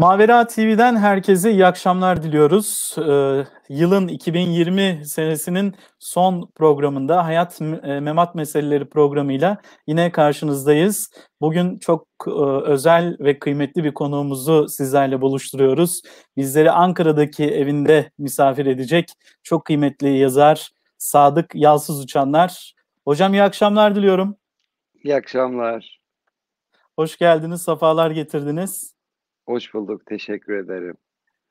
Mavera TV'den herkese iyi akşamlar diliyoruz. Ee, yılın 2020 senesinin son programında Hayat e, Memat Meseleleri programıyla yine karşınızdayız. Bugün çok e, özel ve kıymetli bir konuğumuzu sizlerle buluşturuyoruz. Bizleri Ankara'daki evinde misafir edecek çok kıymetli yazar Sadık Yalsız Uçanlar. Hocam iyi akşamlar diliyorum. İyi akşamlar. Hoş geldiniz, sefalar getirdiniz. Hoş bulduk, teşekkür ederim.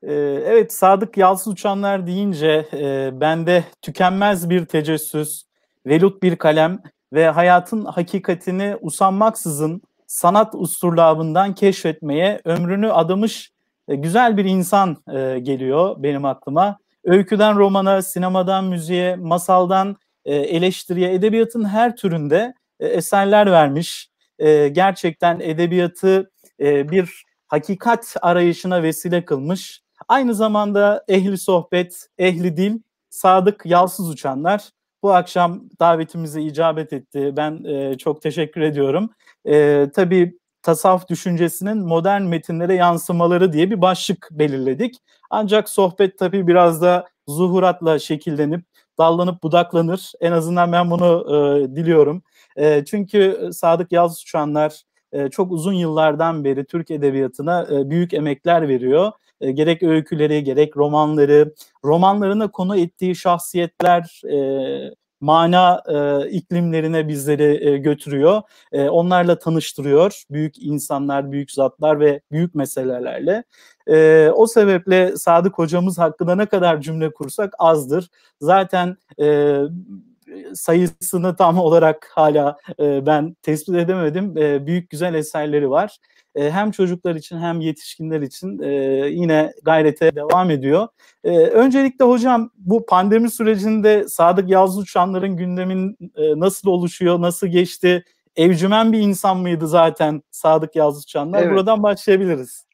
Ee, evet, Sadık Yalsız Uçanlar deyince e, bende tükenmez bir tecessüs, velut bir kalem ve hayatın hakikatini usanmaksızın sanat usturlabından keşfetmeye ömrünü adamış e, güzel bir insan e, geliyor benim aklıma. Öyküden romana, sinemadan müziğe, masaldan eleştiriye, edebiyatın her türünde eserler vermiş. Gerçekten edebiyatı bir hakikat arayışına vesile kılmış. Aynı zamanda ehli sohbet, ehli dil, sadık, yalsız uçanlar bu akşam davetimize icabet etti. Ben e, çok teşekkür ediyorum. E, tabii tasavvuf düşüncesinin modern metinlere yansımaları diye bir başlık belirledik. Ancak sohbet tabii biraz da zuhuratla şekillenip dallanıp budaklanır. En azından ben bunu e, diliyorum. E, çünkü Sadık Yalçın Uçanlar e, çok uzun yıllardan beri Türk edebiyatına e, büyük emekler veriyor. E, gerek öyküleri, gerek romanları, romanlarına konu ettiği şahsiyetler, mana iklimlerine bizleri götürüyor. onlarla tanıştırıyor. Büyük insanlar, büyük zatlar ve büyük meselelerle. o sebeple Sadık hocamız hakkında ne kadar cümle kursak azdır. Zaten sayısını tam olarak hala e, ben tespit edemedim. E, büyük güzel eserleri var. E, hem çocuklar için hem yetişkinler için e, yine gayrete devam ediyor. E, öncelikle hocam bu pandemi sürecinde Sadık Yazlı Uçanların gündemin e, nasıl oluşuyor, nasıl geçti? Evcümen bir insan mıydı zaten Sadık Yazlı Uçanlar? Evet. Buradan başlayabiliriz.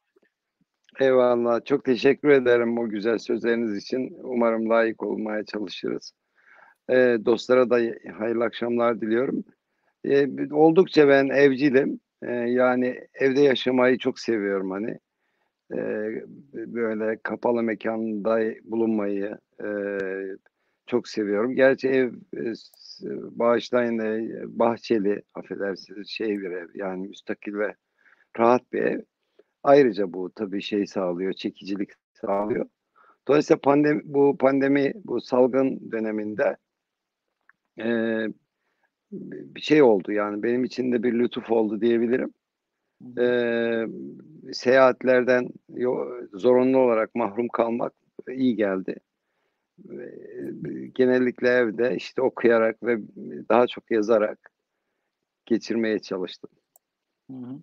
Eyvallah. Çok teşekkür ederim bu güzel sözleriniz için. Umarım layık olmaya çalışırız. E, dostlara da hayırlı akşamlar diliyorum. E, oldukça ben evcilim. E, yani evde yaşamayı çok seviyorum hani. E, böyle kapalı mekanda bulunmayı e, çok seviyorum. Gerçi ev e, bağışlayın bahçeli, affedersiniz şey bir ev yani müstakil ve rahat bir ev. Ayrıca bu tabii şey sağlıyor, çekicilik sağlıyor. Dolayısıyla pandemi, bu pandemi, bu salgın döneminde e, bir şey oldu yani benim için de bir lütuf oldu diyebilirim. E, seyahatlerden zorunlu olarak mahrum kalmak iyi geldi. E, genellikle evde işte okuyarak ve daha çok yazarak geçirmeye çalıştım. Hı hı.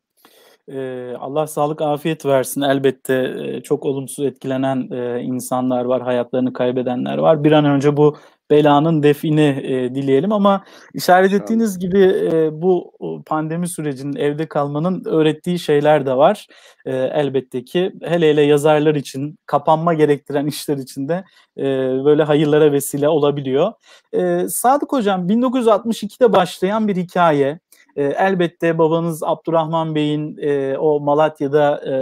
Allah sağlık afiyet versin. Elbette çok olumsuz etkilenen insanlar var, hayatlarını kaybedenler var. Bir an önce bu belanın defini e, dileyelim ama işaret ettiğiniz gibi e, bu pandemi sürecinin evde kalmanın öğrettiği şeyler de var. E, elbette ki hele hele yazarlar için kapanma gerektiren işler için de e, böyle hayırlara vesile olabiliyor. E, Sadık Hocam 1962'de başlayan bir hikaye. E, elbette babanız Abdurrahman Bey'in e, o Malatya'da e,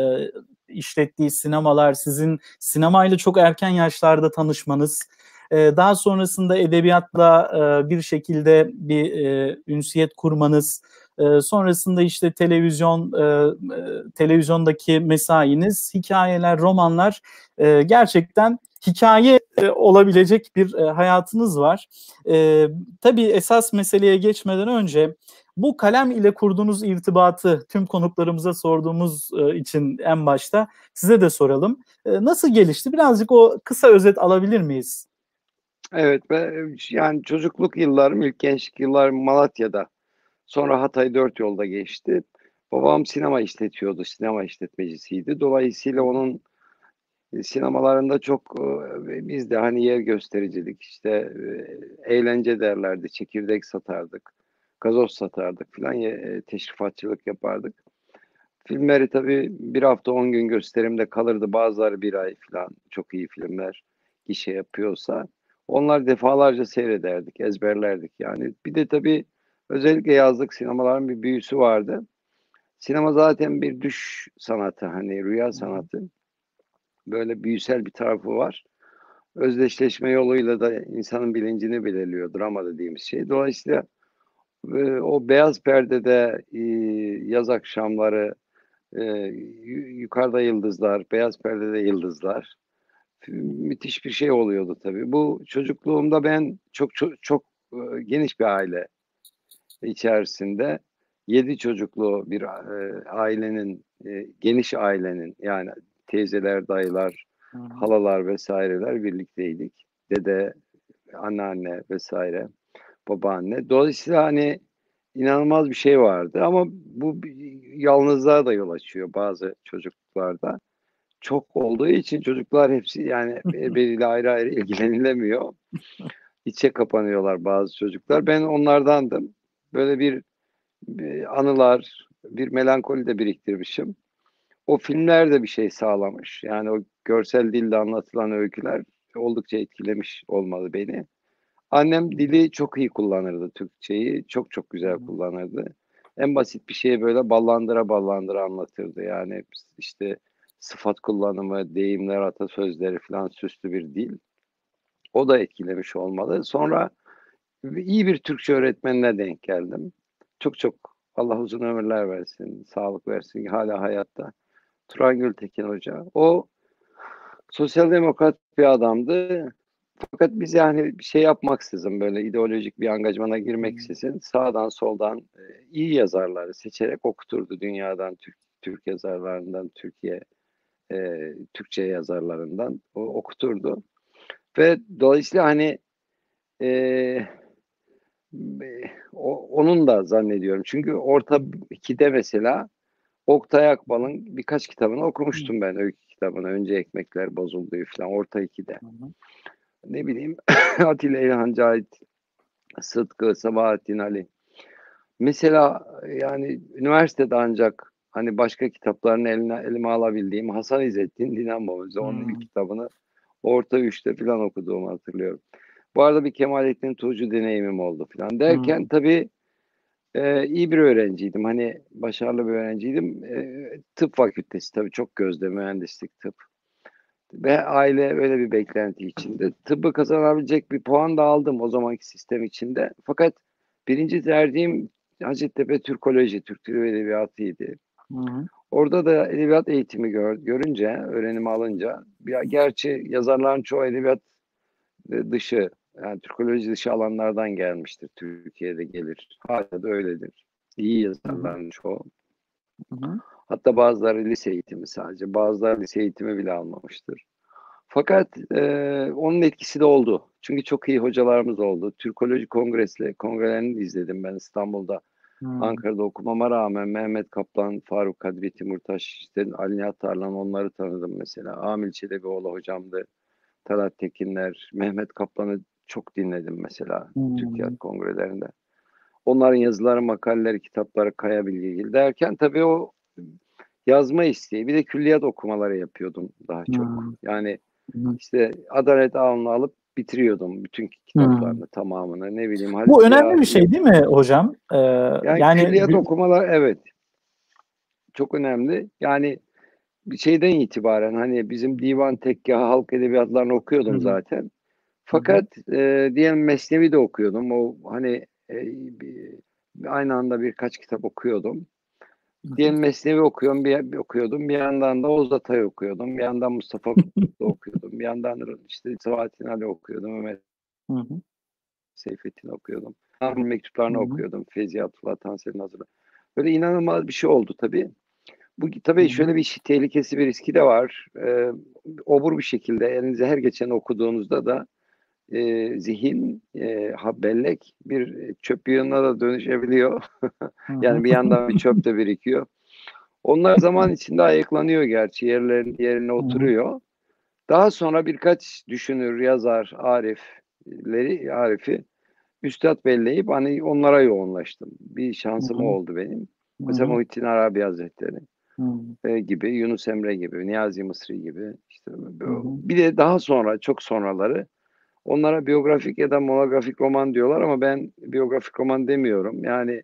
işlettiği sinemalar, sizin sinemayla çok erken yaşlarda tanışmanız, e, daha sonrasında edebiyatla e, bir şekilde bir e, ünsiyet kurmanız, e, sonrasında işte televizyon, televizyondaki mesainiz, hikayeler, romanlar gerçekten hikaye olabilecek bir hayatınız var. E, tabii esas meseleye geçmeden önce bu kalem ile kurduğunuz irtibatı tüm konuklarımıza sorduğumuz için en başta size de soralım. Nasıl gelişti? Birazcık o kısa özet alabilir miyiz? Evet ve yani çocukluk yıllarım, ilk gençlik yıllarım Malatya'da. Sonra Hatay dört yolda geçti. Babam sinema işletiyordu, sinema işletmecisiydi. Dolayısıyla onun e, sinemalarında çok e, biz de hani yer göstericilik, işte e, eğlence derlerdi, çekirdek satardık, gazoz satardık filan, teşrifatçılık yapardık. Filmleri tabii bir hafta on gün gösterimde kalırdı. Bazıları bir ay filan çok iyi filmler gişe yapıyorsa. Onlar defalarca seyrederdik, ezberlerdik yani. Bir de tabii özellikle yazlık sinemaların bir büyüsü vardı. Sinema zaten bir düş sanatı hani rüya sanatı. Böyle büyüsel bir tarafı var. Özdeşleşme yoluyla da insanın bilincini belirliyor drama dediğimiz şey. Dolayısıyla e, o beyaz perdede e, yaz akşamları e, yukarıda yıldızlar, beyaz perdede yıldızlar müthiş bir şey oluyordu tabii. Bu çocukluğumda ben çok çok, çok geniş bir aile içerisinde yedi çocuklu bir e, ailenin e, geniş ailenin yani teyzeler, dayılar, Hı. halalar vesaireler birlikteydik. Dede, anneanne vesaire, babaanne. Dolayısıyla hani inanılmaz bir şey vardı ama bu yalnızlığa da yol açıyor bazı çocuklarda. Çok olduğu için çocuklar hepsi yani birbiriyle ayrı ayrı ilgilenilemiyor. İçe kapanıyorlar bazı çocuklar. Ben onlardandım. Böyle bir, bir anılar, bir melankoli de biriktirmişim. O filmler de bir şey sağlamış. Yani o görsel dilde anlatılan öyküler oldukça etkilemiş olmalı beni. Annem dili çok iyi kullanırdı Türkçeyi. Çok çok güzel kullanırdı. En basit bir şeyi böyle ballandıra ballandıra anlatırdı. Yani işte sıfat kullanımı, deyimler, atasözleri falan süslü bir dil. O da etkilemiş olmalı. Sonra iyi bir Türkçe öğretmenine denk geldim. Çok çok Allah uzun ömürler versin, sağlık versin. Hala hayatta. Turan Gültekin Hoca. O sosyal demokrat bir adamdı. Fakat biz yani bir şey yapmaksızın böyle ideolojik bir angajmana girmeksizin sağdan soldan e, iyi yazarları seçerek okuturdu dünyadan, Türk, Türk yazarlarından, Türkiye e, Türkçe yazarlarından o, okuturdu. Ve dolayısıyla hani e, o, onun da zannediyorum. Çünkü orta 2'de mesela Oktay Akbal'ın birkaç kitabını okumuştum ben öykü kitabını. Önce ekmekler bozuldu falan orta 2'de. Ne bileyim Atilla İlhan Cahit, Sıtkı, Sabahattin Ali. Mesela yani üniversitede ancak hani başka kitaplarını eline, elime alabildiğim Hasan İzzettin Dinamo onun hmm. kitabını orta üçte falan okuduğumu hatırlıyorum. Bu arada bir Kemalettin Tuğcu deneyimim oldu falan derken hmm. tabii e, iyi bir öğrenciydim. Hani başarılı bir öğrenciydim. E, tıp fakültesi tabii çok gözde mühendislik tıp. Ve aile öyle bir beklenti içinde. Tıbbı kazanabilecek bir puan da aldım o zamanki sistem içinde. Fakat birinci tercihim Hacettepe Türkoloji, Türk Dili ve Edebiyatı'ydı. Orada da edebiyat eğitimi gör, görünce, öğrenimi alınca, ya, gerçi yazarların çoğu edebiyat e, dışı, yani Türkoloji dışı alanlardan gelmiştir. Türkiye'de gelir. Hala da öyledir. İyi yazarların Hı çoğu. Hı Hatta bazıları lise eğitimi sadece, bazıları lise eğitimi bile almamıştır. Fakat e, onun etkisi de oldu. Çünkü çok iyi hocalarımız oldu. Türkoloji kongresle, kongrelerini izledim ben İstanbul'da Hmm. Ankara'da okumama rağmen Mehmet Kaplan, Faruk Kadri, Timurtaş, işte Ali Nihat Tarlan onları tanıdım mesela. Amil Çelebioğlu hocamdı. Talat Tekinler, Mehmet Kaplan'ı çok dinledim mesela hmm. Türkiye kongrelerinde. Onların yazıları, makaleleri, kitapları Kaya Bilgigil derken tabii o yazma isteği. Bir de külliyat okumaları yapıyordum daha çok. Hmm. Yani işte Adalet Ağını alıp bitiriyordum bütün kitaplarını hmm. tamamını ne bileyim. Bu önemli bir şey değil mi hocam? Ee, yani, yani külliyat okumalar evet çok önemli. Yani bir şeyden itibaren hani bizim divan tekkah halk edebiyatlarını okuyordum hmm. zaten. Fakat hmm. e, diyelim Mesnevi de okuyordum. O hani e, bir, aynı anda birkaç kitap okuyordum. Diyelim Mesnevi okuyorum, bir, bir okuyordum. Bir yandan da Oğuz Atay okuyordum. Bir yandan Mustafa Kutlu okuyordum. Bir yandan işte Sabahattin Ali okuyordum. Mehmet Seyfettin okuyordum. Ahmet mektuplarını Hı-hı. okuyordum. Feyzi Atullah Tansel'in hazırlı. Böyle inanılmaz bir şey oldu tabii. Bu tabii Hı-hı. şöyle bir şey, tehlikesi bir riski de var. Ee, obur bir şekilde elinize her geçen okuduğunuzda da e, zihin e, ha, bellek bir çöp yığınına da dönüşebiliyor. yani bir yandan bir çöp de birikiyor. Onlar zaman içinde ayıklanıyor gerçi yerlerin yerine oturuyor. Daha sonra birkaç düşünür, yazar, arifleri, arifi üstad belleyip hani onlara yoğunlaştım. Bir şansım Hı-hı. oldu benim. Mesela. Muhittin Arabi Hazretleri e, gibi, Yunus Emre gibi, Niyazi Mısri gibi. işte Hı-hı. Bir de daha sonra, çok sonraları Onlara biyografik ya da monografik roman diyorlar ama ben biyografik roman demiyorum. Yani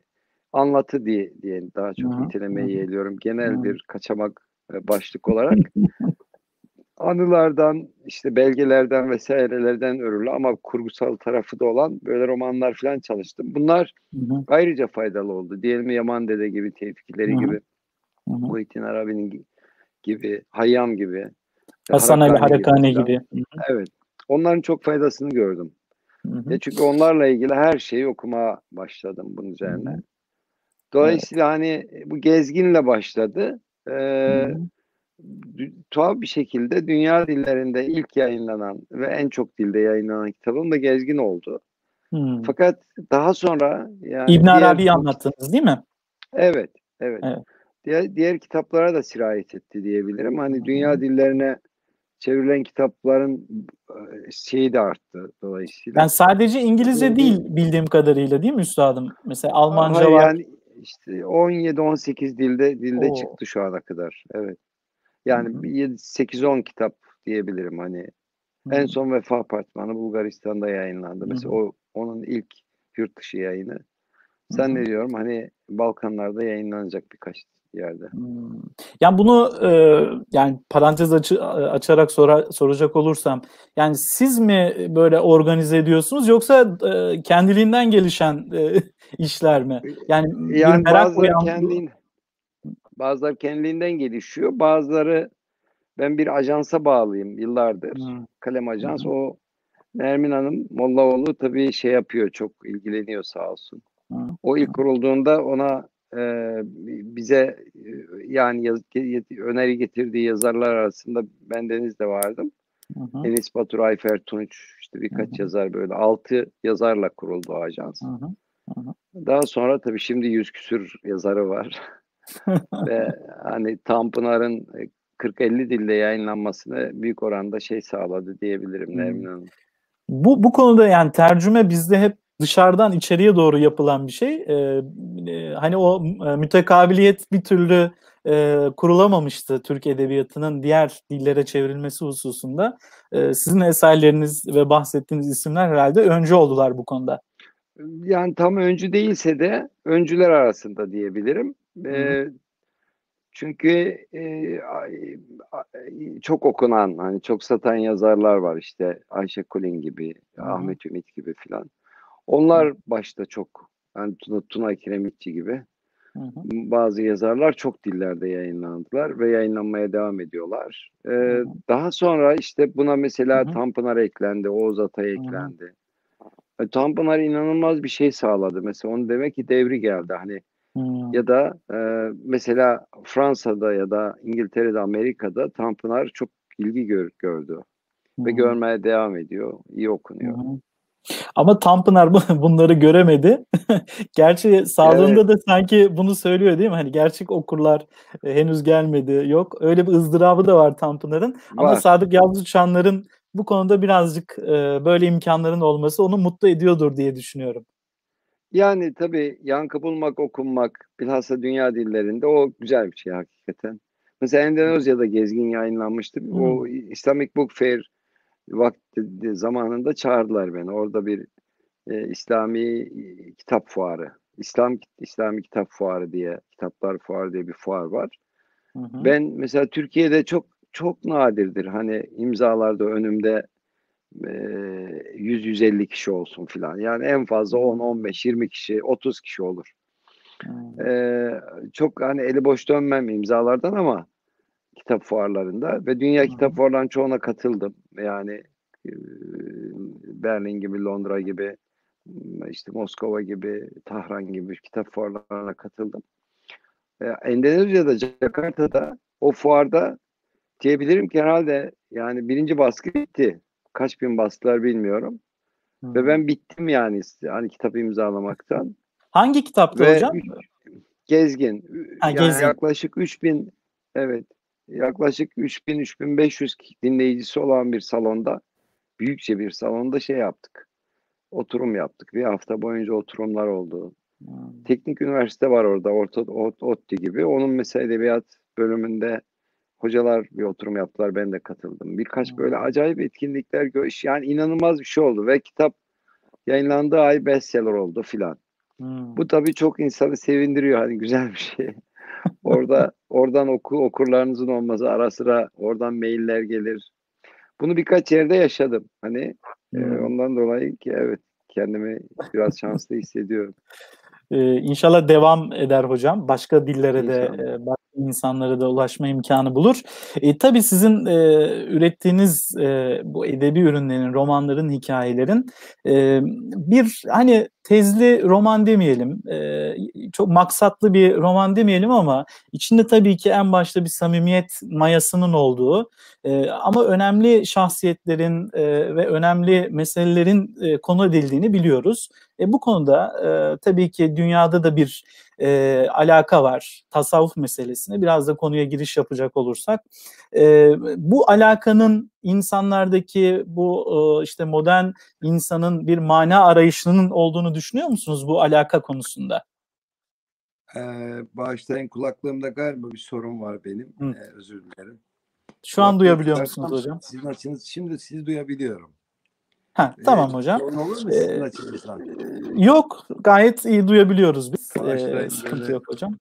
anlatı diye, diye daha çok Hı hı. nitelemeyi yeğliyorum. Genel Hı. bir kaçamak e, başlık olarak. Anılardan, işte belgelerden vesairelerden örülü ama kurgusal tarafı da olan böyle romanlar falan çalıştım. Bunlar Hı ayrıca faydalı oldu. Diyelim Yaman Dede gibi, Tevfikleri Hı gibi, Hı hı. Muhittin Arabi'nin gi- gibi, Hayyam gibi, Hasan Ali Harakani gibi gibi. Evet. Onların çok faydasını gördüm. Hı hı. Çünkü onlarla ilgili her şeyi okumaya başladım bunun Hı üzerine. hı. Evet. Dolayısıyla hani bu gezginle başladı. Hı Ee, hı. dü- tuhaf bir şekilde dünya dillerinde ilk yayınlanan ve en çok dilde yayınlanan kitabım da Gezgin oldu. Hı. Fakat daha sonra yani İbn diğer bu anlattınız değil mi? evet evet Evet. diğer, diğer kitaplara da sirayet etti diyebilirim. Hı Hani hı. dünya dillerine çevrilen kitapların e, şeyi de arttı dolayısıyla. Yani sadece İngilizce değil bildiğim kadarıyla değil mi üstadım? Mesela Almanca Hayır var. yani işte 17-18 dilde dilde Oo. çıktı şu ana kadar. Evet. Yani hı. bir 8-10 kitap diyebilirim hani. Hı En son Vefa Apartmanı Bulgaristan'da yayınlandı. Mesela hı. o onun ilk yurt dışı yayını. Sen ne diyorum hani Balkanlarda yayınlanacak birkaç yerde. Hmm. Yani bunu e, yani parantez açı, açarak sora, soracak olursam yani siz mi böyle organize ediyorsunuz yoksa e, kendiliğinden gelişen e, işler mi? Yani Yani merak bazıları kendin bazıları kendiliğinden gelişiyor. Bazıları ben bir ajansa bağlıyım yıllardır. Hı Kalem. Ajans. O Nermin Hanım Mollaoğlu tabii şey yapıyor, çok ilgileniyor sağ olsun. Hı O ilk kurulduğunda ona bize e, yani yaz, öneri getirdiği yazarlar arasında ben Deniz de vardım. Hı hı. Enis Batur, Ayfer Tunç, işte birkaç hı. yazar böyle. Altı yazarla kuruldu o ajans. Hı hı. Hı hı. Daha sonra tabii şimdi yüz küsür yazarı var. Ve hani Tanpınar'ın e, 40-50 dilde yayınlanmasını büyük oranda şey sağladı diyebilirim Nermin. Hanım. Bu bu konuda yani tercüme bizde hep dışarıdan içeriye doğru yapılan bir şey. Ee, e, hani o e, mütekabiliyet bir türlü e, kurulamamıştı Türk edebiyatının diğer dillere çevrilmesi hususunda. E, sizin eserleriniz ve bahsettiğiniz isimler herhalde öncü oldular bu konuda. Yani tam öncü değilse de öncüler arasında diyebilirim. Ee, çünkü e, ay- çok okunan, hani çok satan yazarlar var işte Ayşe Kulin gibi, Hı hı. Ahmet Ümit gibi filan. Hı Onlar başta çok, yani Tuna, Tuna Kiremitçi gibi hı. hı. bazı yazarlar çok dillerde yayınlandılar ve yayınlanmaya devam ediyorlar. Ee, Hı hı. daha sonra işte buna Hı mesela hı. Tanpınar eklendi, Oğuz Atay Hı hı. eklendi. E, Tanpınar inanılmaz bir şey sağladı. Mesela onun demek ki devri geldi. Hani Hı. ya da e, mesela Fransa'da ya da İngiltere'de, Amerika'da Tanpınar çok ilgi gör- gördü ve Hı. görmeye devam ediyor. İyi Hı okunuyor. hı. Ama Tanpınar bu- bunları göremedi. Gerçi Evet, sağlığında da sanki bunu söylüyor değil mi? Hani gerçek okurlar e, henüz gelmedi. Yok. Öyle bir ızdırabı da var Tanpınar'ın. Ama. Sadık Yavuz Uçanlar'ın bu konuda birazcık e, böyle imkanların olması onu mutlu ediyordur diye düşünüyorum. Yani tabii yankı bulmak, okunmak, bilhassa dünya dillerinde o güzel bir şey hakikaten. Mesela Endonezya'da Gezgin yayınlanmıştı. Hmm. O Islamic Book Fair vakti zamanında çağırdılar beni. Orada bir e, İslami kitap fuarı, İslam İslami kitap fuarı diye, kitaplar fuarı diye bir fuar var. Hı hı. Ben mesela Türkiye'de çok çok nadirdir. Hani imzalarda önümde e, 100-150 kişi olsun filan. Yani en fazla 10, 15, 20 kişi, 30 kişi olur. Hı. E, çok hani eli boş dönmem imzalardan ama kitap fuarlarında ve dünya kitap fuarlarının çoğuna katıldım. Yani Berlin gibi, Londra gibi, işte Moskova gibi, Tahran gibi kitap fuarlarına katıldım. Endonezya'da, Jakarta'da o fuarda diyebilirim ki herhalde yani birinci baskı bitti. Kaç bin bastılar bilmiyorum. Hı. Ve ben bittim yani hani kitap imzalamaktan. Hangi kitaptı Ve hocam? üç, gezgin Ha, yani Gezgin. yaklaşık 3000 evet yaklaşık 3000-3500 dinleyicisi olan bir salonda büyükçe bir salonda şey yaptık. Oturum yaptık. Bir hafta boyunca oturumlar oldu. Hı. Teknik üniversite var orada. Orta, Ot- ODTÜ gibi. Onun mesela edebiyat bölümünde hocalar bir oturum yaptılar. Ben de katıldım. Birkaç Hı. böyle acayip etkinlikler gö- yani inanılmaz bir şey oldu ve kitap yayınlandığı ay bestseller oldu filan. Hmm. Bu tabii çok insanı sevindiriyor hani güzel bir şey. Orada oradan oku okurlarınızın olması ara sıra oradan mailler gelir. Bunu birkaç yerde yaşadım. Hani e, hmm. e, ondan dolayı ki evet kendimi biraz şanslı hissediyorum. Ee, inşallah devam eder hocam. Başka dillere inşallah. de, insanlara da ulaşma imkanı bulur. E, tabii sizin e, ürettiğiniz e, bu edebi ürünlerin, romanların, hikayelerin e, bir hani tezli roman demeyelim, e, çok maksatlı bir roman demeyelim ama içinde tabii ki en başta bir samimiyet mayasının olduğu e, ama önemli şahsiyetlerin e, ve önemli meselelerin e, konu edildiğini biliyoruz. E, bu konuda e, tabii ki dünyada da bir e, alaka var tasavvuf meselesine. Biraz da konuya giriş yapacak olursak. E, bu alakanın insanlardaki bu e, işte modern insanın bir mana arayışının olduğunu düşünüyor musunuz bu alaka konusunda? Ee, bağışlayın kulaklığımda galiba bir sorun var benim. Ee, özür dilerim. Şu an duyabiliyor musunuz hocam? Sizin açınız şimdi sizi duyabiliyorum. Ha, tamam ee, hocam. Ee? Yok, gayet iyi duyabiliyoruz biz. Ee, sıkıntı yok hocam.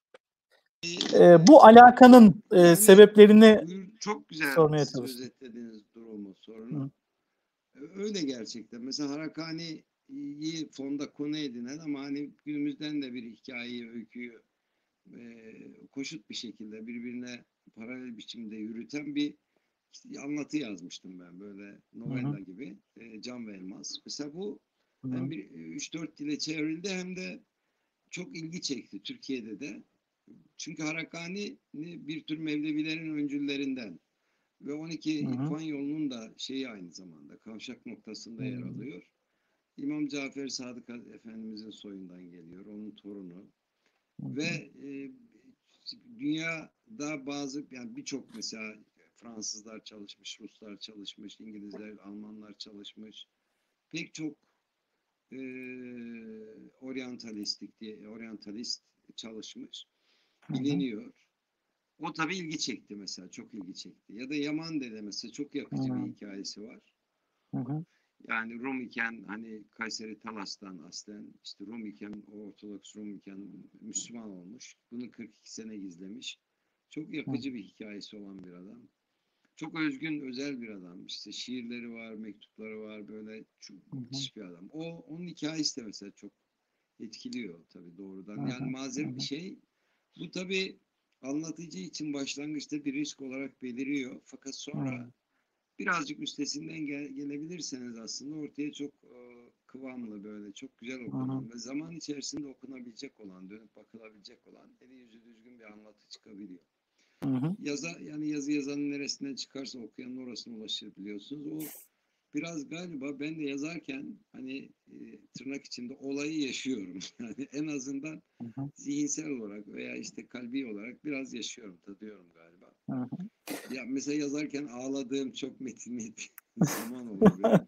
Ee, bu alakanın e, sebeplerini çok güzel sormaya özetlediniz durumu, sorunu. Hı. Öyle gerçekten. Mesela Harakani'yi fonda konu edinen ama hani günümüzden de bir hikayeyi, öyküyü e, koşut bir şekilde birbirine paralel biçimde yürüten bir anlatı yazmıştım ben böyle novella Hı-hı. gibi. E, Can ve Elmas. Mesela bu Hı-hı. hem bir 3-4 dile çevrildi hem de çok ilgi çekti Türkiye'de de. Çünkü Harakani bir tür Mevlevilerin öncüllerinden ve 12 İrfan yolunun da şeyi aynı zamanda kavşak noktasında Hı-hı. yer alıyor. İmam Cafer Sadık Efendimizin soyundan geliyor, onun torunu. Hı-hı. Ve e, dünyada bazı yani birçok mesela Fransızlar çalışmış, Ruslar çalışmış, İngilizler, Almanlar çalışmış. Pek çok e, oryantalistik diye oryantalist çalışmış. Biliniyor. O tabii ilgi çekti mesela, çok ilgi çekti. Ya da Yaman Dede mesela çok yakıcı Hı-hı. bir hikayesi var. Hı-hı. Yani Rum iken hani Kayseri Talas'tan aslen işte Rum iken o Ortodoks Rum iken Müslüman olmuş. Bunu 42 sene gizlemiş. Çok yakıcı bir hikayesi olan bir adam çok özgün, özel bir adam. İşte şiirleri var, mektupları var, böyle çok müthiş bir adam. O onun hikayesi de mesela çok etkiliyor tabii doğrudan. Yani malzeme bir şey. Bu tabii anlatıcı için başlangıçta bir risk olarak beliriyor. Fakat sonra birazcık üstesinden gel, gelebilirseniz aslında ortaya çok e, kıvamlı böyle çok güzel okunan ve zaman içerisinde okunabilecek olan, dönüp bakılabilecek olan eli yüzü düzgün bir anlatı çıkabiliyor. Hı hı. Yaza yani yazı yazanın neresinden çıkarsa okuyanın orasına ulaşabiliyorsunuz. O biraz galiba ben de yazarken hani e, tırnak içinde olayı yaşıyorum. Yani en azından hı hı. zihinsel olarak veya işte kalbi olarak biraz yaşıyorum, tadıyorum galiba. Hı hı. Ya mesela yazarken ağladığım çok metin zaman oluyor.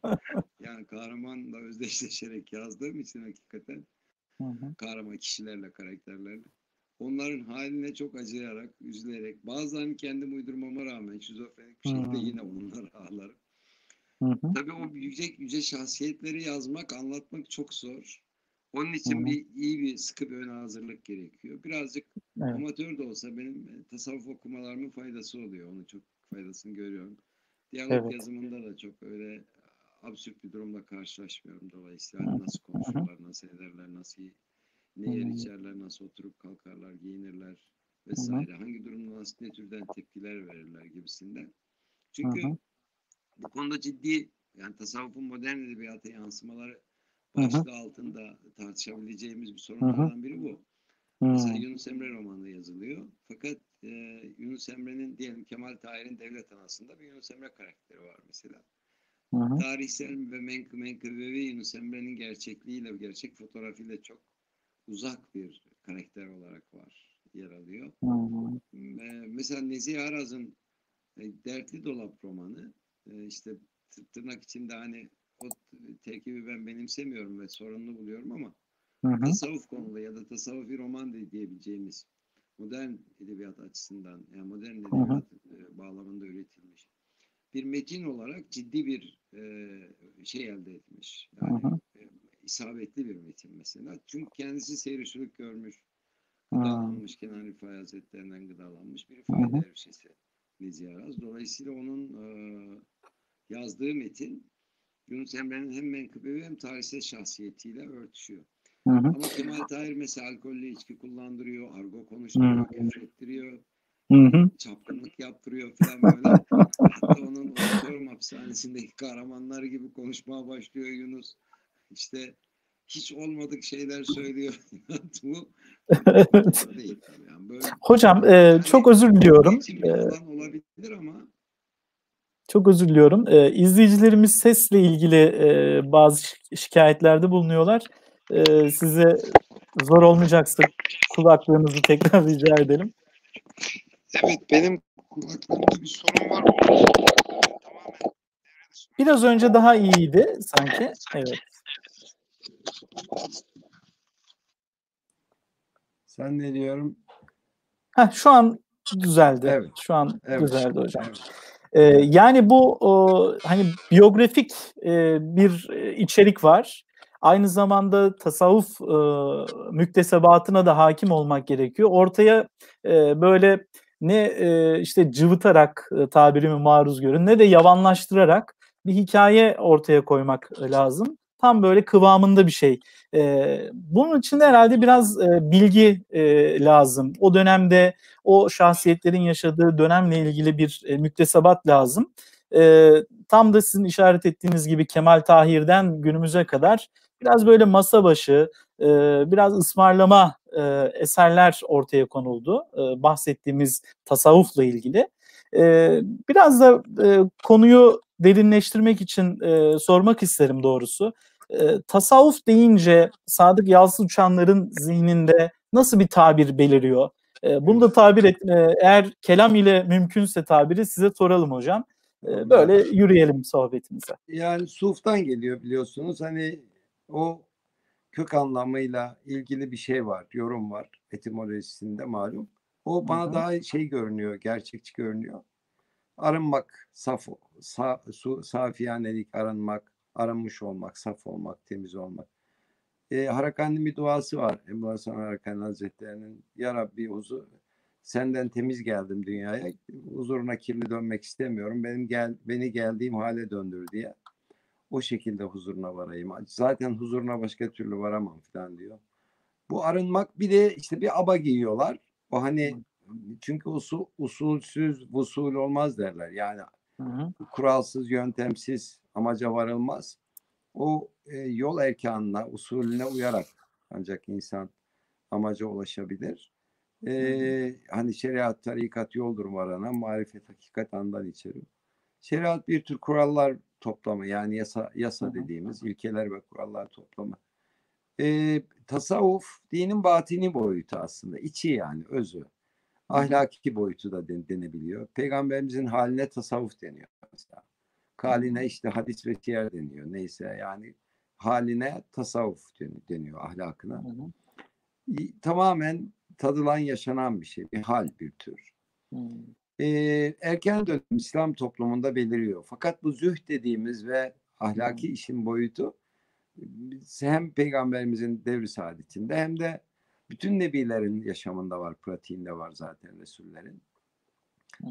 yani kahramanla özdeşleşerek yazdığım için hakikaten hı hı. kahraman kişilerle, karakterlerle onların haline çok acıyarak, üzülerek, bazen kendim uydurmama rağmen şizofrenik bir şekilde yine onlara ağlarım. Hı Tabii o yüce, yüce şahsiyetleri yazmak, anlatmak çok zor. Onun için hı bir iyi bir sıkı bir ön hazırlık gerekiyor. Birazcık evet. amatör de olsa benim e, tasavvuf okumalarımın faydası oluyor. Onun çok faydasını görüyorum. Diyalog evet. yazımında da çok öyle absürt bir durumla karşılaşmıyorum dolayısıyla. Nasıl konuşurlar, nasıl ederler, nasıl ne yer içerler, nasıl oturup kalkarlar, giyinirler vesaire. Hı-hı. Hangi durumda nasıl ne türden tepkiler verirler gibisinden. Çünkü Hı-hı. bu konuda ciddi yani tasavvufun modern edebiyata yansımaları başlığı Hı-hı. altında tartışabileceğimiz bir sorunlardan biri bu. Hı-hı. Mesela Yunus Emre romanı yazılıyor. Fakat e, Yunus Emre'nin diyelim Kemal Tahir'in Devlet Anası'nda bir Yunus Emre karakteri var mesela. Hı-hı. Tarihsel ve menkı menkıbevi Yunus Emre'nin gerçekliğiyle, gerçek fotoğrafıyla çok uzak bir karakter olarak var, yer alıyor. Hı hı. Mesela Nezih Araz'ın e, Dertli Dolap romanı e, işte tırnak içinde hani o terkibi ben benimsemiyorum ve sorunlu buluyorum ama hı hı. tasavvuf konulu ya da tasavvufi roman diyebileceğimiz modern edebiyat açısından yani modern edebiyat hı hı. E, bağlamında üretilmiş bir metin olarak ciddi bir şey elde etmiş. Yani hı hı isabetli bir metin mesela. Çünkü kendisi seyircilik görmüş, gıdalanmış, hmm. Kenan Rifai Hazretlerinden gıdalanmış bir Rifai dervişesi Nezi Araz. Dolayısıyla onun e, yazdığı metin Yunus Emre'nin hem menkıbevi hem tarihsel şahsiyetiyle örtüşüyor. Hı hı. Ama Kemal Tahir mesela alkollü içki kullandırıyor, argo konuşturuyor, küfrettiriyor, çapkınlık yaptırıyor falan böyle. Hatta onun otorum hapishanesindeki kahramanlar gibi konuşmaya başlıyor Yunus. İşte hiç olmadık şeyler söylüyor. Bu değil Yani böyle, Hocam e, yani çok özür diliyorum. E, olabilir ama çok özür diliyorum. Ee, izleyicilerimiz sesle ilgili e, bazı şikayetlerde bulunuyorlar. Ee, size zor olmayacaksa kulaklığınızı tekrar rica edelim. Evet benim kulaklığımda bir sorun var. Biraz önce daha iyiydi sanki. Evet. Sen ne diyorum? Heh, şu an düzeldi. Evet. Şu an evet. düzeldi hocam. Evet. Ee, yani bu o, hani biyografik e, bir içerik var. Aynı zamanda tasavvuf e, müktesebatına da hakim olmak gerekiyor. Ortaya e, böyle ne e, işte cıvıtarak e, tabirimi maruz görün ne de yavanlaştırarak bir hikaye ortaya koymak lazım. Tam böyle kıvamında bir şey. E, bunun için de herhalde biraz e, bilgi e, lazım. O dönemde o şahsiyetlerin yaşadığı dönemle ilgili bir e, müktesebat lazım. E, tam da sizin işaret ettiğiniz gibi Kemal Tahir'den günümüze kadar biraz böyle masa başı, e, biraz ısmarlama e, eserler ortaya konuldu. E, bahsettiğimiz tasavvufla ilgili. E, biraz da e, konuyu derinleştirmek için e, sormak isterim doğrusu. E, tasavvuf deyince Sadık Yalçın Uçanların zihninde nasıl bir tabir beliriyor? E, bunu da tabir et, e, eğer kelam ile mümkünse tabiri size soralım hocam. E, böyle yürüyelim sohbetimize. Yani suftan geliyor biliyorsunuz. Hani o kök anlamıyla ilgili bir şey var, yorum var etimolojisinde malum. O bana Hı-hı. daha şey görünüyor, gerçekçi görünüyor. Arınmak, saf, sa, su, safiyanelik arınmak, aranmış olmak, saf olmak, temiz olmak. E, Harakani'nin bir duası var. Ebu Hasan Harakani Hazretleri'nin Ya Rabbi huzur, senden temiz geldim dünyaya. Huzuruna kirli dönmek istemiyorum. Benim gel, beni geldiğim hale döndür diye. O şekilde huzuruna varayım. Zaten huzuruna başka türlü varamam falan diyor. Bu arınmak bir de işte bir aba giyiyorlar. O hani çünkü usul, usulsüz usul olmaz derler. Yani hı hı. kuralsız, yöntemsiz amaca varılmaz. O e, yol erkanına, usulüne uyarak ancak insan amaca ulaşabilir. E, hani şeriat, tarikat yoldur varana, marifet, hakikat andan içerim. Şeriat bir tür kurallar toplamı yani yasa, yasa dediğimiz ilkeler ve kurallar toplamı. E, tasavvuf dinin batini boyutu aslında. içi yani özü. Ahlaki boyutu da den, denebiliyor. Peygamberimizin haline tasavvuf deniyor mesela. Haline işte hadis ve siyer deniyor. Neyse yani haline tasavvuf deniyor ahlakına. Hı hı. Tamamen tadılan yaşanan bir şey. Bir hal bir tür. Hı. Ee, erken dönem İslam toplumunda beliriyor. Fakat bu züh dediğimiz ve ahlaki işin boyutu hem peygamberimizin devri saadetinde hem de bütün nebilerin yaşamında var, pratiğinde var zaten Resullerin.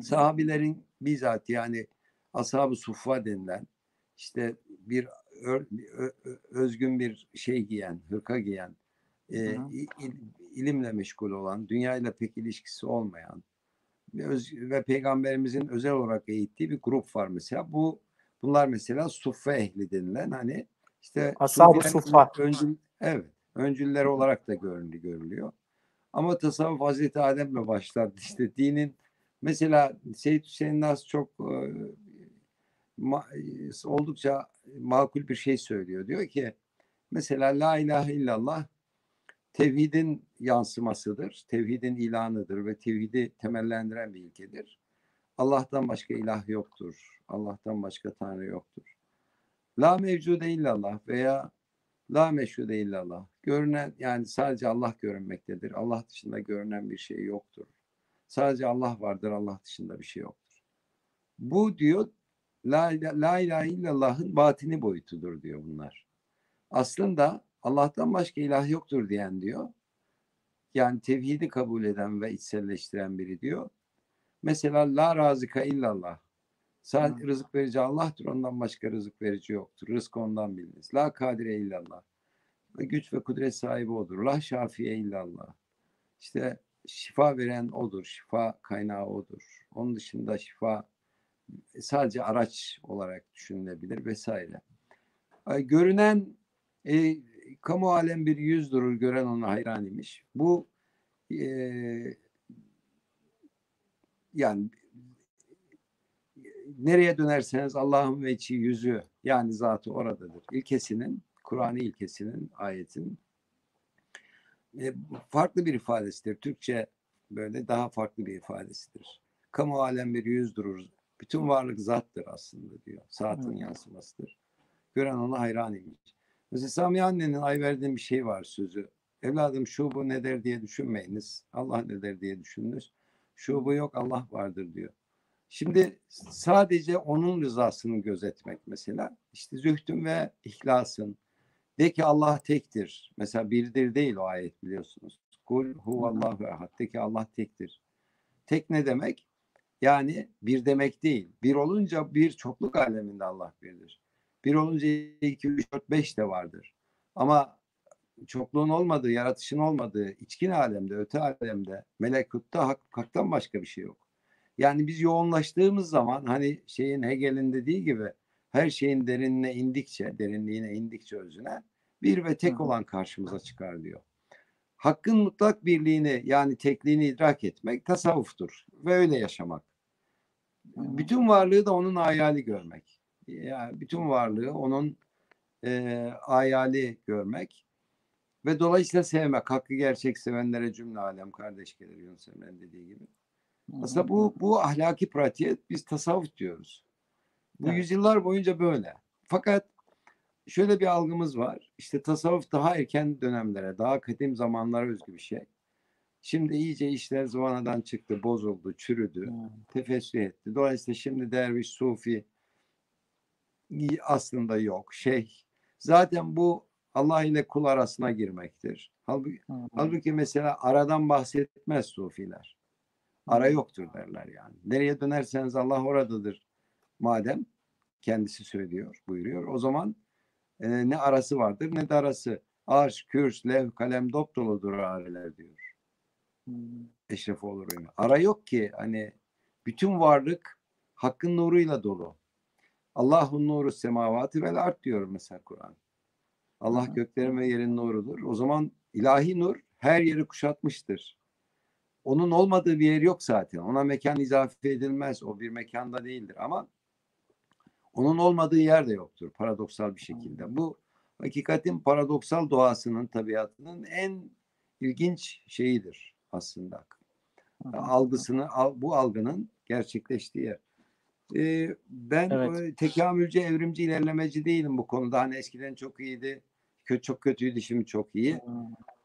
Sahabilerin bizzat yani ashab-ı suffa denilen işte bir özgün bir şey giyen, hırka giyen, e, il, ilimle meşgul olan, dünyayla pek ilişkisi olmayan öz, ve peygamberimizin özel olarak eğittiği bir grup var mesela. Bu bunlar mesela suffe ehli denilen hani işte ashab-ı suffa. Öncül, evet, öncüller olarak da görüldü, görülüyor. Ama tasavvuf Hazreti Adem'le başlar. İşte dinin mesela Seyyid Hüseyin Nas çok ma, oldukça makul bir şey söylüyor. Diyor ki mesela la ilahe illallah tevhidin yansımasıdır. Tevhidin ilanıdır ve tevhidi temellendiren bir ilkedir. Allah'tan başka ilah yoktur. Allah'tan başka tanrı yoktur. La mevcude illallah veya la meşhude illallah. Görünen yani sadece Allah görünmektedir. Allah dışında görünen bir şey yoktur. Sadece Allah vardır. Allah dışında bir şey yoktur. Bu diyor La, la ilahe illallah'ın batini boyutudur diyor bunlar. aslında Allah'tan başka ilah yoktur diyen diyor. Yani tevhidi kabul eden ve içselleştiren biri diyor. Mesela la razika illallah. Sadece rızık verici Allah'tır. Ondan başka rızık verici yoktur. Rızk ondan biliniz. La kadire illallah. Ve güç ve kudret sahibi odur. La şafiye illallah. İşte şifa veren odur. Şifa kaynağı odur. Onun dışında şifa sadece araç olarak düşünülebilir vesaire. Görünen e, kamu alem bir yüz durur gören ona hayran imiş. Bu e, yani nereye dönerseniz Allah'ın veçi yüzü yani zatı oradadır. İlkesinin, Kur'an ilkesinin, ayetin e, farklı bir ifadesidir. Türkçe böyle daha farklı bir ifadesidir. Kamu alem bir yüz durur. Bütün varlık zattır aslında diyor. Saatın yansımasıdır. Gören ona hayran imiş. Mesela Sami annenin ay verdiğim bir şey var sözü. Evladım şu bu ne der diye düşünmeyiniz. Allah ne der diye düşününüz. Şu bu yok Allah vardır diyor. Şimdi sadece onun rızasını gözetmek mesela. işte zühdün ve ihlasın. De ki Allah tektir. Mesela birdir değil o ayet biliyorsunuz. Kul huvallahu ehad. De ki Allah tektir. Tek ne demek? Yani bir demek değil. Bir olunca bir çokluk aleminde Allah birdir. Bir olunca iki, üç, dört, beş de vardır. Ama çokluğun olmadığı, yaratışın olmadığı içkin alemde, öte alemde, melekutta hak, haktan başka bir şey yok. Yani biz yoğunlaştığımız zaman hani şeyin Hegel'in dediği gibi her şeyin derinine indikçe, derinliğine indikçe özüne bir ve tek olan karşımıza çıkar diyor. Hakkın mutlak birliğini yani tekliğini idrak etmek tasavvuftur ve öyle yaşamak. Bütün varlığı da onun hayali görmek. Yani bütün varlığı onun e, hayali görmek ve dolayısıyla sevmek. Hakkı gerçek sevenlere cümle alem kardeş gelir Yunus Emre'nin dediği gibi. Aslında bu bu ahlaki pratiğe biz tasavvuf diyoruz. Bu evet. yüzyıllar boyunca böyle. Fakat şöyle bir algımız var. İşte tasavvuf daha erken dönemlere, daha kadim zamanlara özgü bir şey. Şimdi iyice işler zıvanadan çıktı, bozuldu, çürüdü, hmm. tefessü etti. Dolayısıyla şimdi derviş, sufi aslında yok. Şey, zaten bu Allah ile kul arasına girmektir. Halbuki, hmm. halbuki mesela aradan bahsetmez sufiler. Ara yoktur derler yani. Nereye dönerseniz Allah oradadır. Madem kendisi söylüyor, buyuruyor. O zaman e, ne arası vardır ne de arası. Arş, kürs, lev, kalem dop doludur areler diyor. Hmm. Eşref olur öyle. Ara yok ki hani bütün varlık hakkın nuruyla dolu. Allahun nuru semavati vel art diyor mesela Kur'an. Allah göklerin ve yerin nurudur. O zaman ilahi nur her yeri kuşatmıştır. Onun olmadığı bir yer yok zaten. Ona mekan izafe edilmez. O bir mekanda değildir ama onun olmadığı yer de yoktur paradoksal bir şekilde. Bu hakikatin paradoksal doğasının, tabiatının en ilginç şeyidir aslında. Algısını, bu algının gerçekleştiği yer. Ee, ben evet. tekamülcü, evrimci, ilerlemeci değilim bu konuda. Hani eskiden çok iyiydi, kötü, çok kötüydü, şimdi çok iyi.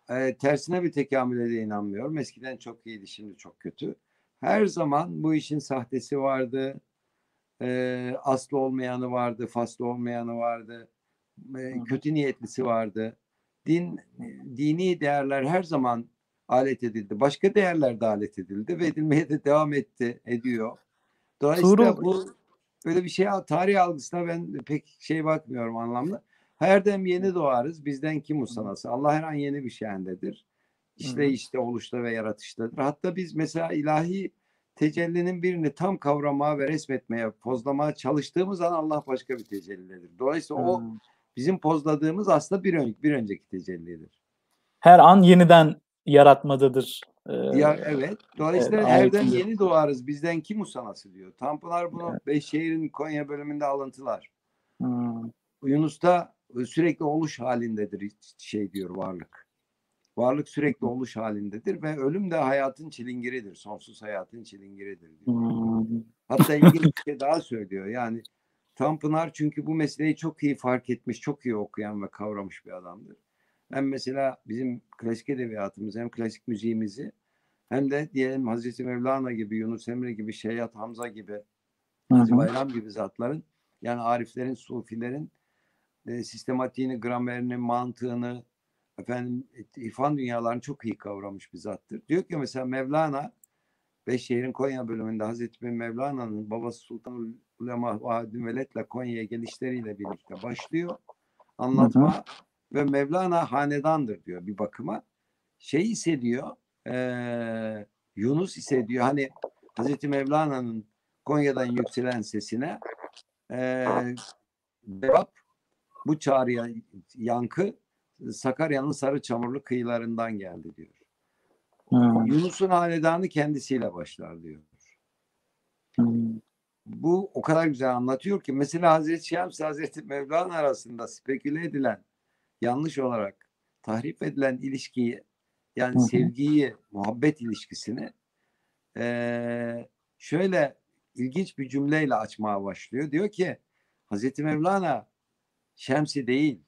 E, tersine bir tekamüle de inanmıyorum. Eskiden çok iyiydi, şimdi çok kötü. Her zaman bu işin sahtesi vardı, e, aslı olmayanı vardı, faslı olmayanı vardı, e, kötü niyetlisi vardı. Din, dini değerler her zaman alet edildi. Başka değerler de alet edildi ve edilmeye de devam etti, ediyor. Dolayısıyla Tuğrul. bu böyle bir şey tarih algısına ben pek şey bakmıyorum anlamda. Her dem yeni doğarız. Bizden kim usanası? Allah her an yeni bir şeyindedir. İşte işte oluşta ve yaratıştadır. Hatta biz mesela ilahi tecellinin birini tam kavramaya ve resmetmeye, pozlamaya çalıştığımız an Allah başka bir tecellidir. Dolayısıyla o bizim pozladığımız aslında bir, ön, bir önceki tecellidir. Her an yeniden yaratmadadır. Ee, ya evet. Dolayısıyla evet, herden yeni doğarız. Bizden kim usanası diyor. Tanpınar bunu evet. Beşşehir'in Konya bölümünde alıntılar. Hmm. Yunus'ta sürekli oluş halindedir şey diyor varlık. Varlık sürekli oluş halindedir ve ölüm de hayatın çilingiridir. Sonsuz hayatın çilingiridir diyor. Hmm. Hatta ilginç bir şey daha söylüyor. Yani Tanpınar çünkü bu meseleyi çok iyi fark etmiş, çok iyi okuyan ve kavramış bir adamdır. Hem mesela bizim klasik edebiyatımız hem klasik müziğimizi hem de diyelim Hazreti Mevlana gibi, Yunus Emre gibi, Şeyhat Hamza gibi, Hazreti Bayram gibi zatların yani ariflerin, sufilerin e, sistematiğini, gramerini, mantığını, efendim irfan dünyalarını çok iyi kavramış bir zattır. Diyor ki mesela Mevlana Beşşehir'in Konya bölümünde Hazreti Mevlana'nın babası Sultan Ulema Vahidin Veled'le Konya'ya gelişleriyle birlikte başlıyor anlatma hı hı. ve Mevlana hanedandır diyor bir bakıma. Şey hissediyor e, Yunus hissediyor hani Hazreti Mevlana'nın Konya'dan yükselen sesine e, cevap bu çağrıya yankı Sakarya'nın sarı çamurlu kıyılarından geldi diyor. Hmm. Yunus'un hanedanı kendisiyle başlar diyor. Hmm. Bu o kadar güzel anlatıyor ki mesela Hazreti Şems Hazreti Mevlana arasında speküle edilen yanlış olarak tahrip edilen ilişkiyi yani hmm. sevgiyi, muhabbet ilişkisini ee, şöyle ilginç bir cümleyle açmaya başlıyor. Diyor ki Hazreti Mevlana Şemsi değil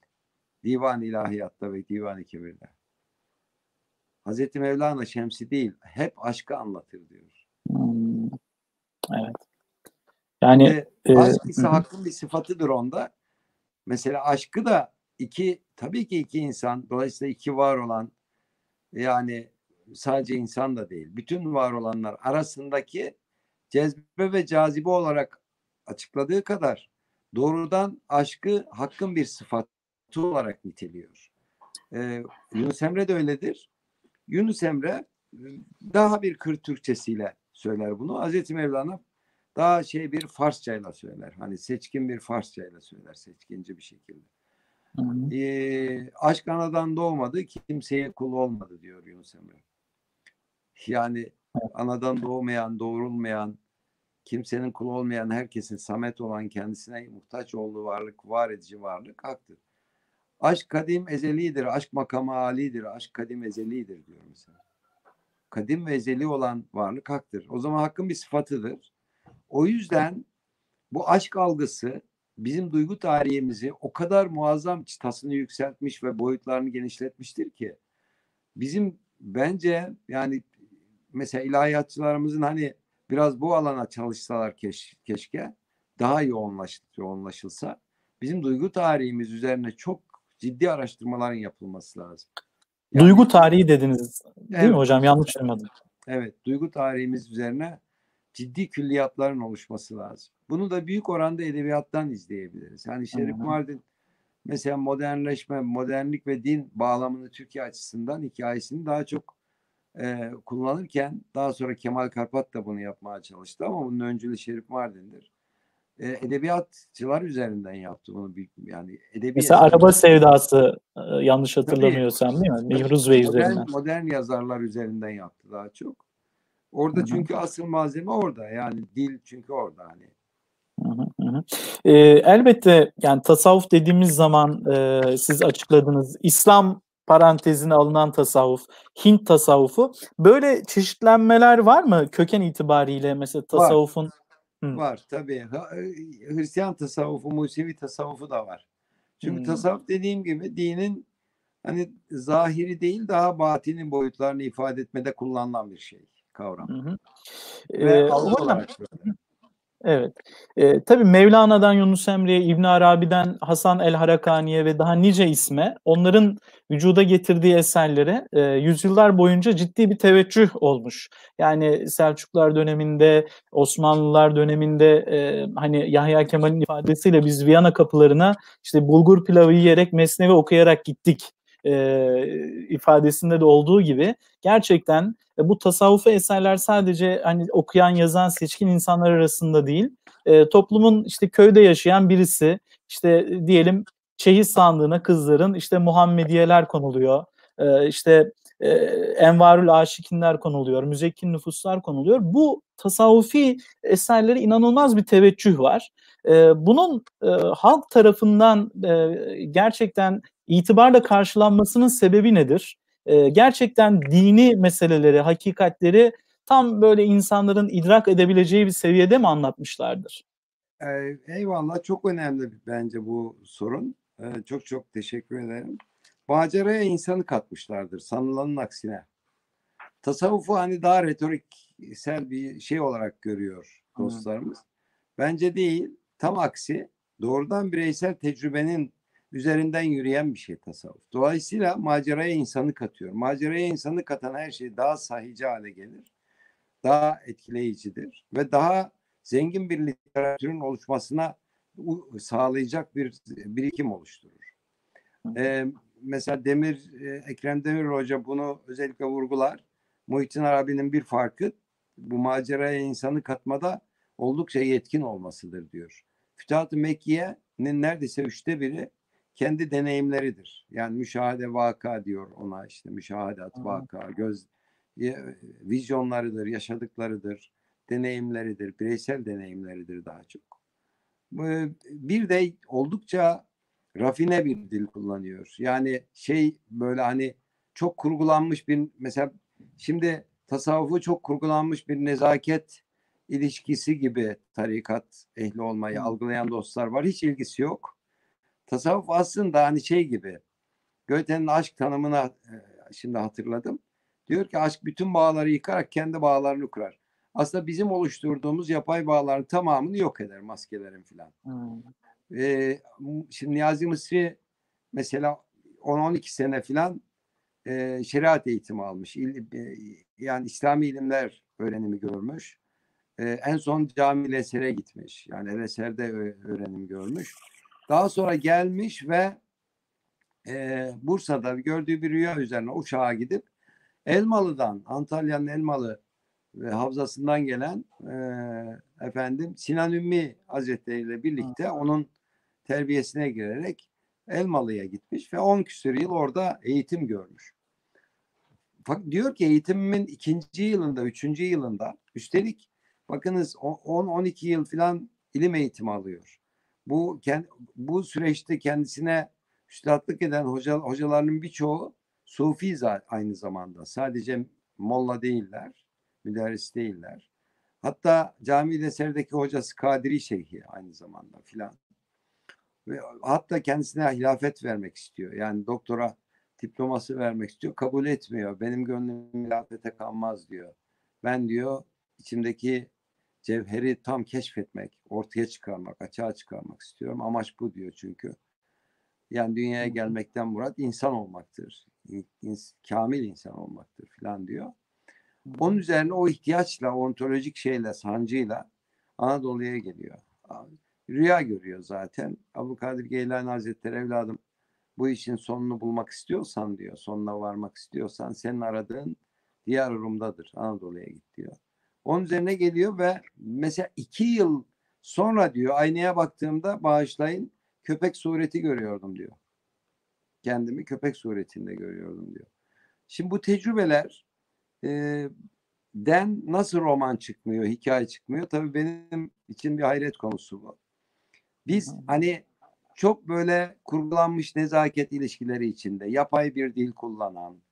Divan İlahiyatta ve Divan-ı Kebir'de. Hazreti Mevlana Şemsi değil, hep aşkı anlatır diyor. Hmm. Evet. Yani ve e, aşk ise hakkın bir sıfatıdır onda. Mesela aşkı da iki tabii ki iki insan dolayısıyla iki var olan yani sadece insan da değil. Bütün var olanlar arasındaki cezbe ve cazibe olarak açıkladığı kadar doğrudan aşkı hakkın bir sıfatı olarak niteliyor. Ee, Yunus Emre de öyledir. Yunus Emre daha bir kır Türkçesiyle söyler bunu. Hazreti Mevlana daha şey bir Farsçayla söyler. Hani seçkin bir Farsçayla söyler seçkinci bir şekilde. Ee, aşk anadan doğmadı, kimseye kul olmadı diyor Yunus Emre. Yani anadan doğmayan, doğrulmayan, kimsenin kulu olmayan, herkesin samet olan, kendisine muhtaç olduğu varlık, var edici varlık haktır. Aşk kadim ezelidir, aşk makamı alidir, aşk kadim ezelidir diyor mesela. Kadim ve ezeli olan varlık haktır. O zaman hakkın bir sıfatıdır. O yüzden bu aşk algısı bizim duygu tarihimizi o kadar muazzam çıtasını yükseltmiş ve boyutlarını genişletmiştir ki bizim bence yani mesela ilahiyatçılarımızın hani biraz bu alana çalışsalar keş, keşke daha yoğunlaş, yoğunlaşılsa bizim duygu tarihimiz üzerine çok ciddi araştırmaların yapılması lazım. Yani, duygu tarihi dediniz değil evet, mi hocam? Yanlış duymadım. Evet, duygu tarihimiz üzerine ciddi külliyatların oluşması lazım. Bunu da büyük oranda edebiyattan izleyebiliriz. Yani Şerif Mardin mesela modernleşme, modernlik ve din bağlamını Türkiye açısından hikayesini daha çok e, kullanırken daha sonra Kemal Karpat da bunu yapmaya çalıştı ama bunun öncülü Şerif Mardin'dir. E, edebiyatçılar üzerinden yaptı bunu yani edebi Mesela araba sevdası e, yanlış hatırlamıyorsam değil mi? Nehruz Bey üzerinden. Modern yazarlar üzerinden yaptı daha çok. Orada Hı-hı. çünkü asıl malzeme orada. Yani dil çünkü orada hani. Hı hı. E, elbette yani tasavvuf dediğimiz zaman e, siz açıkladınız. İslam parantezine alınan tasavvuf, Hint tasavvufu. Böyle çeşitlenmeler var mı köken itibariyle mesela tasavvufun? Var, Hı. var tabii. E, Hristiyan tasavvufu, Musevi tasavvufu da var. Çünkü hmm. tasavvuf dediğim gibi dinin hani zahiri değil daha batinin boyutlarını ifade etmede kullanılan bir şey kavram. Hı hı. Ve ee, olarak böyle. Evet. E, tabii Mevlana'dan Yunus Emre'ye, İbn Arabi'den Hasan el Harakani'ye ve daha nice isme onların vücuda getirdiği eserlere e, yüzyıllar boyunca ciddi bir teveccüh olmuş. Yani Selçuklar döneminde, Osmanlılar döneminde e, hani Yahya Kemal'in ifadesiyle biz Viyana kapılarına işte bulgur pilavı yiyerek, mesnevi okuyarak gittik e, ifadesinde de olduğu gibi gerçekten e, bu tasavvufi eserler sadece hani okuyan, yazan, seçkin insanlar arasında değil, e, toplumun işte köyde yaşayan birisi, işte diyelim çeyiz sandığına kızların işte Muhammediyeler konuluyor, e, işte e, Envarül Aşikinler konuluyor, müzekkin nüfuslar konuluyor. Bu tasavvufi eserlere inanılmaz bir teveccüh var. E, bunun e, halk tarafından e, gerçekten itibarla karşılanmasının sebebi nedir? E, gerçekten dini meseleleri, hakikatleri tam böyle insanların idrak edebileceği bir seviyede mi anlatmışlardır? Ee, eyvallah çok önemli bence bu sorun. Ee, çok çok teşekkür ederim. Maceraya insanı katmışlardır sanılanın aksine. Tasavvufu hani daha retoriksel bir şey olarak görüyor dostlarımız. Bence değil. Tam aksi doğrudan bireysel tecrübenin üzerinden yürüyen bir şey tasavvuf. Dolayısıyla maceraya insanı katıyor. Maceraya insanı katan her şey daha sahici hale gelir. Daha etkileyicidir ve daha zengin bir literatürün oluşmasına sağlayacak bir birikim oluşturur. Ee, mesela Demir, e, Ekrem Demir Hoca bunu özellikle vurgular. Muhittin Arabi'nin bir farkı bu maceraya insanı katmada oldukça yetkin olmasıdır diyor. Fütuhat-ı Mekke'nin neredeyse üçte biri kendi deneyimleridir. Yani müşahede vaka diyor ona işte müşahedat vaka, göz vizyonlarıdır, yaşadıklarıdır, deneyimleridir, bireysel deneyimleridir daha çok. Bir de oldukça rafine bir dil kullanıyor. Yani şey böyle hani çok kurgulanmış bir mesela şimdi tasavvufu çok kurgulanmış bir nezaket ilişkisi gibi tarikat ehli olmayı algılayan dostlar var. Hiç ilgisi yok. Tasavvuf aslında hani şey gibi Goethe'nin aşk tanımına şimdi hatırladım. Diyor ki aşk bütün bağları yıkarak kendi bağlarını kurar. Aslında bizim oluşturduğumuz yapay bağların tamamını yok eder maskelerin filan. Hmm. Ee, şimdi Niyazi Mısri mesela 10-12 sene filan e, şeriat eğitimi almış. İl, e, yani İslami ilimler öğrenimi görmüş. E, en son cami Leser'e gitmiş. Yani Leser'de öğrenim görmüş. Daha sonra gelmiş ve e, Bursa'da gördüğü bir rüya üzerine uçağa gidip Elmalı'dan, Antalya'nın Elmalı ve havzasından gelen e, efendim Sinan Ümmi Hazretleri ile birlikte onun terbiyesine girerek Elmalı'ya gitmiş ve 10 küsur yıl orada eğitim görmüş. Fakat diyor ki eğitimimin ikinci yılında, üçüncü yılında üstelik bakınız 10-12 yıl falan ilim eğitimi alıyor. Bu bu süreçte kendisine üstadlık eden hoca, hocalarının birçoğu Sufi aynı zamanda. Sadece molla değiller, müderris değiller. Hatta cami eserdeki hocası Kadiri Şeyhi aynı zamanda filan. Ve hatta kendisine hilafet vermek istiyor. Yani doktora diploması vermek istiyor. Kabul etmiyor. Benim gönlüm hilafete kalmaz diyor. Ben diyor içimdeki cevheri tam keşfetmek, ortaya çıkarmak, açığa çıkarmak istiyorum. Amaç bu diyor çünkü. Yani dünyaya gelmekten murat insan olmaktır. kamil insan olmaktır filan diyor. Onun üzerine o ihtiyaçla, ontolojik şeyle, sancıyla Anadolu'ya geliyor. Rüya görüyor zaten. Abu Kadir Geylani Hazretleri evladım bu işin sonunu bulmak istiyorsan diyor, sonuna varmak istiyorsan senin aradığın diğer Rum'dadır. Anadolu'ya git diyor. Onun üzerine geliyor ve mesela iki yıl sonra diyor aynaya baktığımda bağışlayın köpek sureti görüyordum diyor. Kendimi köpek suretinde görüyordum diyor. Şimdi bu tecrübeler e, den nasıl roman çıkmıyor, hikaye çıkmıyor? Tabii benim için bir hayret konusu bu. Biz hani çok böyle kurgulanmış nezaket ilişkileri içinde yapay bir dil kullanan,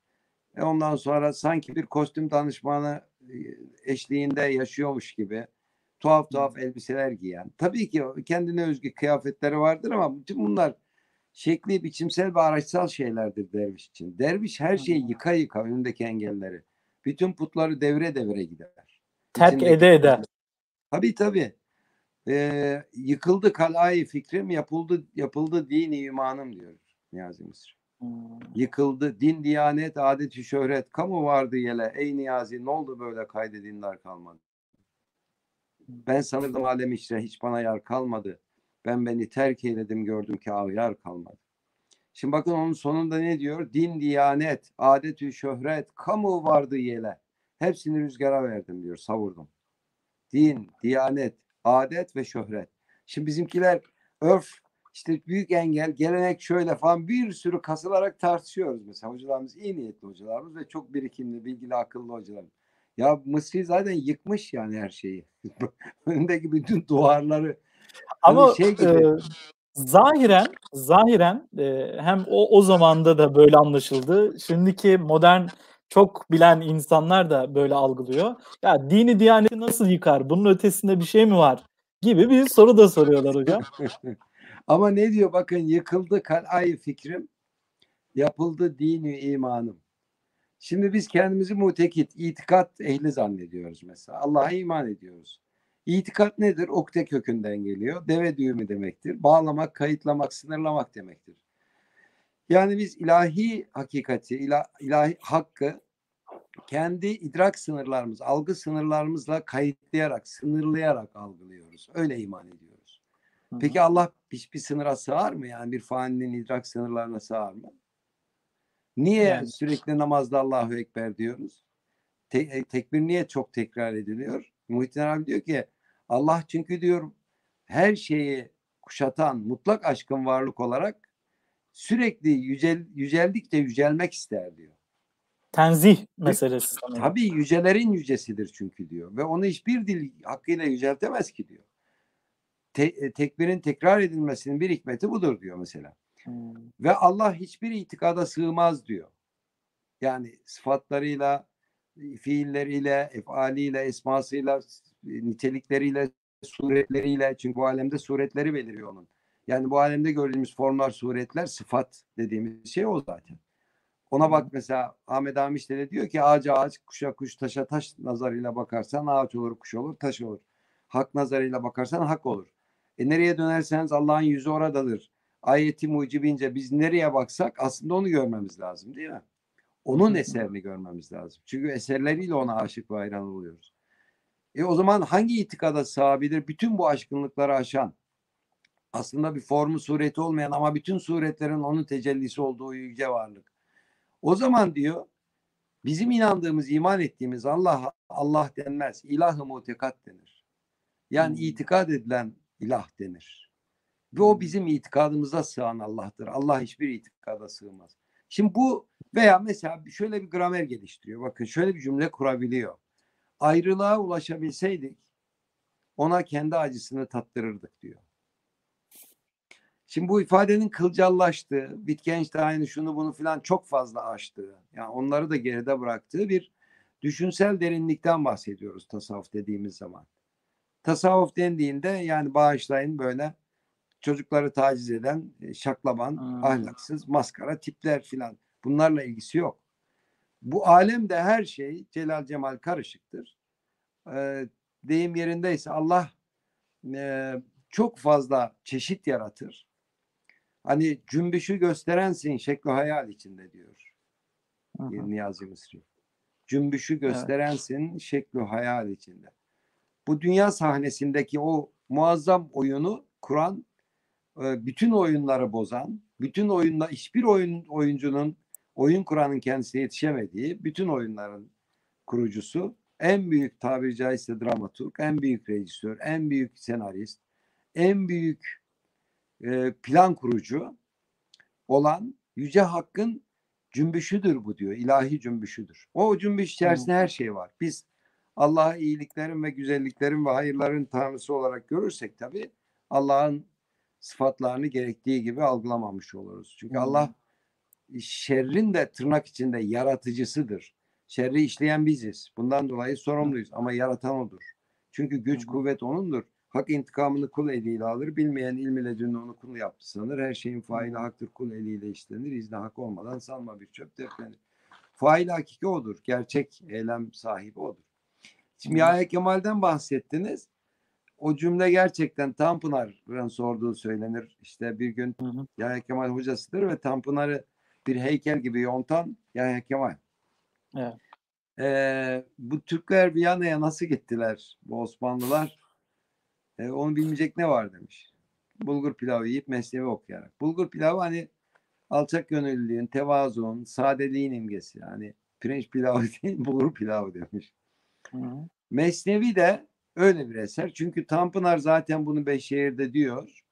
e ondan sonra sanki bir kostüm danışmanı eşliğinde yaşıyormuş gibi tuhaf tuhaf elbiseler giyen. Tabii ki kendine özgü kıyafetleri vardır ama bütün bunlar şekli, biçimsel ve araçsal şeylerdir derviş için. Derviş her şeyi yıka yıka önündeki engelleri. Bütün putları devre devre gider. Terk İçindeki ede ede. Tabii tabii. Ee, yıkıldı kalayı fikrim, yapıldı yapıldı dini imanım diyor Niyazi Mısır. Hmm. Yıkıldı din, diyanet, adeti, şöhret, kamu vardı yele. Ey Niyazi ne oldu böyle kaydedinler kalmadı. Ben sanırdım alem işte hiç bana yer kalmadı. Ben beni terk eyledim gördüm ki yer kalmadı. Şimdi bakın onun sonunda ne diyor? Din, diyanet, adetü, şöhret, kamu vardı yele. Hepsini rüzgara verdim diyor, savurdum. Din, diyanet, adet ve şöhret. Şimdi bizimkiler örf, işte büyük engel, gelenek şöyle falan bir sürü kasılarak tartışıyoruz mesela. Hocalarımız iyi niyetli hocalarımız ve çok birikimli, bilgili, akıllı hocalarımız. Ya Mısri zaten yıkmış yani her şeyi. Önündeki bütün duvarları. Ama hani şey gibi. E, zahiren zahiren e, hem o o zamanda da böyle anlaşıldı. Şimdiki modern çok bilen insanlar da böyle algılıyor. Ya dini diyaneti nasıl yıkar? Bunun ötesinde bir şey mi var? Gibi bir soru da soruyorlar hocam. Ama ne diyor bakın yıkıldı kalay fikrim, yapıldı dini imanım. Şimdi biz kendimizi mutekit, itikat ehli zannediyoruz mesela. Allah'a iman ediyoruz. İtikat nedir? Okte kökünden geliyor. Deve düğümü demektir. Bağlamak, kayıtlamak, sınırlamak demektir. Yani biz ilahi hakikati, ila- ilahi hakkı kendi idrak sınırlarımız, algı sınırlarımızla kayıtlayarak, sınırlayarak algılıyoruz. Öyle iman ediyoruz. Peki Allah hiçbir sınıra sığar mı? Yani bir faninin idrak sınırlarına sığar mı? Niye Yani. sürekli namazda Allahu Ekber diyoruz? Te- e, tekbir niye çok tekrar ediliyor? Muhittin abi diyor ki Allah çünkü diyor her şeyi kuşatan mutlak aşkın varlık olarak sürekli yücel, yüceldikçe yücelmek ister diyor. Tenzih meselesi. Tabii yücelerin yücesidir çünkü diyor. Ve onu hiçbir dil hakkıyla yüceltemez ki diyor. Te- e, tekbirin tekrar edilmesinin bir hikmeti budur diyor mesela. Hmm. Ve Allah hiçbir itikada sığmaz diyor. Yani sıfatlarıyla, fiilleriyle, efaliyle, esmasıyla, nitelikleriyle, suretleriyle. Çünkü bu alemde suretleri beliriyor onun. Yani bu alemde gördüğümüz formlar, suretler, sıfat dediğimiz şey o zaten. Ona bak mesela Ahmet Amiş'te de diyor ki ağaca ağaç, kuşa kuş, taşa taş nazarıyla bakarsan ağaç olur, kuş olur, taş olur. Hak nazarıyla bakarsan hak olur. E nereye dönerseniz Allah'ın yüzü oradadır. Ayeti mucibince biz nereye baksak aslında onu görmemiz lazım değil mi? Onun eserini görmemiz lazım. Çünkü eserleriyle ona aşık ve hayran oluyoruz. E o zaman hangi itikada sığabilir? Bütün bu aşkınlıkları aşan, aslında bir formu sureti olmayan ama bütün suretlerin onun tecellisi olduğu yüce varlık. O zaman diyor bizim inandığımız, iman ettiğimiz Allah Allah denmez. İlah-ı mutekat denir. Yani Hmm. itikad edilen ilah denir. Ve o Hmm. bizim itikadımıza sığan Allah'tır. Allah hiçbir itikada sığmaz. Şimdi bu veya mesela şöyle bir gramer geliştiriyor. Bakın şöyle bir cümle kurabiliyor. Ayrılığa ulaşabilseydik ona kendi acısını tattırırdık diyor. Şimdi bu ifadenin kılcallaştığı, Wittgenstein'in şunu bunu filan çok fazla aştığı, yani onları da geride bıraktığı bir düşünsel derinlikten bahsediyoruz tasavvuf dediğimiz zaman. Tasavvuf dendiğinde yani bağışlayın böyle çocukları taciz eden, e, şaklaban, Hmm. ahlaksız, maskara tipler filan. Bunlarla ilgisi yok. Bu alemde her şey Celal Cemal karışıktır. Ee, deyim yerindeyse Allah e, çok fazla çeşit yaratır. Hani cümbüşü gösterensin şekli hayal içinde diyor hı. Niyazi Mısri. Cümbüşü gösterensin şekli hayal içinde. Bu dünya sahnesindeki o muazzam oyunu kuran, e, bütün oyunları bozan, bütün oyunda hiçbir oyun oyuncunun oyun kuranın kendisine yetişemediği bütün oyunların kurucusu, en büyük tabiri caizse dramaturg, en büyük rejisör, en büyük senarist, en büyük e, plan kurucu olan Yüce Hakk'ın cümbüşüdür bu diyor. ilahi cümbüşüdür. O cümbüş içerisinde her şey var. Biz Allah'ı iyiliklerin ve güzelliklerin ve hayırların tanrısı olarak görürsek tabii Allah'ın sıfatlarını gerektiği gibi algılamamış oluruz. Çünkü Hmm. Allah şerrin de tırnak içinde yaratıcısıdır. Şerri işleyen biziz. Bundan dolayı sorumluyuz ama yaratan odur. Çünkü güç hı. kuvvet onundur. Hak intikamını kul eliyle alır. Bilmeyen ilmi ledünne onu kul yaptı sanır. Her şeyin faili haktır kul eliyle işlenir. İzni hak olmadan sanma bir çöp defnenir. Fail hakiki odur. Gerçek eylem sahibi odur. Şimdi. Yahya Kemal'den bahsettiniz. O cümle gerçekten Tanpınar'ın sorduğu söylenir. İşte bir gün Hı hı. Yahya Kemal hocasıdır ve Tanpınar'ı bir heykel gibi yontan Yahya Kemal. Evet. Ee, bu Türkler Viyana'ya nasıl gittiler bu Osmanlılar? Ee, onu bilmeyecek ne var demiş. Bulgur pilavı yiyip mesnevi okuyarak. Bulgur pilavı hani alçak gönüllülüğün, tevazuun, sadeliğin imgesi. Yani pirinç pilavı değil bulgur pilavı demiş. Hı hı. Mesnevi de öyle bir eser. Çünkü Tanpınar zaten bunu Beşşehir'de diyor.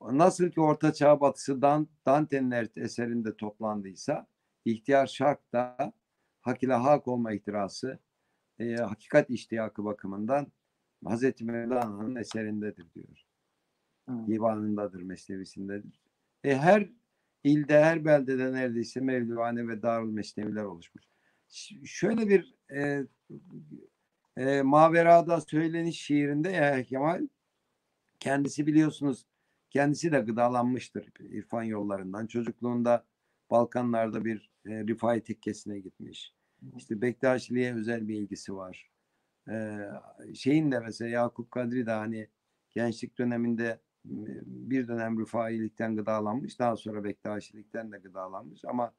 Nasıl ki Orta Çağ batısı Dan, Dante'nin eserinde toplandıysa ihtiyar şark da hak ile hak olma ihtirası e, hakikat iştiyakı bakımından Hazreti Mevlana'nın eserindedir diyor. Hı. Divanındadır, mesnevisindedir. E, her ilde, her beldede neredeyse mevlivane ve darül mesneviler oluşmuş. Ş- şöyle bir e, e, Mavera'da söyleniş şiirinde Yahya Kemal kendisi biliyorsunuz kendisi de gıdalanmıştır irfan yollarından. Çocukluğunda Balkanlarda bir e, Rifai tekkesine gitmiş. İşte Bektaşiliğe özel bir ilgisi var. Ee, şeyin de mesela Yakup Kadri de hani gençlik döneminde bir dönem Rıfailikten gıdalanmış. Daha sonra Bektaşilikten de gıdalanmış. Ama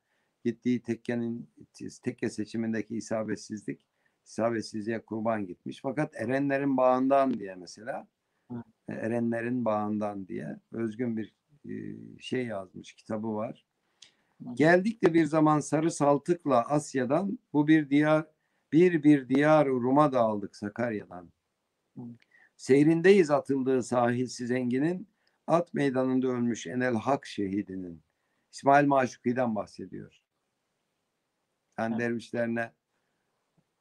gittiği tekkenin tekke seçimindeki isabetsizlik isabetsizliğe kurban gitmiş. Fakat Erenlerin bağından diye mesela Erenlerin bağından diye özgün bir şey yazmış kitabı var. Geldik de bir zaman sarı saltıkla Asya'dan bu bir diyar bir bir diyar Rum'a dağıldık Sakarya'dan. Seyrindeyiz atıldığı sahilsiz enginin at meydanında ölmüş Enel Hak şehidinin. İsmail Maşuki'den bahsediyor. Yani evet. dervişlerine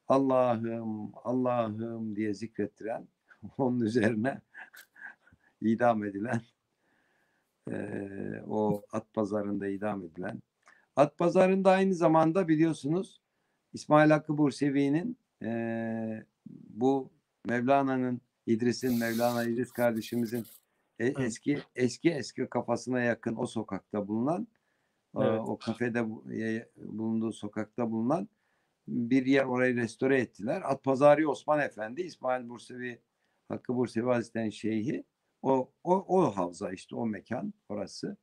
Allah'ım Allah'ım diye zikrettiren onun üzerine idam edilen e, o at pazarında idam edilen at pazarında aynı zamanda biliyorsunuz İsmail Hakkı Bursevi'nin e, bu Mevlana'nın İdris'in Mevlana İdris kardeşimizin e, eski eski eski kafasına yakın o sokakta bulunan evet. o, o kafede bulunduğu sokakta bulunan bir yer orayı restore ettiler. At Pazarı Osman Efendi İsmail Bursevi Hakkı Bursevi Hazretleri'nin şeyhi o, o, o havza işte o mekan orası.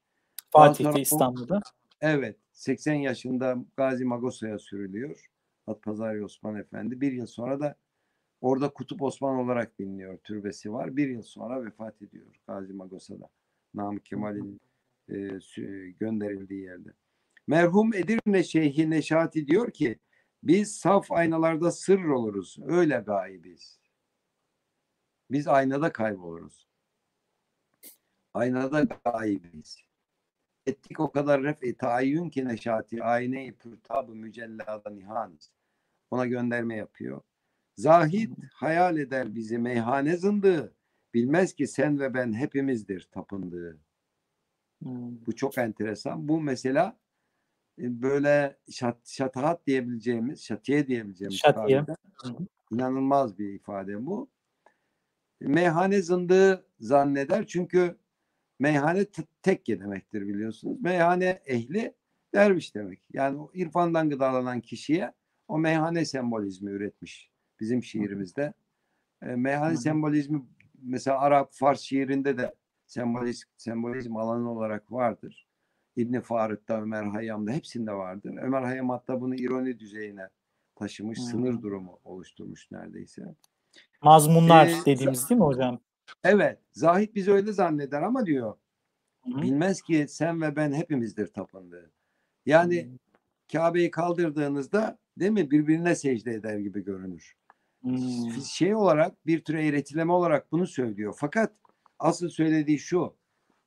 Fatih'te İstanbul'da. Evet. 80 yaşında Gazi Magosa'ya sürülüyor. At Pazarı Osman Efendi. Bir yıl sonra da orada Kutup Osman olarak biliniyor. Türbesi var. Bir yıl sonra vefat ediyor Gazi Magosa'da. Namık Kemal'in e, gönderildiği yerde. Merhum Edirne Şeyhi Neşati diyor ki biz saf aynalarda sır oluruz. Öyle gaybiz. Biz aynada kayboluruz. Aynada gaybiz. Ettik o kadar ref-i taayyün ki neşati ayne-i pürtab-ı mücellada nihaniz. Ona gönderme yapıyor. Zahid hayal eder bizi meyhane zındığı. Bilmez ki sen ve ben hepimizdir tapındığı. Hmm. Bu çok enteresan. Bu mesela böyle şat, şatahat diyebileceğimiz, şatiye diyebileceğimiz şatiye. inanılmaz bir ifade bu. Meyhane zındığı zanneder çünkü meyhane tekke demektir biliyorsunuz. Meyhane ehli derviş demek. Yani o irfandan gıdalanan kişiye o meyhane sembolizmi üretmiş bizim şiirimizde. E, meyhane Hı. sembolizmi mesela Arap, Fars şiirinde de sembolizm, sembolizm alanı olarak vardır. İbni Faruk'ta, Ömer Hayyam'da hepsinde vardır. Ömer Hayyam hatta bunu ironi düzeyine taşımış, hmm. sınır durumu oluşturmuş neredeyse. Mazmunlar ee, dediğimiz değil mi hocam? Evet. Zahit bizi öyle zanneder ama diyor. Hı-hı. Bilmez ki sen ve ben hepimizdir tapındığı. Yani. Kabe'yi kaldırdığınızda değil mi birbirine secde eder gibi görünür. Hı-hı. Şey olarak bir tür eğretileme olarak bunu söylüyor. Fakat asıl söylediği şu.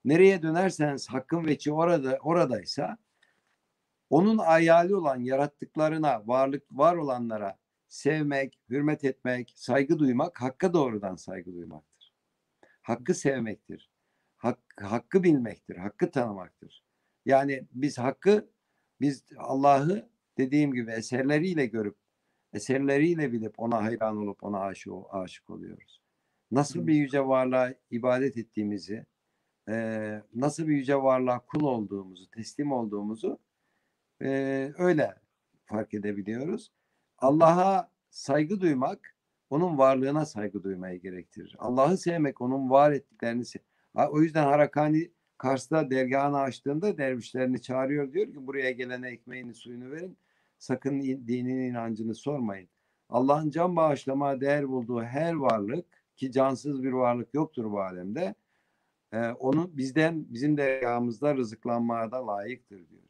Nereye dönerseniz hakkın veçi orada oradaysa onun ayali olan yarattıklarına, varlık var olanlara sevmek, hürmet etmek, saygı duymak hakka doğrudan saygı duymaktır. Hakkı sevmektir. Hak, hakkı bilmektir, hakkı tanımaktır. Yani biz hakkı, biz Allah'ı dediğim gibi eserleriyle görüp, eserleriyle bilip ona hayran olup ona aşık, aşık oluyoruz. Nasıl bir yüce varlığa ibadet ettiğimizi, e, nasıl bir yüce varlığa kul olduğumuzu, teslim olduğumuzu e, öyle fark edebiliyoruz. Allah'a saygı duymak, onun varlığına saygı duymayı gerektirir. Allah'ı sevmek, onun var ettiklerini O yüzden Harakani Kars'ta dergahını açtığında dervişlerini çağırıyor. Diyor ki buraya gelene ekmeğini suyunu verin. Sakın dinin inancını sormayın. Allah'ın can bağışlama değer bulduğu her varlık ki cansız bir varlık yoktur bu alemde e, onu bizden bizim dergahımızda rızıklanmaya da layıktır diyor.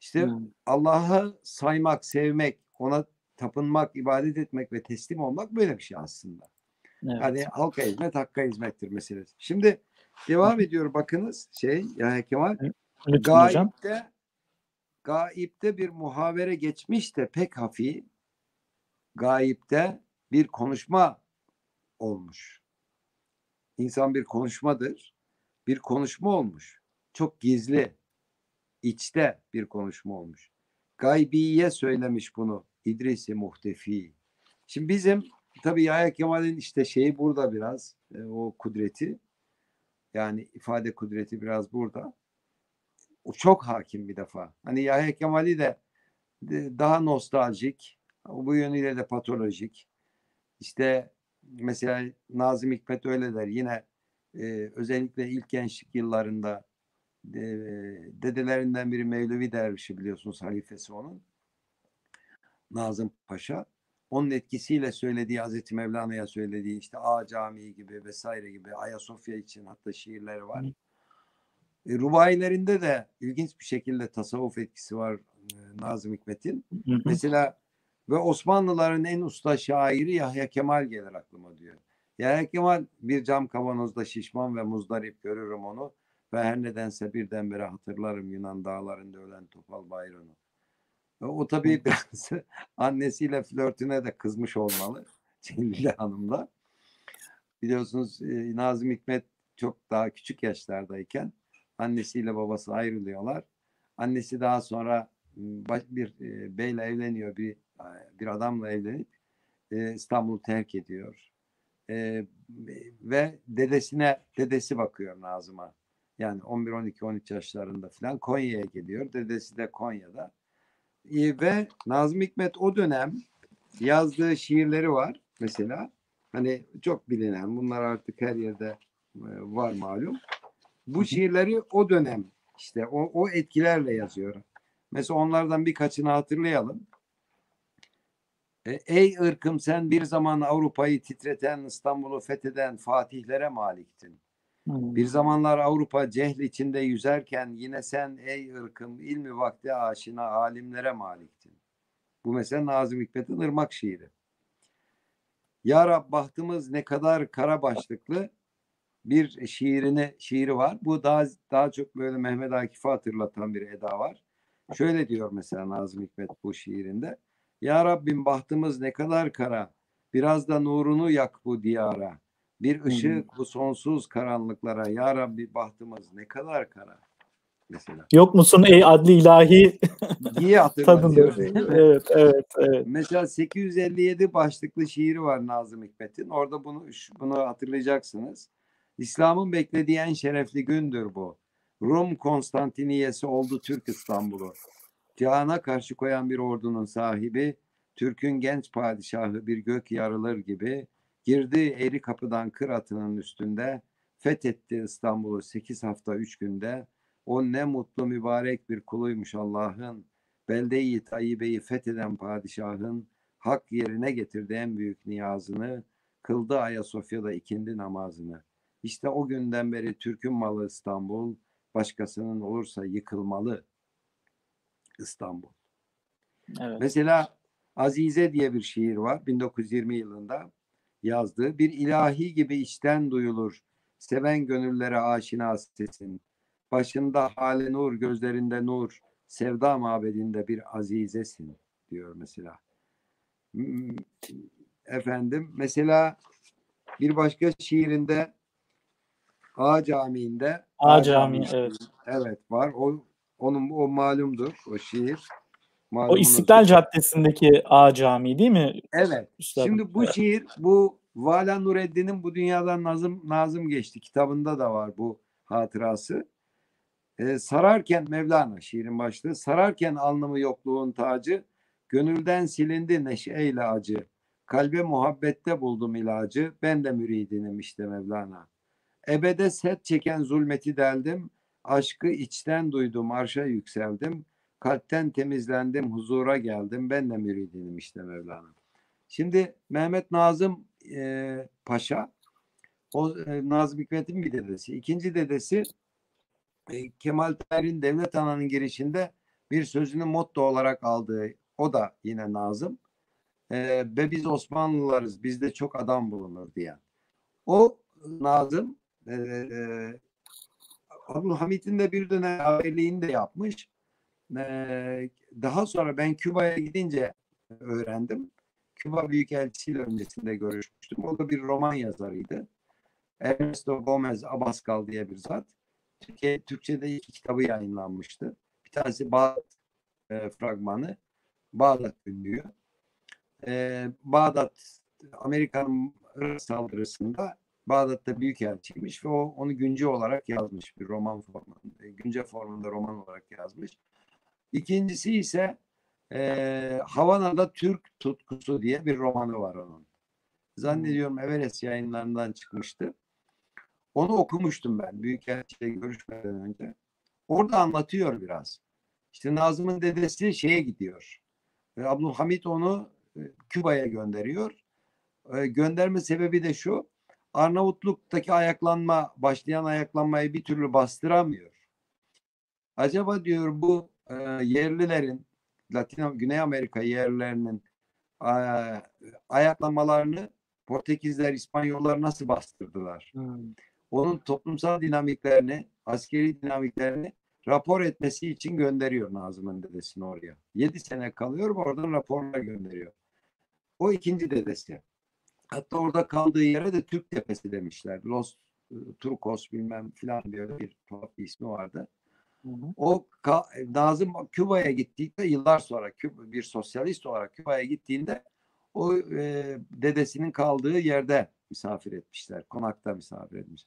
İşte hmm. Allah'ı saymak, sevmek, ona tapınmak, ibadet etmek ve teslim olmak böyle bir şey aslında. Evet. Yani halka hizmet, hakka hizmettir meselesi. Şimdi devam ediyor bakınız şey ya Kemal. Lütfen gaipte, gaipte bir muhavere geçmiş de pek hafif. Gaipte bir konuşma olmuş. İnsan bir konuşmadır bir konuşma olmuş. Çok gizli, içte bir konuşma olmuş. Gaybiye söylemiş bunu İdris-i Muhtefi. Şimdi bizim tabii Yahya Kemal'in işte şeyi burada biraz e, o kudreti yani ifade kudreti biraz burada. O çok hakim bir defa. Hani Yahya Kemal'i de, de daha nostaljik, bu yönüyle de patolojik. İşte mesela Nazım Hikmet öyle der. Yine e, özellikle ilk gençlik yıllarında e, dedelerinden biri Mevlevi Dervişi biliyorsunuz halifesi onun. Nazım Paşa. Onun etkisiyle söylediği Hazreti Mevlana'ya söylediği işte A Camii gibi vesaire gibi Ayasofya için hatta şiirleri var. E, Rubailerinde de ilginç bir şekilde tasavvuf etkisi var e, Nazım Hikmet'in. Mesela ve Osmanlıların en usta şairi Yahya Kemal gelir aklıma diyor. Yahya Kemal bir cam kavanozda şişman ve muzdarip görürüm onu ve her nedense birdenbire hatırlarım Yunan dağlarında ölen Topal Bayron'u. O tabii biraz annesiyle flörtüne de kızmış olmalı. Cemile Hanım'la. Biliyorsunuz e, Nazım Hikmet çok daha küçük yaşlardayken annesiyle babası ayrılıyorlar. Annesi daha sonra bir e, beyle evleniyor, bir bir adamla evlenip e, İstanbul'u terk ediyor. Ve dedesine, dedesi bakıyor Nazım'a. Yani 11, 12, 13 yaşlarında falan Konya'ya geliyor. Dedesi de Konya'da ve Nazım Hikmet o dönem yazdığı şiirleri var mesela. Hani çok bilinen bunlar artık her yerde e, var malum. Bu şiirleri o dönem işte o, o etkilerle yazıyor. Mesela onlardan birkaçını hatırlayalım. E, Ey ırkım sen bir zaman Avrupa'yı titreten, İstanbul'u fetheden fatihlere maliktin. Bir zamanlar Avrupa cehl içinde yüzerken yine sen ey ırkım ilmi vakti aşina alimlere maliktin. Bu mesela Nazım Hikmet'in ırmak şiiri. Ya Rab bahtımız ne kadar kara başlıklı bir şiirini şiiri var. Bu daha daha çok böyle Mehmet Akif'i hatırlatan bir eda var. Şöyle diyor mesela Nazım Hikmet bu şiirinde. Ya Rabbim bahtımız ne kadar kara. Biraz da nurunu yak bu diyara. Bir ışık bu sonsuz karanlıklara. Ya Rabbi bahtımız ne kadar kara. Mesela. Yok musun ey adli ilahi diye hatırlatıyor. evet, evet, evet. Mesela 857 başlıklı şiiri var Nazım Hikmet'in. Orada bunu bunu hatırlayacaksınız. İslam'ın beklediği en şerefli gündür bu. Rum Konstantiniyesi oldu Türk İstanbul'u. Cihana karşı koyan bir ordunun sahibi, Türk'ün genç padişahı bir gök yarılır gibi Girdi eğri kapıdan kır atının üstünde, fethetti İstanbul'u sekiz hafta üç günde. O ne mutlu mübarek bir kuluymuş Allah'ın. Belde-i Tayyibe'yi fetheden padişahın hak yerine getirdi en büyük niyazını. Kıldı Ayasofya'da ikindi namazını. İşte o günden beri Türk'ün malı İstanbul, başkasının olursa yıkılmalı İstanbul. Evet. Mesela Azize diye bir şiir var 1920 yılında yazdığı bir ilahi gibi içten duyulur. Seven gönüllere aşina sesin. Başında hale nur, gözlerinde nur. Sevda mabedinde bir azizesin diyor mesela. Efendim mesela bir başka şiirinde A Camii'nde A, A Camii evet. Evet var. O onun o malumdur o şiir. O İstiklal Caddesi'ndeki A Camii değil mi? Evet. Üstadım. Şimdi bu şiir bu Vala Nureddin'in bu dünyadan Nazım Nazım geçti kitabında da var bu hatırası. Ee, sararken Mevlana şiirin başlığı sararken alnımı yokluğun tacı gönülden silindi neşeyle acı kalbe muhabbette buldum ilacı ben de müridinim işte Mevlana. Ebede set çeken zulmeti deldim aşkı içten duydum arşa yükseldim kalpten temizlendim, huzura geldim. Ben de müridinim işte Mevlana. Şimdi Mehmet Nazım e, Paşa, o e, Nazım Hikmet'in bir dedesi. İkinci dedesi e, Kemal Tahir'in Devlet Ana'nın girişinde bir sözünü motto olarak aldığı, o da yine Nazım. E, ve biz Osmanlılarız, bizde çok adam bulunur diye. O Nazım e, e, Abdülhamit'in de bir dönem haberliğini de yapmış daha sonra ben Küba'ya gidince öğrendim. Küba Büyükelçisi'yle öncesinde görüşmüştüm. O da bir roman yazarıydı. Ernesto Gomez Abascal diye bir zat. Türkiye, Türkçe'de iki kitabı yayınlanmıştı. Bir tanesi Bağdat e, fragmanı. Bağdat ünlüyor. E, Bağdat Amerikan saldırısında Bağdat'ta büyükelçiymiş ve o onu güncel olarak yazmış bir roman formunda, güncel formunda roman olarak yazmış. İkincisi ise e, Havana'da Türk tutkusu diye bir romanı var onun. Zannediyorum Everest yayınlarından çıkmıştı. Onu okumuştum ben Büyükelçiyle görüşmeden önce. Orada anlatıyor biraz. İşte Nazım'ın dedesi şeye gidiyor. E, Abdülhamit onu e, Küba'ya gönderiyor. E, gönderme sebebi de şu. Arnavutluk'taki ayaklanma, başlayan ayaklanmayı bir türlü bastıramıyor. Acaba diyor bu e, yerlilerin, Latin Güney Amerika yerlilerinin e, ayaklanmalarını Portekizler, İspanyollar nasıl bastırdılar? Hmm. Onun toplumsal dinamiklerini, askeri dinamiklerini rapor etmesi için gönderiyor Nazım'ın dedesini oraya. Yedi sene kalıyor oradan raporlar gönderiyor. O ikinci dedesi. Hatta orada kaldığı yere de Türk Tepesi demişler. Los e, Turkos bilmem filan diye bir tuhaf bir ismi vardı. Hı hı. O Nazım Küba'ya gittiğinde yıllar sonra Küba, bir sosyalist olarak Küba'ya gittiğinde o e, dedesinin kaldığı yerde misafir etmişler. Konakta misafir etmiş.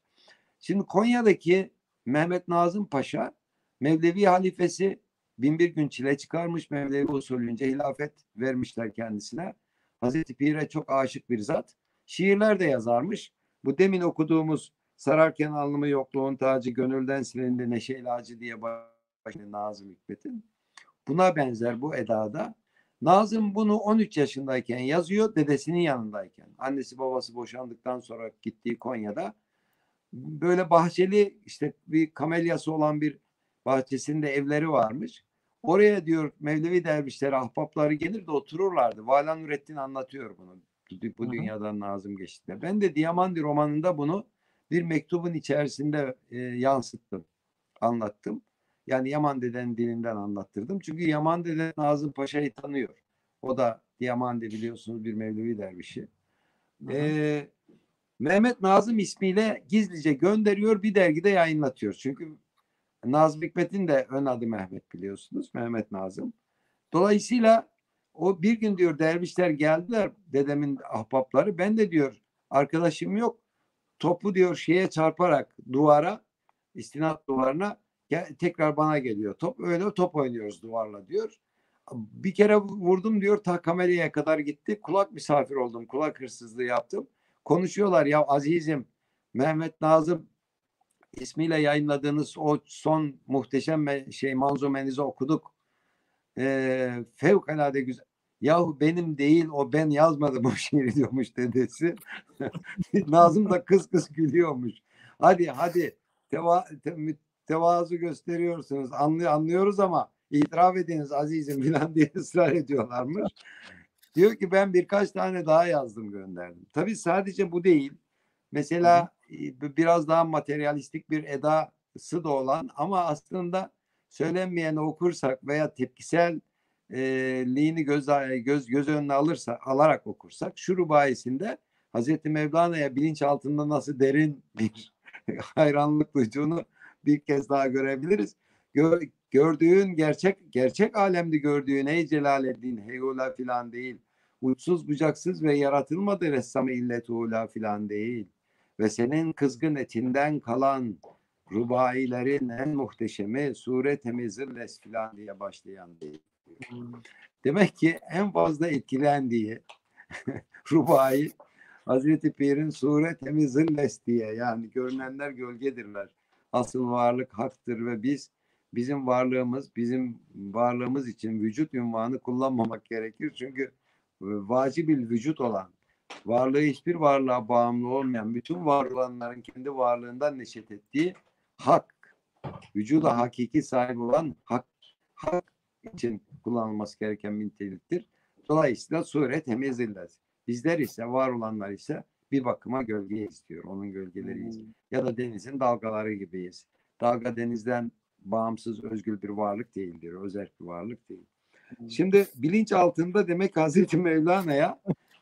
Şimdi Konya'daki Mehmet Nazım Paşa Mevlevi halifesi binbir gün çile çıkarmış. Mevlevi usulünce hilafet vermişler kendisine. Hazreti Pir'e çok aşık bir zat. Şiirler de yazarmış. Bu demin okuduğumuz Sararken alnımı yokluğun tacı gönülden silindi neşe ilacı diye başlıyor Nazım Hikmet'in. Buna benzer bu edada Nazım bunu 13 yaşındayken yazıyor dedesinin yanındayken. Annesi babası boşandıktan sonra gittiği Konya'da böyle bahçeli işte bir kamelyası olan bir bahçesinde evleri varmış. Oraya diyor Mevlevi dervişleri, ahbapları gelir de otururlardı. Valan Nurettin anlatıyor bunu. Bu dünyadan Nazım geçti. Ben de Diamandi romanında bunu bir mektubun içerisinde e, yansıttım, anlattım. Yani Yaman Dede'nin dilinden anlattırdım. Çünkü Yaman Dede Nazım Paşa'yı tanıyor. O da Diamandi biliyorsunuz bir Mevlevi dervişi. Ee, Mehmet Nazım ismiyle gizlice gönderiyor bir dergide yayınlatıyor. Çünkü Nazım Hikmet'in de ön adı Mehmet biliyorsunuz. Mehmet Nazım. Dolayısıyla o bir gün diyor dervişler geldiler dedemin ahbapları. Ben de diyor arkadaşım yok. Topu diyor şeye çarparak duvara istinat duvarına tekrar bana geliyor. Top öyle top oynuyoruz duvarla diyor. Bir kere vurdum diyor ta kameraya kadar gitti. Kulak misafir oldum. Kulak hırsızlığı yaptım. Konuşuyorlar ya azizim Mehmet Nazım ismiyle yayınladığınız o son muhteşem şey manzumenizi okuduk. Ee, fevkalade güzel. Yahu benim değil o ben yazmadım o şiiri diyormuş dedesi. Nazım da kız kız gülüyormuş. Hadi hadi teva, te, tevazu gösteriyorsunuz. Anlıyor, anlıyoruz ama itiraf ediniz azizim filan diye ısrar ediyorlarmış. Diyor ki ben birkaç tane daha yazdım gönderdim. Tabii sadece bu değil. Mesela biraz daha materyalistik bir edası da olan ama aslında söylenmeyeni okursak veya tepkisel e, liğini göz, göz, göz önüne alırsa, alarak okursak şu rubayisinde Hazreti Mevlana'ya bilinç altında nasıl derin bir hayranlık duyduğunu bir kez daha görebiliriz. Gör, gördüğün gerçek gerçek alemde gördüğün ey Celaleddin heyula filan değil. Uçsuz bucaksız ve yaratılmadı ressam illet filan değil ve senin kızgın etinden kalan rubailerin en muhteşemi sure temizilles filan diye başlayan değil. Demek ki en fazla etkilendiği rubai Hazreti Pir'in sure temizilles diye yani görünenler gölgedirler. Asıl varlık haktır ve biz bizim varlığımız bizim varlığımız için vücut ünvanı kullanmamak gerekir. Çünkü e, vacibil vücut olan varlığı hiçbir varlığa bağımlı olmayan bütün var olanların kendi varlığından neşet ettiği hak, vücuda hakiki sahibi olan hak, hak için kullanılması gereken bir niteliktir. Dolayısıyla sure temizler. Bizler ise var olanlar ise bir bakıma gölge istiyor. Onun gölgeleriyiz. Hmm. Ya da denizin dalgaları gibiyiz. Dalga denizden bağımsız, özgür bir varlık değildir. Özel bir varlık değil. Hmm. Şimdi bilinç altında demek Hazreti Mevlana'ya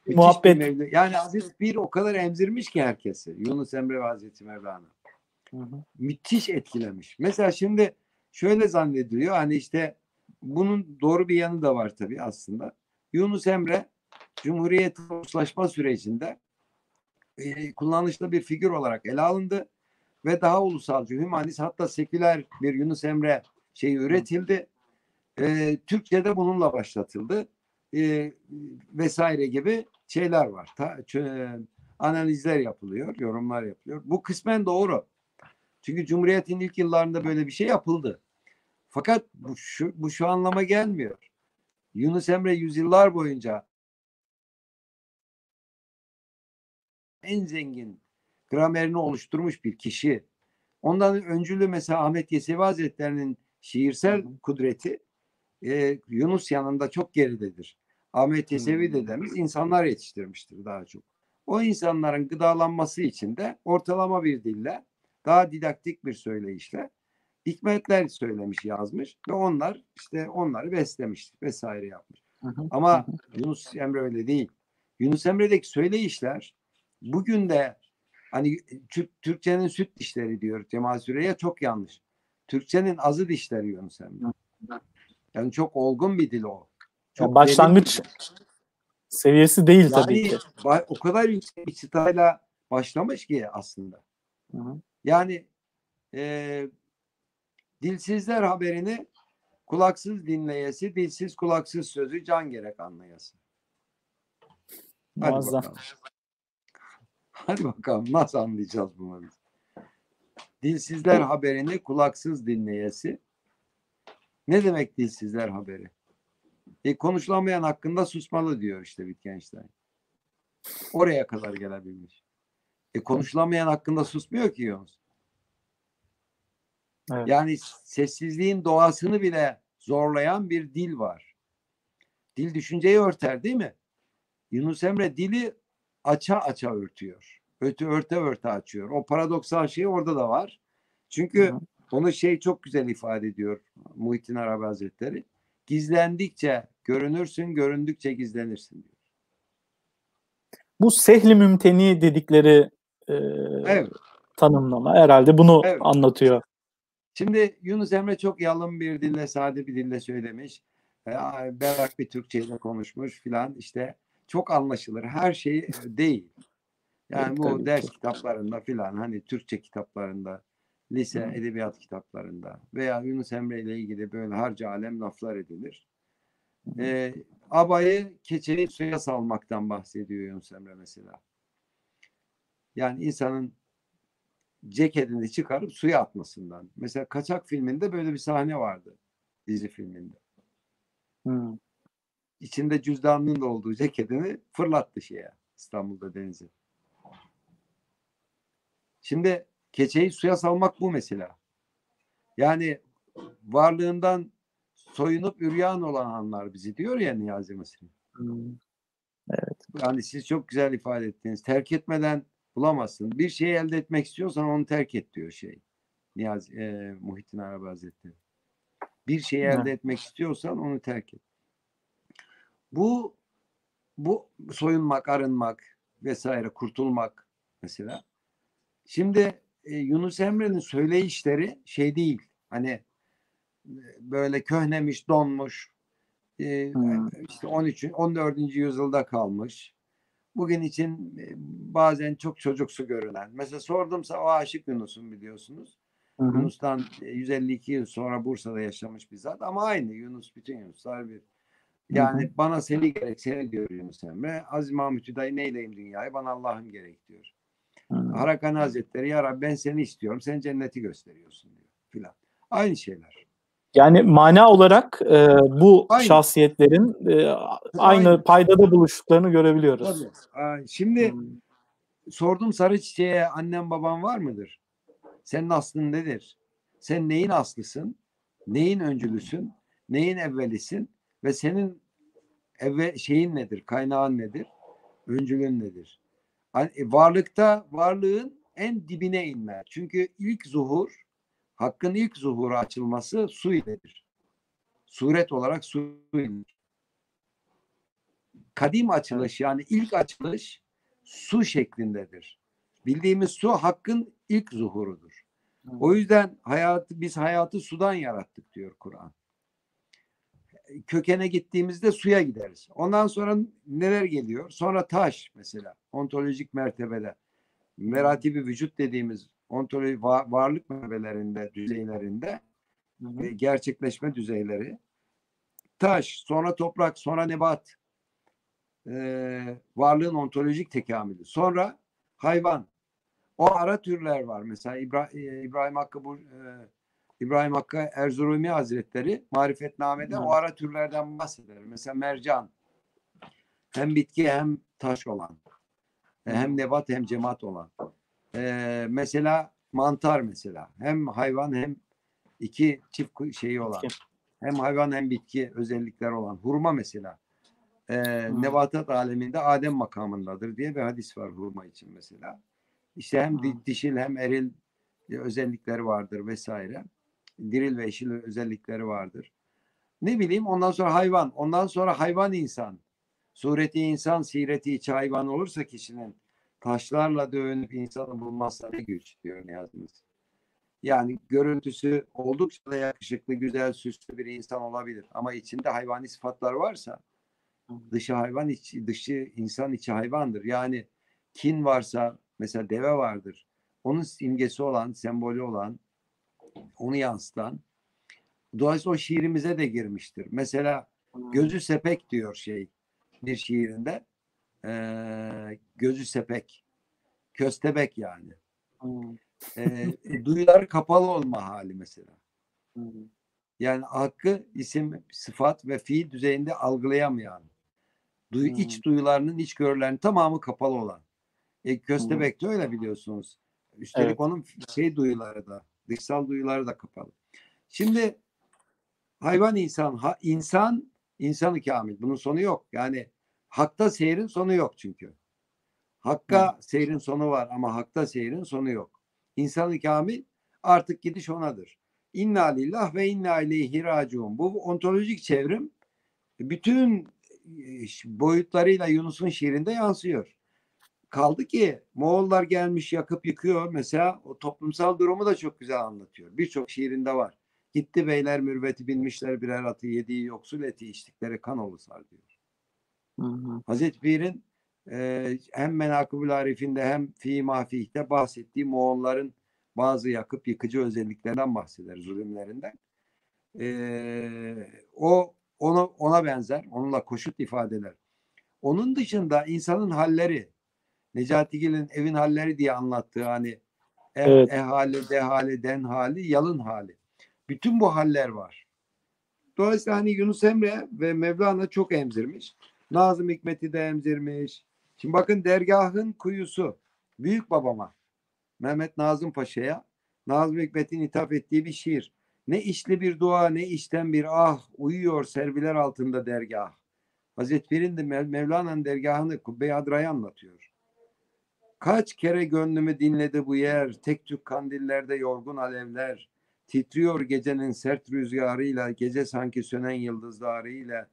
Muhabbet. Yani Hazreti Bir o kadar emzirmiş ki herkesi. Yunus Emre ve Hazreti Mevlana. Hı hı. Müthiş etkilemiş. Mesela şimdi şöyle zannediliyor hani işte bunun doğru bir yanı da var tabii aslında. Yunus Emre Cumhuriyet uluslaşma sürecinde e, kullanışlı bir figür olarak ele alındı ve daha ulusalcı, hümanist hatta seküler bir Yunus Emre şeyi üretildi. E, Türkçe'de bununla başlatıldı. E, vesaire gibi şeyler var. Ta, analizler yapılıyor, yorumlar yapılıyor. Bu kısmen doğru. Çünkü Cumhuriyet'in ilk yıllarında böyle bir şey yapıldı. Fakat bu şu, bu şu anlama gelmiyor. Yunus Emre yüzyıllar boyunca en zengin gramerini oluşturmuş bir kişi. Ondan öncülü mesela Ahmet Yesevi Hazretleri'nin şiirsel kudreti e, Yunus yanında çok geridedir. Ahmet Yesevi dedemiz insanlar yetiştirmiştir daha çok. O insanların gıdalanması için de ortalama bir dille, daha didaktik bir söyleyişle hikmetler söylemiş, yazmış ve onlar işte onları beslemiş vesaire yapmış. Ama Yunus Emre öyle değil. Yunus Emre'deki söyleyişler bugün de hani Türk, Türkçenin süt dişleri diyor Cemal Süreya çok yanlış. Türkçenin azı dişleri Yunus Emre. Yani çok olgun bir dil o. Çok yani başlangıç seviyesi değil yani, tabii ki. O kadar yüksek bir çıtayla başlamış ki aslında. Hı hı. Yani e, dilsizler haberini kulaksız dinleyesi, dilsiz kulaksız sözü can gerek anlayası. Hadi Muazzam. bakalım. Hadi bakalım nasıl anlayacağız bunları? Dilsizler haberini kulaksız dinleyesi. Ne demek dilsizler haberi? E, konuşulamayan hakkında susmalı diyor işte Wittgenstein. Oraya kadar gelebilmiş. E, konuşulamayan hakkında susmuyor ki Yunus. Evet. Yani sessizliğin doğasını bile zorlayan bir dil var. Dil düşünceyi örter değil mi? Yunus Emre dili aça aça örtüyor. Öte örte örte açıyor. O paradoksal şey orada da var. Çünkü Hı. onu şey çok güzel ifade ediyor Muhittin Arabi Hazretleri. Gizlendikçe görünürsün, göründükçe gizlenirsin diyor. Bu sehli mümteni dedikleri e, evet. tanımlama herhalde bunu evet. anlatıyor. Şimdi Yunus Emre çok yalın bir dille, sade bir dille söylemiş. E, berrak bir Türkçeyle konuşmuş filan işte çok anlaşılır. Her şey e, değil. Yani evet, bu ders kitaplarında filan hani Türkçe kitaplarında, lise edebiyat kitaplarında veya Yunus Emre ile ilgili böyle harca alem laflar edilir. E, abayı keçeyi suya salmaktan bahsediyor Yunus Emre mesela. Yani insanın ceketini çıkarıp suya atmasından. Mesela Kaçak filminde böyle bir sahne vardı. Dizi filminde. Hmm. İçinde cüzdanının da olduğu ceketini fırlattı şeye İstanbul'da denize. Şimdi keçeyi suya salmak bu mesela. Yani varlığından soyunup üryan olan anlar bizi diyor ya Niyazi Mısri. Hmm. Evet. Yani siz çok güzel ifade ettiniz. Terk etmeden bulamazsın. Bir şeyi elde etmek istiyorsan onu terk et diyor şey. Niyazi e, Muhittin Arabi Hazretleri. Bir şeyi elde etmek istiyorsan onu terk et. Bu bu soyunmak, arınmak vesaire, kurtulmak mesela. Şimdi e, Yunus Emre'nin söyleyişleri şey değil. Hani e, böyle köhnemiş, donmuş. E, hmm. işte 13. 14. yüzyılda kalmış bugün için e, bazen çok çocuksu görünen. Mesela sordumsa o Aşık Yunus'un biliyorsunuz. Hı hı. Yunus'tan 152 e, yıl sonra Bursa'da yaşamış bir zat ama aynı Yunus bütün Yunuslar bir. Yani hı hı. bana seni gerek seni diyor Yunus Emre. Aziz Mahmut Hüdayi neyleyim dünyayı bana Allah'ım gerek diyor. Hı. Harakani Hazretleri ya Rabbi ben seni istiyorum sen cenneti gösteriyorsun diyor filan. Aynı şeyler. Yani mana olarak e, bu aynı. şahsiyetlerin e, aynı, aynı paydada buluştuklarını görebiliyoruz. Tabii. Şimdi hmm. sordum sarı çiçeğe annem babam var mıdır? Senin aslın nedir? Sen neyin aslısın? Neyin öncülüsün? Neyin evvelisin? Ve senin evve şeyin nedir? Kaynağın nedir? Öncülün nedir? E, varlıkta varlığın en dibine inme. Çünkü ilk zuhur Hakkın ilk zuhuru açılması su iledir. Suret olarak su iledir. Kadim açılış yani ilk açılış su şeklindedir. Bildiğimiz su hakkın ilk zuhurudur. O yüzden hayatı biz hayatı sudan yarattık diyor Kur'an. Kökene gittiğimizde suya gideriz. Ondan sonra neler geliyor? Sonra taş mesela ontolojik mertebede meratibi vücut dediğimiz ontoloji va varlık mertebelerinde, düzeylerinde. E, gerçekleşme düzeyleri taş, sonra toprak, sonra nebat e, varlığın ontolojik tekamülü. Sonra hayvan. O ara türler var. Mesela İbra e, İbrahim Hakkı bu e, İbrahim Hakkı Erzurumi Hazretleri Marifetname'de o ara türlerden bahseder. Mesela mercan hem bitki hem taş olan. E, hem nebat hem cemaat olan. Ee, mesela mantar mesela. Hem hayvan hem iki çift şeyi olan. Hem hayvan hem bitki özellikler olan. Hurma mesela. Ee, nebatat aleminde Adem makamındadır diye bir hadis var hurma için mesela. İşte hem dişil hem eril özellikleri vardır vesaire. Diril ve eşil özellikleri vardır. Ne bileyim ondan sonra hayvan. Ondan sonra hayvan insan. Sureti insan, sireti içi hayvan olursa kişinin taşlarla dövünüp insanı bulmazsa ne güç diyor Niyazi'miz. Yani görüntüsü oldukça da yakışıklı, güzel, süslü bir insan olabilir. Ama içinde hayvani sıfatlar varsa dışı hayvan, içi, dışı insan içi hayvandır. Yani kin varsa mesela deve vardır. Onun simgesi olan, sembolü olan, onu yansıtan. Dolayısıyla o şiirimize de girmiştir. Mesela gözü sepek diyor şey bir şiirinde. Ee, gözü sepek. Köstebek yani. Hmm. Ee, duyuları kapalı olma hali mesela. Hmm. Yani hakkı isim, sıfat ve fiil düzeyinde algılayamayan. Duyu, hmm. iç duyularının, iç görülerinin tamamı kapalı olan. E, köstebek de öyle biliyorsunuz. Üstelik evet. onun şey duyuları da, dışsal duyuları da kapalı. Şimdi hayvan insan, ha, insan insanı kamil. Bunun sonu yok. Yani Hakta seyrin sonu yok çünkü. Hakka seyrin sonu var ama hakta seyrin sonu yok. İnsanı kamil artık gidiş onadır. İnna lillah ve inna ileyhi raciun. Bu ontolojik çevrim bütün e, boyutlarıyla Yunus'un şiirinde yansıyor. Kaldı ki Moğollar gelmiş yakıp yıkıyor. Mesela o toplumsal durumu da çok güzel anlatıyor. Birçok şiirinde var. Gitti beyler mürveti binmişler birer atı yediği yoksul eti içtikleri kan olusar diyor. Hı hı. Hazreti Pir'in e, hem Menakıbül Arif'inde hem Fi Mafih'te bahsettiği Moğolların bazı yakıp yıkıcı özelliklerinden bahseder, zulümlerinden. E, o ona, ona benzer, onunla koşut ifadeler. Onun dışında insanın halleri, Necati Gil'in evin halleri diye anlattığı hani e, evet. ehali, dehali, den hali, yalın hali. Bütün bu haller var. Dolayısıyla hani Yunus Emre ve Mevlana çok emzirmiş. Nazım Hikmet'i de emzirmiş. Şimdi bakın dergahın kuyusu büyük babama Mehmet Nazım Paşa'ya Nazım Hikmet'in hitap ettiği bir şiir. Ne işli bir dua ne işten bir ah uyuyor serviler altında dergah. Hazreti Pir'in de Mevlana'nın dergahını Kubbe-i Adra'yı anlatıyor. Kaç kere gönlümü dinledi bu yer, tek tük kandillerde yorgun alevler, titriyor gecenin sert rüzgarıyla, gece sanki sönen yıldızlarıyla,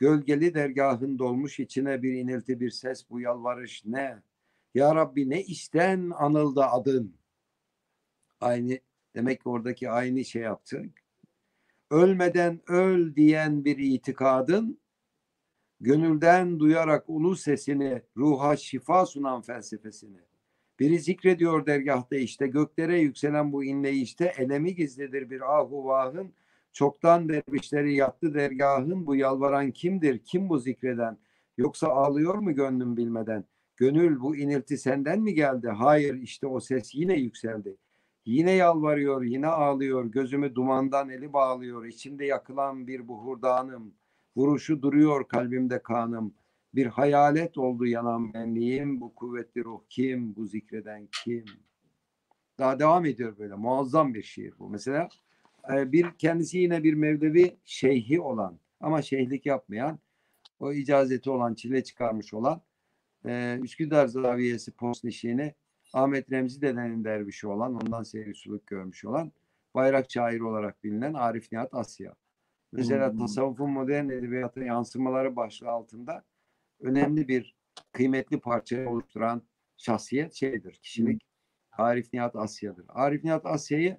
Gölgeli dergahın dolmuş içine bir inilti bir ses bu yalvarış ne? Ya Rabbi ne işten anıldı adın? Aynı demek ki oradaki aynı şey yaptı. Ölmeden öl diyen bir itikadın gönülden duyarak ulu sesini, ruha şifa sunan felsefesini. Biri zikrediyor dergahta işte göklere yükselen bu inleyişte elemi gizlidir bir ahu Çoktan dervişleri yattı dergahın bu yalvaran kimdir? Kim bu zikreden? Yoksa ağlıyor mu gönlüm bilmeden? Gönül bu inilti senden mi geldi? Hayır işte o ses yine yükseldi. Yine yalvarıyor, yine ağlıyor. Gözümü dumandan eli bağlıyor. İçimde yakılan bir buhurdanım. Vuruşu duruyor kalbimde kanım. Bir hayalet oldu yanan benliğim. Bu kuvvetli ruh kim? Bu zikreden kim? Daha devam ediyor böyle. Muazzam bir şiir bu. Mesela ee, bir kendisi yine bir Mevlevi şeyhi olan ama şeyhlik yapmayan o icazeti olan çile çıkarmış olan e, Üsküdar Zaviyesi Postnişini Ahmet Remzi dedenin dervişi olan ondan seyircilik görmüş olan bayrak şairi olarak bilinen Arif Nihat Asya. Mesela hmm. tasavvufun modern edebiyata yansımaları başlığı altında önemli bir kıymetli parça oluşturan şahsiyet şeydir, kişilik hmm. Arif Nihat Asya'dır. Arif Nihat Asya'yı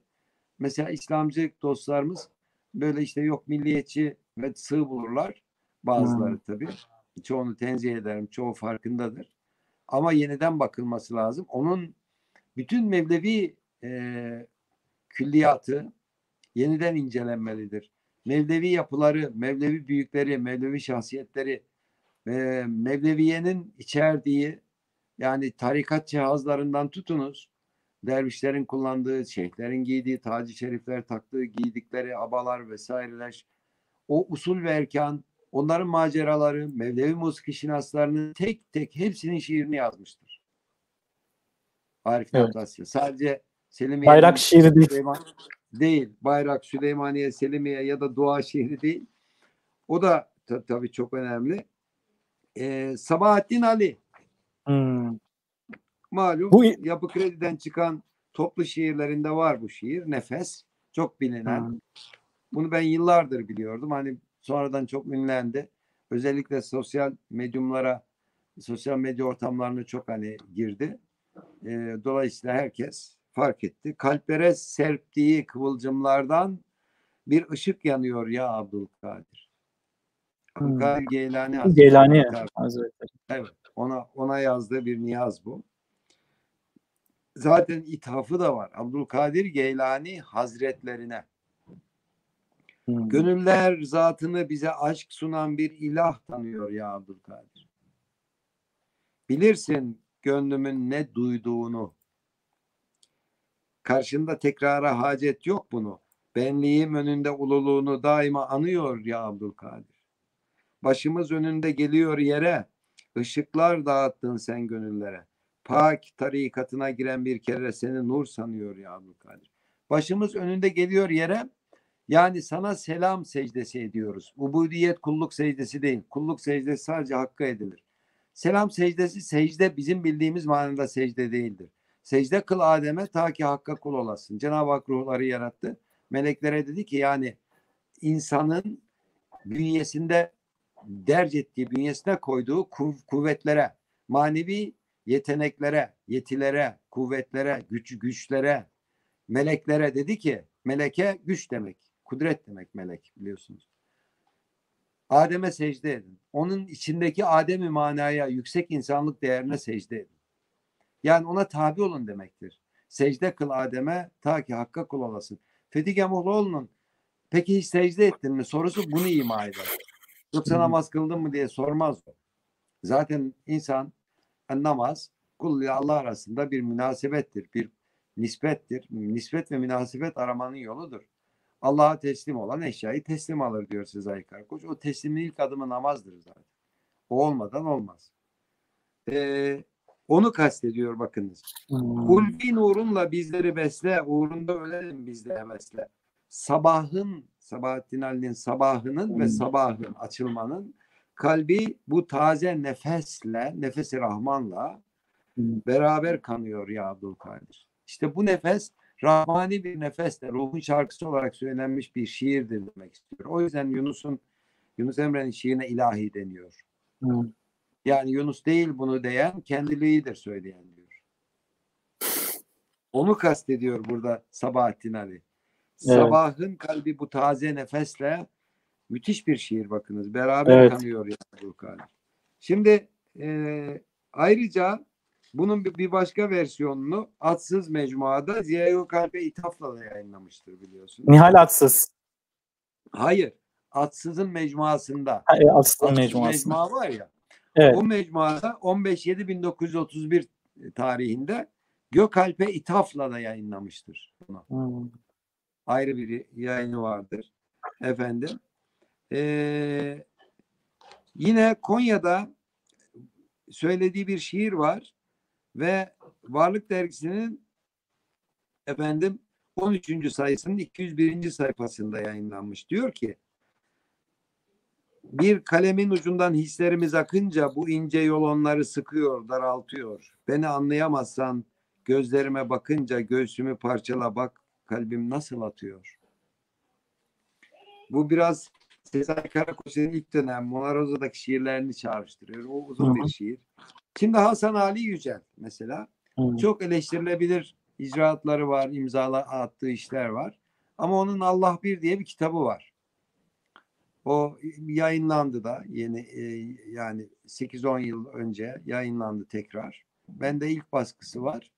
Mesela İslamcı dostlarımız böyle işte yok milliyetçi ve sığ bulurlar. Bazıları hmm. tabii. Çoğunu tenzih ederim. Çoğu farkındadır. Ama yeniden bakılması lazım. Onun bütün Mevlevi e, külliyatı yeniden incelenmelidir. Mevlevi yapıları, Mevlevi büyükleri, Mevlevi şahsiyetleri ve Mevleviyenin içerdiği Yani tarikat cihazlarından tutunuz. Dervişlerin kullandığı, şeyhlerin giydiği, tacı şerifler taktığı, giydikleri abalar vesaireler. O usul ve erkan, onların maceraları, Mevlevi musiki şinaslarının tek tek hepsinin şiirini yazmıştır. Arif Evet. Sadece Selimiye Bayrak şiiri değil. Süleyman değil. Bayrak, Süleymaniye, Selimiye ya da Dua şiiri değil. O da ta- tabii çok önemli. Ee, Sabahattin Ali Hmm. malum Bu- Yapı Kredi'den çıkan toplu şiirlerinde var bu şiir. Nefes. Çok bilinen. Hmm. Bunu ben yıllardır biliyordum. Hani sonradan çok ünlendi. Özellikle sosyal medyumlara, sosyal medya ortamlarına çok hani girdi. Ee, dolayısıyla herkes fark etti. Kalplere serptiği kıvılcımlardan bir ışık yanıyor ya Abdülkadir. Hmm. Abdülkadir Geylani Hazretleri Geylani Hazretleri. Evet. Ona ona yazdığı bir niyaz bu. Zaten ithafı da var. Abdülkadir Geylani Hazretlerine. Hmm. Gönüller zatını bize aşk sunan bir ilah tanıyor ya Abdülkadir. Bilirsin gönlümün ne duyduğunu. Karşında tekrara hacet yok bunu. Benliğim önünde ululuğunu daima anıyor ya Abdülkadir. Başımız önünde geliyor yere. Işıklar dağıttın sen gönüllere. Pak tarikatına giren bir kere seni nur sanıyor ya Abdülkadir. Başımız önünde geliyor yere. Yani sana selam secdesi ediyoruz. Ubudiyet kulluk secdesi değil. Kulluk secdesi sadece hakka edilir. Selam secdesi secde bizim bildiğimiz manada secde değildir. Secde kıl Adem'e ta ki hakka kul olasın. Cenab-ı Hak ruhları yarattı. Meleklere dedi ki yani insanın bünyesinde derc ettiği, bünyesine koyduğu kuv- kuvvetlere, manevi yeteneklere, yetilere, kuvvetlere, güç güçlere, meleklere dedi ki meleke güç demek, kudret demek melek biliyorsunuz. Adem'e secde edin. Onun içindeki Adem-i manaya, yüksek insanlık değerine secde edin. Yani ona tabi olun demektir. Secde kıl Adem'e ta ki hakka kul olasın. Fethi Gemuhluoğlu'nun peki hiç secde ettin mi sorusu bunu ima eder. Yoksa namaz kıldın mı diye sormaz o. Zaten insan e, namaz kul ile Allah arasında bir münasebettir, bir nispettir. Nispet ve münasebet aramanın yoludur. Allah'a teslim olan eşyayı teslim alır diyor Sezai Karakoç. O teslimin ilk adımı namazdır zaten. O olmadan olmaz. Ee, onu kastediyor bakınız. Hmm. Ulvi nurunla bizleri besle, uğrunda ölelim biz de hevesle. Sabahın, Sabahattin Ali'nin sabahının ve Hmm. sabahın açılmanın kalbi bu taze nefesle, nefesi Rahman'la Hmm. beraber kanıyor ya Abdülkadir. İşte bu nefes Rahmani bir nefesle ruhun şarkısı olarak söylenmiş bir şiirdir demek istiyor. O yüzden Yunus'un Yunus Emre'nin şiirine ilahi deniyor. Hmm. Yani Yunus değil bunu diyen kendiliğidir söyleyen diyor. Onu kastediyor burada Sabahattin Ali. Sabahın kalbi bu taze nefesle müthiş bir şiir bakınız. Beraber Evet. kanıyor ya Abdülkadir. Şimdi e, ayrıca bunun bir, başka versiyonunu Atsız Mecmua'da Ziya Gökalp'e ithafla da yayınlamıştır biliyorsunuz. Nihal Atsız. Hayır. Atsız'ın mecmuasında. Ha, e, Atsız Atsız mecmuası. mecmua var ya. Evet. O mecmuada 15.7.1931 tarihinde Gökalp'e ithafla da yayınlamıştır. Hmm. Ayrı bir yayını vardır. Efendim. Ee, yine Konya'da söylediği bir şiir var ve Varlık Dergisi'nin efendim 13. sayısının 201. sayfasında yayınlanmış. Diyor ki bir kalemin ucundan hislerimiz akınca bu ince yol onları sıkıyor, daraltıyor. Beni anlayamazsan gözlerime bakınca göğsümü parçala bak kalbim nasıl atıyor. Bu biraz Sezai Karakoç'un ilk dönem Mona Rosa'daki şiirlerini çağrıştırıyor. O uzun Hı hı. bir şiir. Şimdi Hasan Ali Yücel mesela Hmm. çok eleştirilebilir icraatları var, imzala attığı işler var. Ama onun Allah Bir diye bir kitabı var. O yayınlandı da yeni e, yani 8-10 yıl önce yayınlandı tekrar. Bende ilk baskısı var.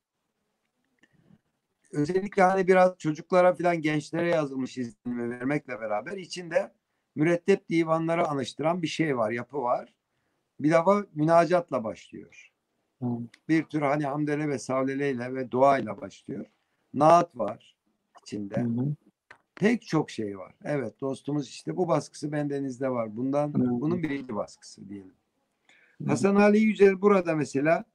Özellikle hani biraz çocuklara falan gençlere yazılmış izlenimi vermekle beraber içinde mürettep divanları anıştıran bir şey var, yapı var. Bir defa münacatla başlıyor. Bir tür hani hamdele ve savleleyle ve duayla başlıyor. Naat var içinde. Hı hı. Pek çok şey var. Evet dostumuz işte bu baskısı bendenizde var. Bundan bunun birinci baskısı diyelim. Hasan Ali Yücel burada mesela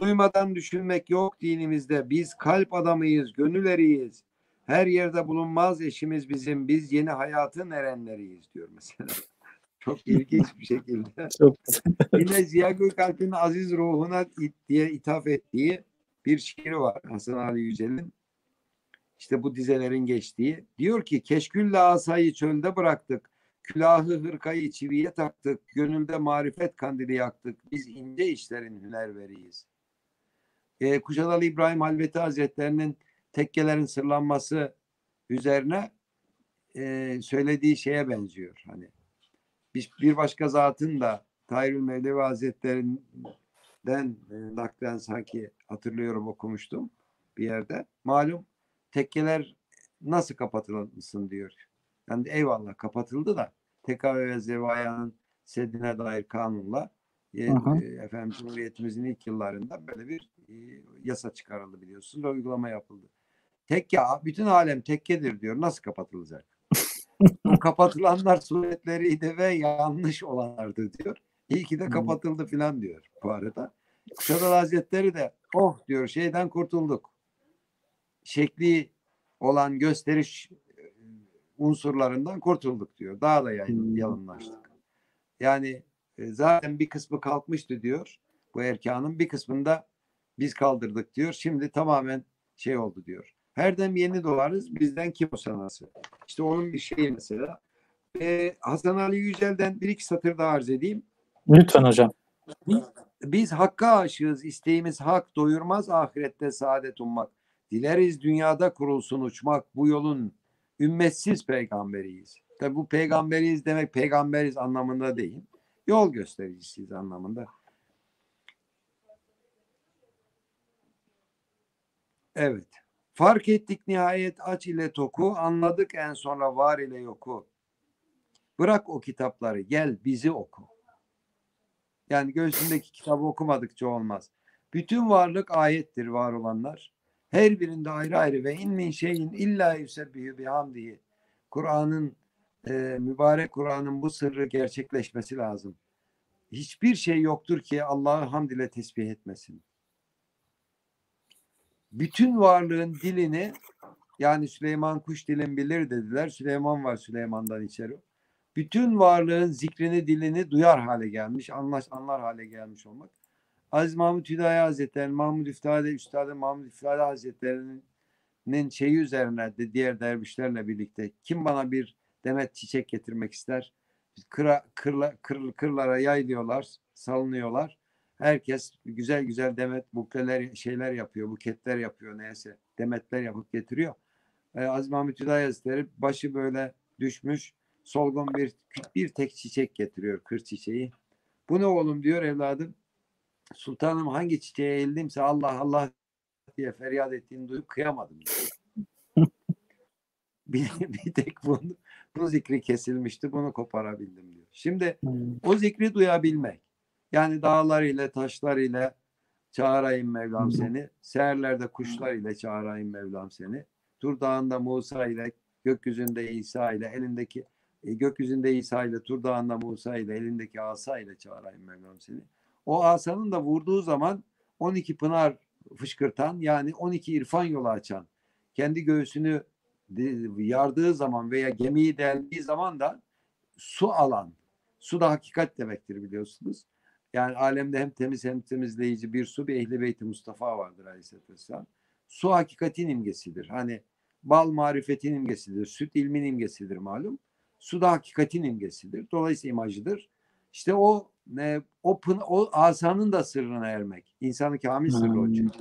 duymadan düşünmek yok dinimizde. Biz kalp adamıyız, gönül eriyiz. Her yerde bulunmaz eşimiz bizim. Biz yeni hayatın erenleriyiz diyor mesela. Çok ilginç bir şekilde. Çok. Yine Ziya Gökalp'in aziz ruhuna it diye ithaf ettiği bir şiiri var Hasan Ali Yücel'in. İşte bu dizelerin geçtiği. Diyor ki keşkülle asayı çölde bıraktık. Külahı hırkayı çiviye taktık. Gönülde marifet kandili yaktık. Biz ince işlerin hünerveriyiz. Ee, Kuşadalı İbrahim Halveti Hazretlerinin tekkelerin sırlanması üzerine e, söylediği şeye benziyor. Hani bir, bir başka zatın da Tayrül Mevlevi Hazretlerinden e, naklen sanki hatırlıyorum okumuştum bir yerde. Malum tekkeler nasıl kapatılsın diyor. Yani eyvallah kapatıldı da TKV ve Zevaya'nın seddine dair kanunla e, Aha. e, efendim Cumhuriyetimizin ilk yıllarında böyle bir e, yasa çıkarıldı biliyorsunuz ve uygulama yapıldı. Tekke, bütün alem tekkedir diyor. Nasıl kapatılacak? o kapatılanlar suretleriydi ve yanlış olanlardı diyor. İyi ki de kapatıldı filan diyor bu arada. Kuşadası Hazretleri de oh diyor şeyden kurtulduk. Şekli olan gösteriş e, unsurlarından kurtulduk diyor. Daha da yayın, Hmm. yalınlaştık. Yani e, zaten bir kısmı kalkmıştı diyor. Bu erkanın bir kısmında biz kaldırdık diyor. Şimdi tamamen şey oldu diyor. Her dem yeni doğarız bizden kim o sanası. İşte onun bir şeyi mesela. Ee, Hasan Ali Yücel'den bir iki satır daha arz edeyim. Lütfen hocam. Biz, biz hakka aşığız. isteğimiz hak doyurmaz ahirette saadet ummak. Dileriz dünyada kurulsun uçmak. Bu yolun ümmetsiz peygamberiyiz. Tabi bu peygamberiyiz demek peygamberiz anlamında değil. Yol göstericisiyiz anlamında. Evet. Fark ettik nihayet aç ile toku, anladık en sonra var ile yoku. Bırak o kitapları, gel bizi oku. Yani göğsündeki kitabı okumadıkça olmaz. Bütün varlık ayettir var olanlar. Her birinde ayrı ayrı ve in min şeyin illa yusebbihu bihamdihi. Kur'an'ın e, mübarek Kur'an'ın bu sırrı gerçekleşmesi lazım. Hiçbir şey yoktur ki Allah'ı hamd ile tesbih etmesin bütün varlığın dilini yani Süleyman kuş dilin bilir dediler. Süleyman var Süleyman'dan içeri. Bütün varlığın zikrini dilini duyar hale gelmiş, anlaş, anlar hale gelmiş olmak. Aziz Mahmud Hüdayi Hazretleri, Mahmud İftade, Üstadı Mahmud İftade Hazretleri'nin şeyi üzerine de diğer dervişlerle birlikte kim bana bir demet çiçek getirmek ister? Kıra, kırla, kır, kırlara yaylıyorlar, salınıyorlar. Herkes güzel güzel demet bukleler şeyler yapıyor, buketler yapıyor neyse. Demetler yapıp getiriyor. Ee, Aziz Mahmut Hüdayi Hazretleri başı böyle düşmüş. Solgun bir bir tek çiçek getiriyor, kır çiçeği. Bu ne oğlum diyor evladım. Sultanım hangi çiçeğe eğildimse Allah Allah diye feryat ettiğini duyup kıyamadım. Bir, bir tek bunu, bu zikri kesilmişti. Bunu koparabildim diyor. Şimdi o zikri duyabilmek. Yani dağlar ile taşlar ile çağırayım Mevlam seni. Seherlerde kuşlar ile çağırayım Mevlam seni. Tur Dağı'nda Musa ile gökyüzünde İsa ile elindeki e, gökyüzünde İsa ile Tur Dağı'nda Musa ile elindeki asa ile çağırayım Mevlam seni. O asanın da vurduğu zaman 12 pınar fışkırtan yani 12 irfan yolu açan kendi göğsünü yardığı zaman veya gemiyi deldiği zaman da su alan su da hakikat demektir biliyorsunuz. Yani alemde hem temiz hem temizleyici bir su bir ehli beyti Mustafa vardır aleyhissalatü vesselam. Su hakikatin imgesidir. Hani bal marifetin imgesidir. Süt ilmin imgesidir malum. Su da hakikatin imgesidir. Dolayısıyla imajıdır. İşte o ne, o, pın, o asanın da sırrına ermek. İnsanı kamil sırrı o çünkü.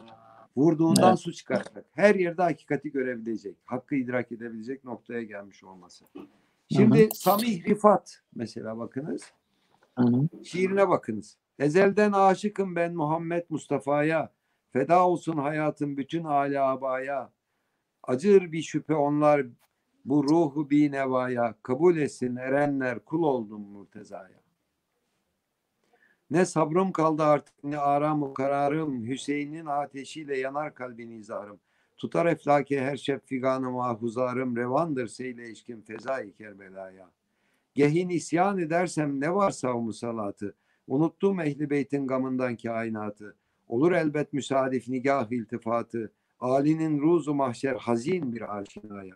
Vurduğundan evet. su çıkartmak. Her yerde hakikati görebilecek. Hakkı idrak edebilecek noktaya gelmiş olması. Şimdi Hı-hı. Samih Rifat mesela bakınız. Hı-hı. Şiirine bakınız. Ezelden aşıkım ben Muhammed Mustafa'ya. Feda olsun hayatım bütün âli abaya. Acır bir şüphe onlar bu ruhu bir nevaya. Kabul etsin erenler kul oldum murtezaya. Ne sabrım kaldı artık ne aramı kararım. Hüseyin'in ateşiyle yanar kalbin izarım. Tutar eflaki her şef figanı mahfuzarım. Revandır seyle işkim fezai Kerbela'ya. Gehin isyan edersem ne var savmu salatı. Unuttum ehli beytin gamından kainatı. Olur elbet müsadif nigah iltifatı. Ali'nin ruzu mahşer hazin bir aşinaya.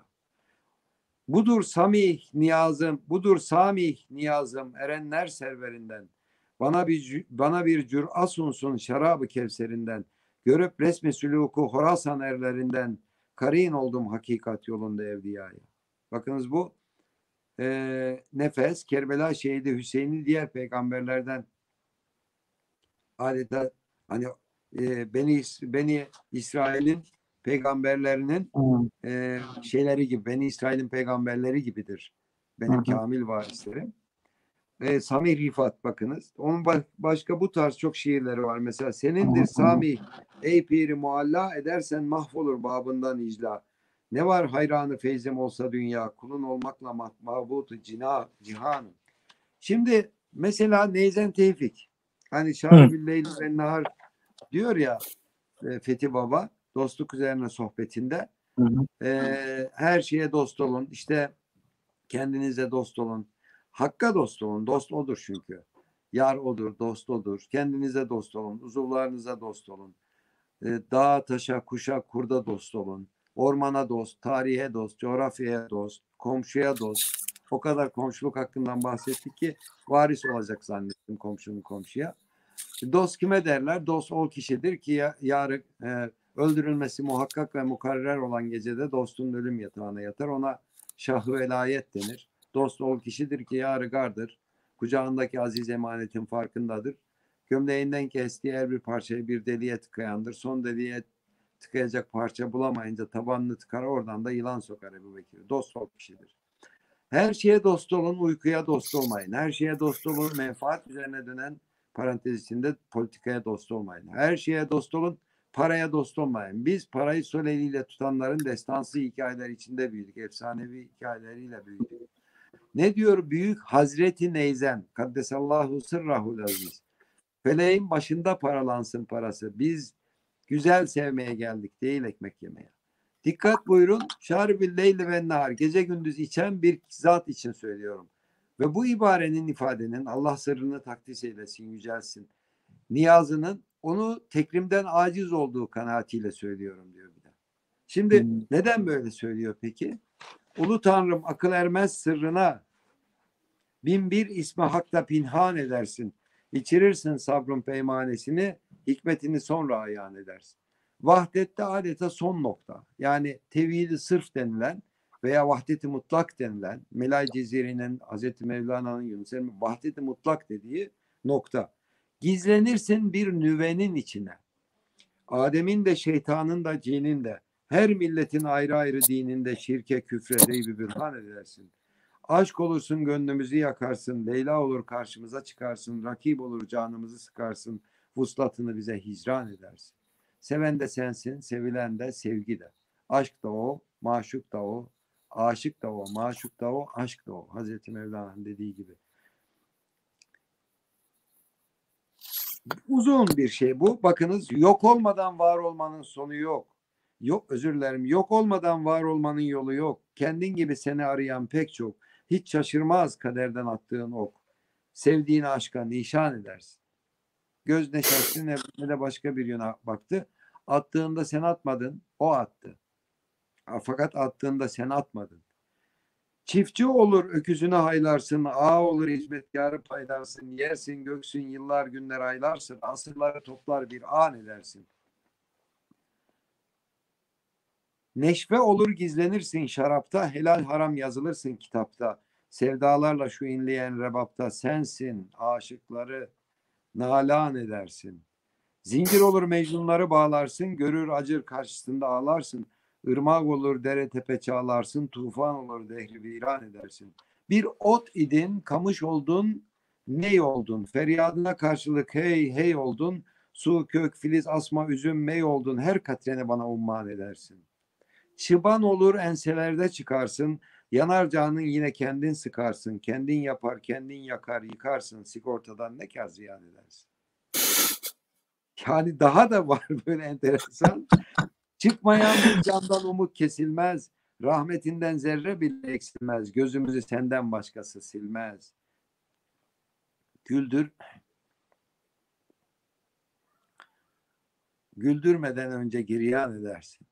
Budur samih niyazım, budur samih niyazım erenler serverinden. Bana bir bana bir cür'a sunsun şarabı kevserinden. Görüp resmi süluku Horasan erlerinden. Karin oldum hakikat yolunda evliyaya. Bakınız bu e, nefes Kerbela şehidi Hüseyin'i diğer peygamberlerden adeta hani e, beni beni İsrail'in peygamberlerinin e, şeyleri gibi beni İsrail'in peygamberleri gibidir. Benim kamil varislerim. E, Sami Rifat bakınız. Onun başka bu tarz çok şiirleri var. Mesela senindir Sami ey piri mualla edersen mahvolur babından icla. Ne var hayranı feyzim olsa dünya kulun olmakla mahbutu cina, cihanım. Şimdi mesela Neyzen Tevfik hani Şahı Leyli ve Nahar diyor ya e, Fethi Baba dostluk üzerine sohbetinde hı hı. E, her şeye dost olun işte kendinize dost olun hakka dost olun dost odur çünkü yar odur dost odur kendinize dost olun uzuvlarınıza dost olun e, dağa taşa kuşa kurda dost olun ormana dost tarihe dost coğrafyaya dost komşuya dost o kadar komşuluk hakkından bahsettik ki varis olacak zannettim komşunun komşuya. Dost kime derler? Dost o kişidir ki ya, yarı e, öldürülmesi muhakkak ve mukarrer olan gecede dostun ölüm yatağına yatar. Ona şahı velayet denir. Dost ol kişidir ki yarı gardır. Kucağındaki aziz emanetin farkındadır. Gömleğinden kestiği her bir parçayı bir deliğe tıkayandır. Son deliğe tıkayacak parça bulamayınca tabanını tıkar oradan da yılan sokar Ebu Bekir. Dost ol kişidir. Her şeye dost olun, uykuya dost olmayın. Her şeye dost olun, menfaat üzerine dönen parantez içinde politikaya dost olmayın. Her şeye dost olun, paraya dost olmayın. Biz parayı sol tutanların destansı hikayeler içinde büyüdük. Efsanevi hikayeleriyle büyüdük. Ne diyor büyük Hazreti Neyzen? Kaddesallahu sırrahul aziz. Feleğin başında paralansın parası. Biz güzel sevmeye geldik değil ekmek yemeye. Dikkat buyurun. Şarbil leyli ve nahar. Gece gündüz içen bir zat için söylüyorum. Ve bu ibarenin ifadenin Allah sırrını takdis eylesin, yücelsin. Niyazının onu tekrimden aciz olduğu kanaatiyle söylüyorum diyor bir de. Şimdi hmm. neden böyle söylüyor peki? Ulu Tanrım akıl ermez sırrına bin bir ismi hakta pinhan edersin. İçirirsin sabrın peymanesini, hikmetini sonra ayan edersin. Vahdette adeta son nokta. Yani tevhidi sırf denilen veya vahdeti mutlak denilen Melay Cezeri'nin Hazreti Mevlana'nın Yunus Emre vahdeti mutlak dediği nokta. Gizlenirsin bir nüvenin içine. Adem'in de şeytanın da cinin de her milletin ayrı ayrı dininde şirke küfre deybi bürhan edersin. Aşk olursun gönlümüzü yakarsın. Leyla olur karşımıza çıkarsın. Rakip olur canımızı sıkarsın. Vuslatını bize hicran edersin. Seven de sensin, sevilen de sevgi de. Aşk da o, maşuk da o, aşık da o, maşuk da o, aşk da o. Hazreti Mevlana'nın dediği gibi. Uzun bir şey bu. Bakınız yok olmadan var olmanın sonu yok. Yok özür dilerim. Yok olmadan var olmanın yolu yok. Kendin gibi seni arayan pek çok. Hiç şaşırmaz kaderden attığın ok. Sevdiğin aşka nişan edersin. Göz ne şaştı ne, de başka bir yöne baktı. Attığında sen atmadın, o attı. Fakat attığında sen atmadın. Çiftçi olur öküzüne haylarsın, ağa olur hizmetkarı paylarsın, yersin göksün yıllar günler aylarsın, asırları toplar bir an edersin. Neşve olur gizlenirsin şarapta, helal haram yazılırsın kitapta. Sevdalarla şu inleyen rebapta sensin, aşıkları nalan edersin. Zincir olur mecnunları bağlarsın, görür acır karşısında ağlarsın. Irmak olur dere tepe çağlarsın, tufan olur dehri viran edersin. Bir ot idin, kamış oldun, ney oldun. Feryadına karşılık hey hey oldun. Su, kök, filiz, asma, üzüm, mey oldun. Her katreni bana umman edersin. Çıban olur enselerde çıkarsın. Yanar canın yine kendin sıkarsın. Kendin yapar, kendin yakar, yıkarsın. Sigortadan ne kar ziyan edersin? Yani daha da var böyle enteresan. Çıkmayan bir candan umut kesilmez. Rahmetinden zerre bile eksilmez. Gözümüzü senden başkası silmez. Güldür. Güldürmeden önce giryan edersin.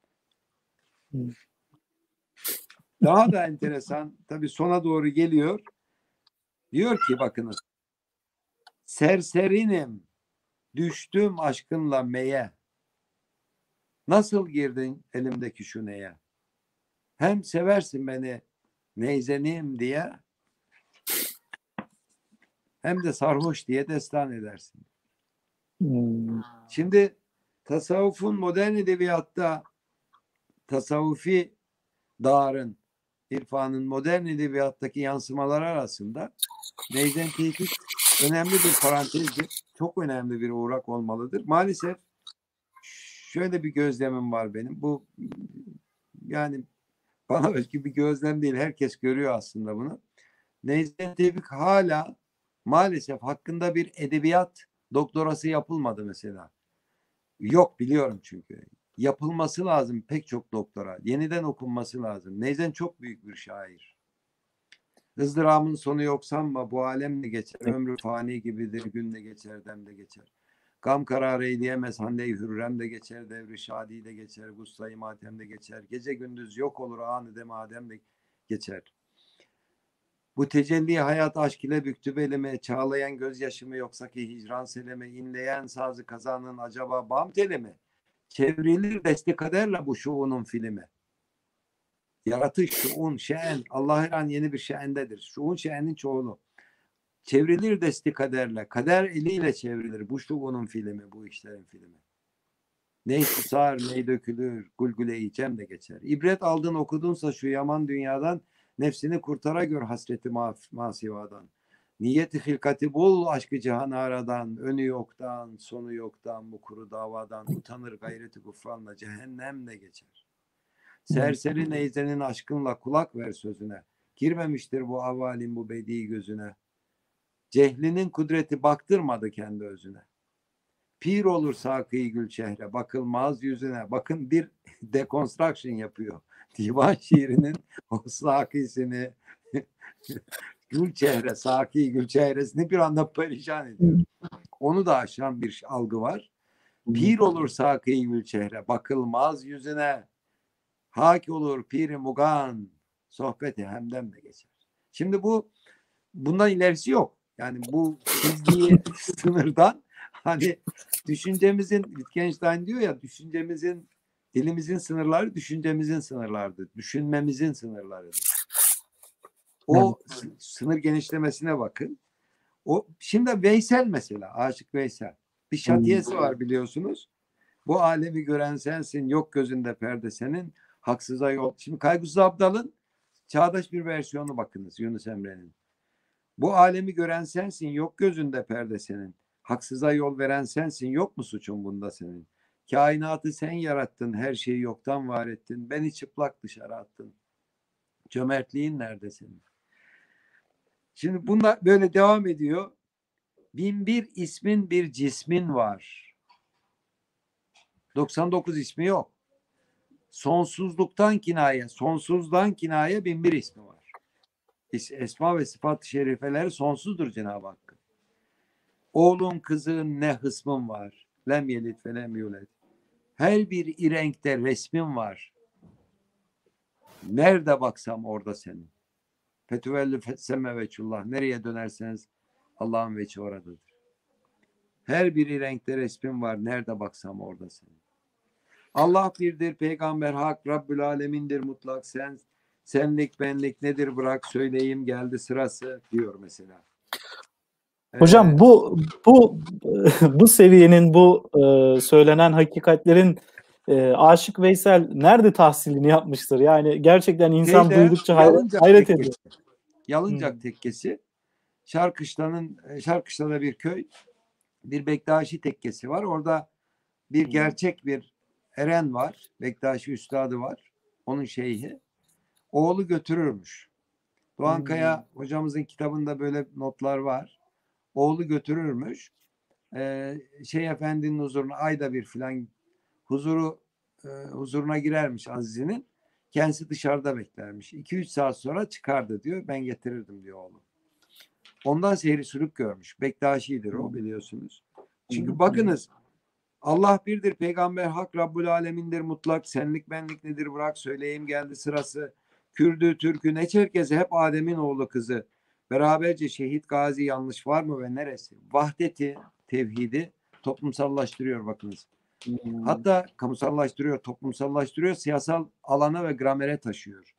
Daha da enteresan tabii sona doğru geliyor. Diyor ki bakınız. Serserinim. Düştüm aşkınla meye. Nasıl girdin elimdeki şu neye? Hem seversin beni neyzenim diye hem de sarhoş diye destan edersin. Hmm. Şimdi tasavvufun modern edebiyatta tasavvufi dağarın, irfanın modern edebiyattaki yansımaları arasında Neyzen Tevfik önemli bir parantezdir. Çok önemli bir uğrak olmalıdır. Maalesef şöyle bir gözlemim var benim. Bu yani bana belki bir gözlem değil. Herkes görüyor aslında bunu. Neyzen Tevfik hala maalesef hakkında bir edebiyat doktorası yapılmadı mesela. Yok biliyorum çünkü. Yapılması lazım pek çok doktora. Yeniden okunması lazım. Neyzen çok büyük bir şair. Hızdıramın sonu yok sanma bu alem de geçer. Ömrü fani gibidir gün de geçer dem de geçer. Gam kararı eyleyemez hande-i hürrem de geçer. Devri şadi de geçer. Gussayı matem de geçer. Gece gündüz yok olur anı de madem de geçer. Bu tecelli hayat aşk ile büktü belime, çağlayan gözyaşımı yoksa ki hicran seleme, inleyen sazı kazanın acaba bam telimi, çevrilir desti kaderle bu şuunun filmi. Yaratış, şuun, şen, Allah her an yeni bir şendedir. Şuun şenin çoğulu. Çevrilir desti kaderle, kader eliyle çevrilir. Bu şuunun filmi, bu işlerin filmi. Ney susar, ney dökülür, gulgule cem de geçer. İbret aldın okudunsa şu yaman dünyadan, Nefsini kurtara gör hasreti ma masivadan. Niyeti hilkati bul aşkı cihan aradan. Önü yoktan, sonu yoktan bu kuru davadan. Utanır gayreti gufranla cehennemle geçer. Serseri neyzenin aşkınla kulak ver sözüne. Girmemiştir bu avalin bu bedi gözüne. Cehlinin kudreti baktırmadı kendi özüne. Pir olur sakı gül çehre, bakılmaz yüzüne. Bakın bir deconstruction yapıyor divan şiirinin o sakisini gül çehre, saki gül çehresini bir anda perişan ediyor. Onu da aşan bir algı var. Pir olur saki gül çehre, bakılmaz yüzüne. Hak olur piri mugan, sohbeti hemden de geçer. Şimdi bu bundan ilerisi yok. Yani bu çizgiyi sınırdan hani düşüncemizin Wittgenstein diyor ya düşüncemizin Dilimizin sınırları düşüncemizin sınırlarıdır. Düşünmemizin sınırlarıdır. O sınır genişlemesine bakın. O şimdi Veysel mesela, Aşık Veysel. Bir şatiyesi var biliyorsunuz. Bu alemi gören sensin, yok gözünde perde senin. Haksıza yol. Şimdi Kaygısız Abdal'ın çağdaş bir versiyonu bakınız Yunus Emre'nin. Bu alemi gören sensin, yok gözünde perde senin. Haksıza yol veren sensin, yok mu suçun bunda senin? Kainatı sen yarattın, her şeyi yoktan var ettin. Beni çıplak dışarı attın. Cömertliğin nerede senin? Şimdi bunlar böyle devam ediyor. Bin bir ismin bir cismin var. 99 ismi yok. Sonsuzluktan kinaye, sonsuzdan kinaye bin bir ismi var. Esma ve sıfat-ı şerifeleri sonsuzdur Cenab-ı Hakk'ın. Oğlun, kızın ne hısmın var. Lem yelit ve lem yulet. Her bir irenkte resmin var. Nerede baksam orada senin. Fetüvelli fetseme veçullah. Nereye dönerseniz Allah'ın veçi oradadır. Her bir renkte resmin var. Nerede baksam orada senin. Allah birdir, peygamber hak, Rabbül alemindir mutlak sen. Senlik benlik nedir bırak söyleyeyim geldi sırası diyor mesela. Hocam bu bu bu seviyenin bu e, söylenen hakikatlerin e, Aşık Veysel nerede tahsilini yapmıştır? Yani gerçekten insan Şeyde, duydukça hayret, hayret ediyor. Yalıncak hmm. tekkesi Şarkışla'nın e, Şarkışla'da bir köy bir Bektaşi tekkesi var. Orada bir gerçek bir eren var. Bektaşi üstadı var. Onun şeyhi. oğlu götürürmüş. Doğan Kaya hocamızın kitabında böyle notlar var. Oğlu götürürmüş. Ee, şey efendinin huzuruna ayda bir filan huzuru e, huzuruna girermiş Azize'nin. Kendisi dışarıda beklermiş. 2-3 saat sonra çıkardı diyor. Ben getirirdim diyor oğlum. Ondan seyri sürük görmüş. Bektaşi'dir o biliyorsunuz. Çünkü bakınız Allah birdir, peygamber hak, Rabbul alemindir, mutlak, senlik benlik nedir bırak, söyleyeyim geldi sırası. Kürdü, Türk'ü, ne Çerkezi hep Adem'in oğlu kızı. Beraberce şehit gazi yanlış var mı ve neresi? Vahdeti, tevhidi toplumsallaştırıyor bakınız. Hatta kamusallaştırıyor, toplumsallaştırıyor, siyasal alana ve gramere taşıyor.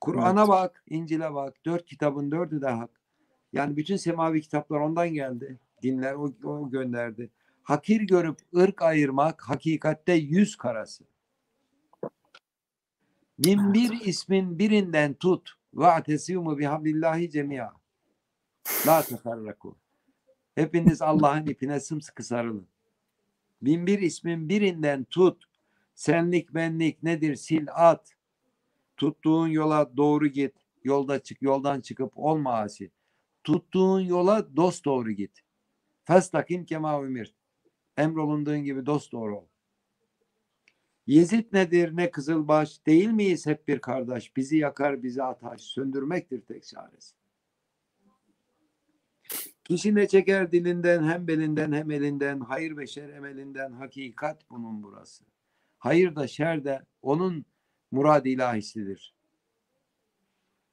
Kur'an'a Evet. bak, İncil'e bak, dört kitabın dördü de hak. Yani bütün semavi kitaplar ondan geldi. Dinler o, o gönderdi. Hakir görüp ırk ayırmak hakikatte yüz karası. Bin bir ismin birinden tut ve atesimu bihablillahi cemia. La teferraku. Hepiniz Allah'ın ipine sımsıkı sarılın. Bin bir ismin birinden tut. Senlik benlik nedir sil at. Tuttuğun yola doğru git. Yolda çık yoldan çıkıp olma asi. Tuttuğun yola dost doğru git. Festakim kema ümir. Emrolunduğun gibi dost doğru ol. Yezid nedir ne kızılbaş değil miyiz hep bir kardeş bizi yakar bizi ataş söndürmektir tek çaresi. Kişi ne çeker dilinden hem belinden hem elinden hayır ve şer emelinden hakikat bunun burası. Hayır da şer de onun murad ilahisidir.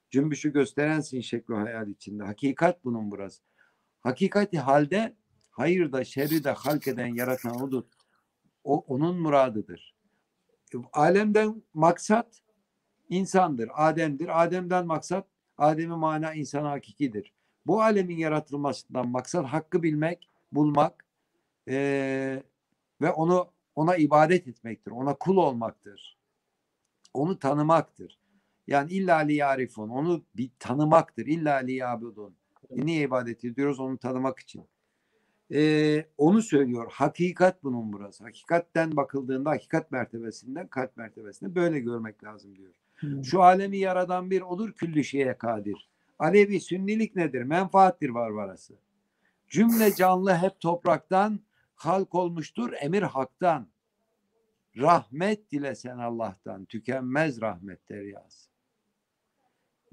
Cümbüşü gösterensin şekli hayal içinde. Hakikat bunun burası. Hakikati halde hayır da şerri de halk eden yaratan odur. O onun muradıdır. Alemden maksat insandır, Adem'dir. Adem'den maksat Adem'in mana insan hakikidir. Bu alemin yaratılmasından maksat hakkı bilmek, bulmak eee, ve onu ona ibadet etmektir. Ona kul olmaktır. Onu tanımaktır. Yani illa li yarifun. Onu bir tanımaktır. İlla li yabudun. E niye ibadet ediyoruz? Onu tanımak için. Ee, onu söylüyor. Hakikat bunun burası. Hakikatten bakıldığında hakikat mertebesinden kalp mertebesine böyle görmek lazım diyor. Şu alemi yaradan bir odur küllü şeye kadir. Alevi sünnilik nedir? Menfaattir varvarası. Cümle canlı hep topraktan halk olmuştur emir haktan. Rahmet dilesen Allah'tan tükenmez rahmet deryası.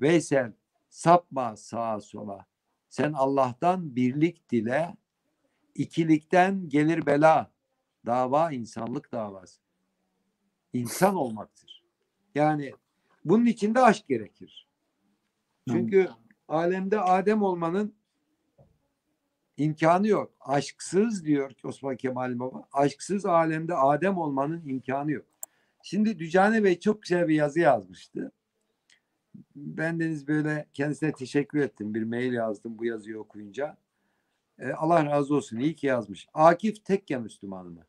Veysel sapma sağa sola. Sen Allah'tan birlik dile. ikilikten gelir bela. Dava insanlık davası. İnsan olmaktır. Yani bunun içinde aşk gerekir. Çünkü alemde Adem olmanın imkanı yok. Aşksız diyor Osman Kemal Baba. Aşksız alemde Adem olmanın imkanı yok. Şimdi Dücane Bey çok güzel bir yazı yazmıştı. Ben deniz böyle kendisine teşekkür ettim. Bir mail yazdım bu yazıyı okuyunca. E, Allah razı olsun. İyi ki yazmış. Akif Tekke Müslümanı mı?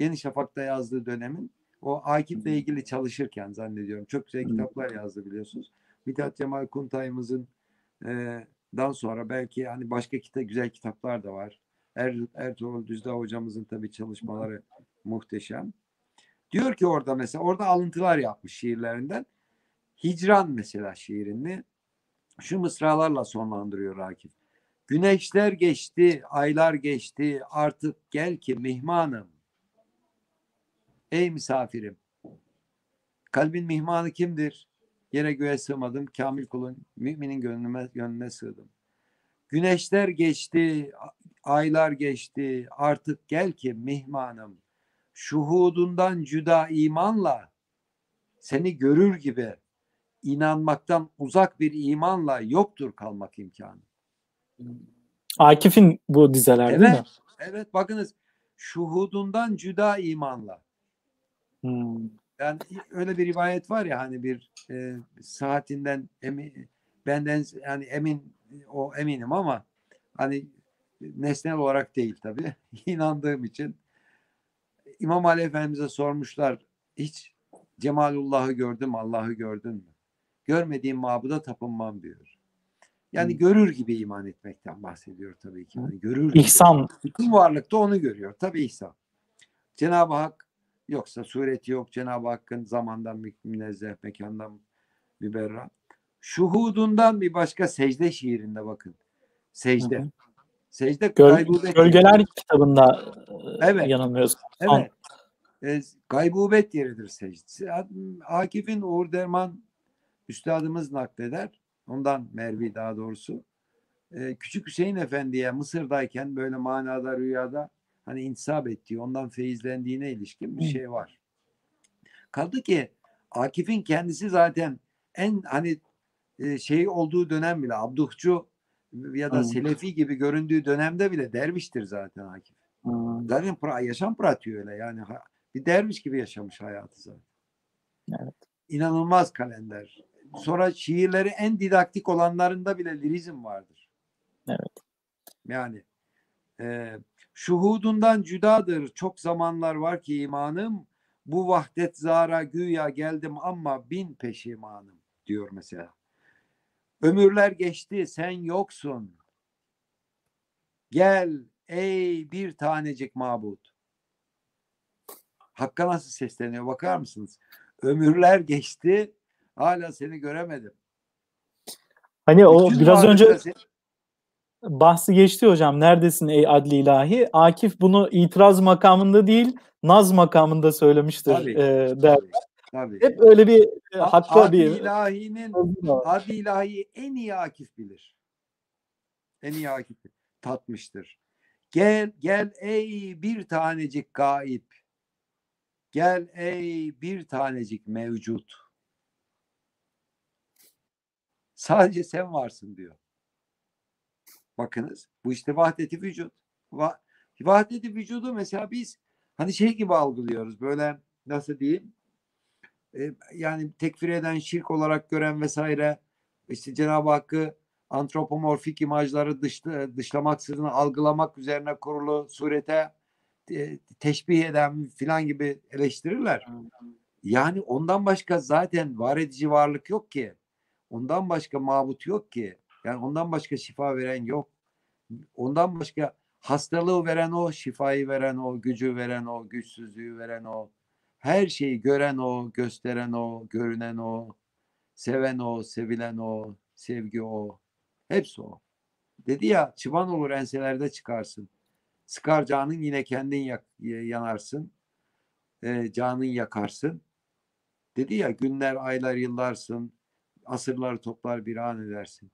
Yeni Şafak'ta yazdığı dönemin o Akif'le ilgili çalışırken zannediyorum. Çok güzel kitaplar yazdı biliyorsunuz. Mithat Cemal Kuntay'ımızın e, dan sonra belki hani başka kita güzel kitaplar da var. Er, Ertuğrul Düzdağ hocamızın tabii çalışmaları muhteşem. Diyor ki orada mesela orada alıntılar yapmış şiirlerinden. Hicran mesela şiirini şu mısralarla sonlandırıyor Akif. Güneşler geçti, aylar geçti, artık gel ki mihmanım. Ey misafirim. Kalbin mihmanı kimdir? Yere göğe sığmadım, kamil kulun, müminin gönlüme, gönlüne sığdım. Güneşler geçti, aylar geçti, artık gel ki mihmanım. Şuhudundan cüda imanla seni görür gibi inanmaktan uzak bir imanla yoktur kalmak imkanı. Akif'in bu dizeler değil mi? Evet, evet bakınız şuhudundan cüda imanla. Hmm. Yani öyle bir rivayet var ya hani bir e, saatinden emin, benden yani emin o eminim ama hani nesnel olarak değil tabii inandığım için İmam Ali Efendimiz'e sormuşlar hiç Cemalullah'ı gördün mü Allah'ı gördün mü? Görmediğim mabuda tapınmam diyor. Yani Hı. görür gibi iman etmekten bahsediyor tabii ki. Yani görür gibi. İhsan. Bütün varlıkta onu görüyor. Tabii ihsan. Cenab-ı Hak yoksa sureti yok. Cenab-ı Hakk'ın zamandan münezzeh, mekandan Müberra. Şuhudundan bir başka secde şiirinde bakın. Secde. Hı hı. Secde Göl, Gölgeler yeridir. kitabında Evet. evet. yanılmıyorsam. Son. Evet. E, gaybubet yeridir secde. Akif'in Uğur Derman üstadımız nakleder. Ondan Mervi daha doğrusu. E, Küçük Hüseyin Efendi'ye Mısır'dayken böyle manada rüyada hani intisap ettiği, ondan feyizlendiğine ilişkin bir şey var. Kaldı ki Akif'in kendisi zaten en hani e, şey olduğu dönem bile Abduhçu ya da. Selefi gibi göründüğü dönemde bile derviştir zaten Akif. Zaten pra- yaşam pratiği öyle yani bir derviş gibi yaşamış hayatı zaten. Evet. İnanılmaz kalender. Sonra şiirleri en didaktik olanlarında bile lirizm vardır. Evet. Yani e, şuhudundan cüdadır çok zamanlar var ki imanım bu vahdet zara güya geldim ama bin peşimanım diyor mesela. Ömürler geçti sen yoksun. Gel ey bir tanecik mabut. Hakk'a nasıl sesleniyor bakar mısınız? Ömürler geçti hala seni göremedim. Hani o Bütün biraz önce seni- bahsi geçti hocam. Neredesin ey adli ilahi? Akif bunu itiraz makamında değil, naz makamında söylemiştir. Tabii. e, der. Tabii, tabii. Hep öyle bir e, A- hakka Adi bir ilahinin. Adi ilahi en iyi Akif bilir. En iyi Akif tatmıştır. Gel gel ey bir tanecik gaip. Gel ey bir tanecik mevcut. Sadece sen varsın diyor. Bakınız bu işte vahdeti vücut. Va vahdeti vücudu mesela biz hani şey gibi algılıyoruz böyle nasıl diyeyim e, yani tekfir eden şirk olarak gören vesaire işte Cenab-ı Hakk'ı antropomorfik imajları dışlı, dışlamaksızın algılamak üzerine kurulu surete e, teşbih eden filan gibi eleştirirler. Yani ondan başka zaten var edici varlık yok ki. Ondan başka mabut yok ki. Yani ondan başka şifa veren yok. Ondan başka hastalığı veren o, şifayı veren o, gücü veren o, güçsüzlüğü veren o. Her şeyi gören o, gösteren o, görünen o, seven o, sevilen o, sevgi o. Hepsi o. Dedi ya çıban olur enselerde çıkarsın. Sıkar canın yine kendin yak, yanarsın. E, canın yakarsın. Dedi ya günler, aylar, yıllarsın. Asırları toplar bir an edersin.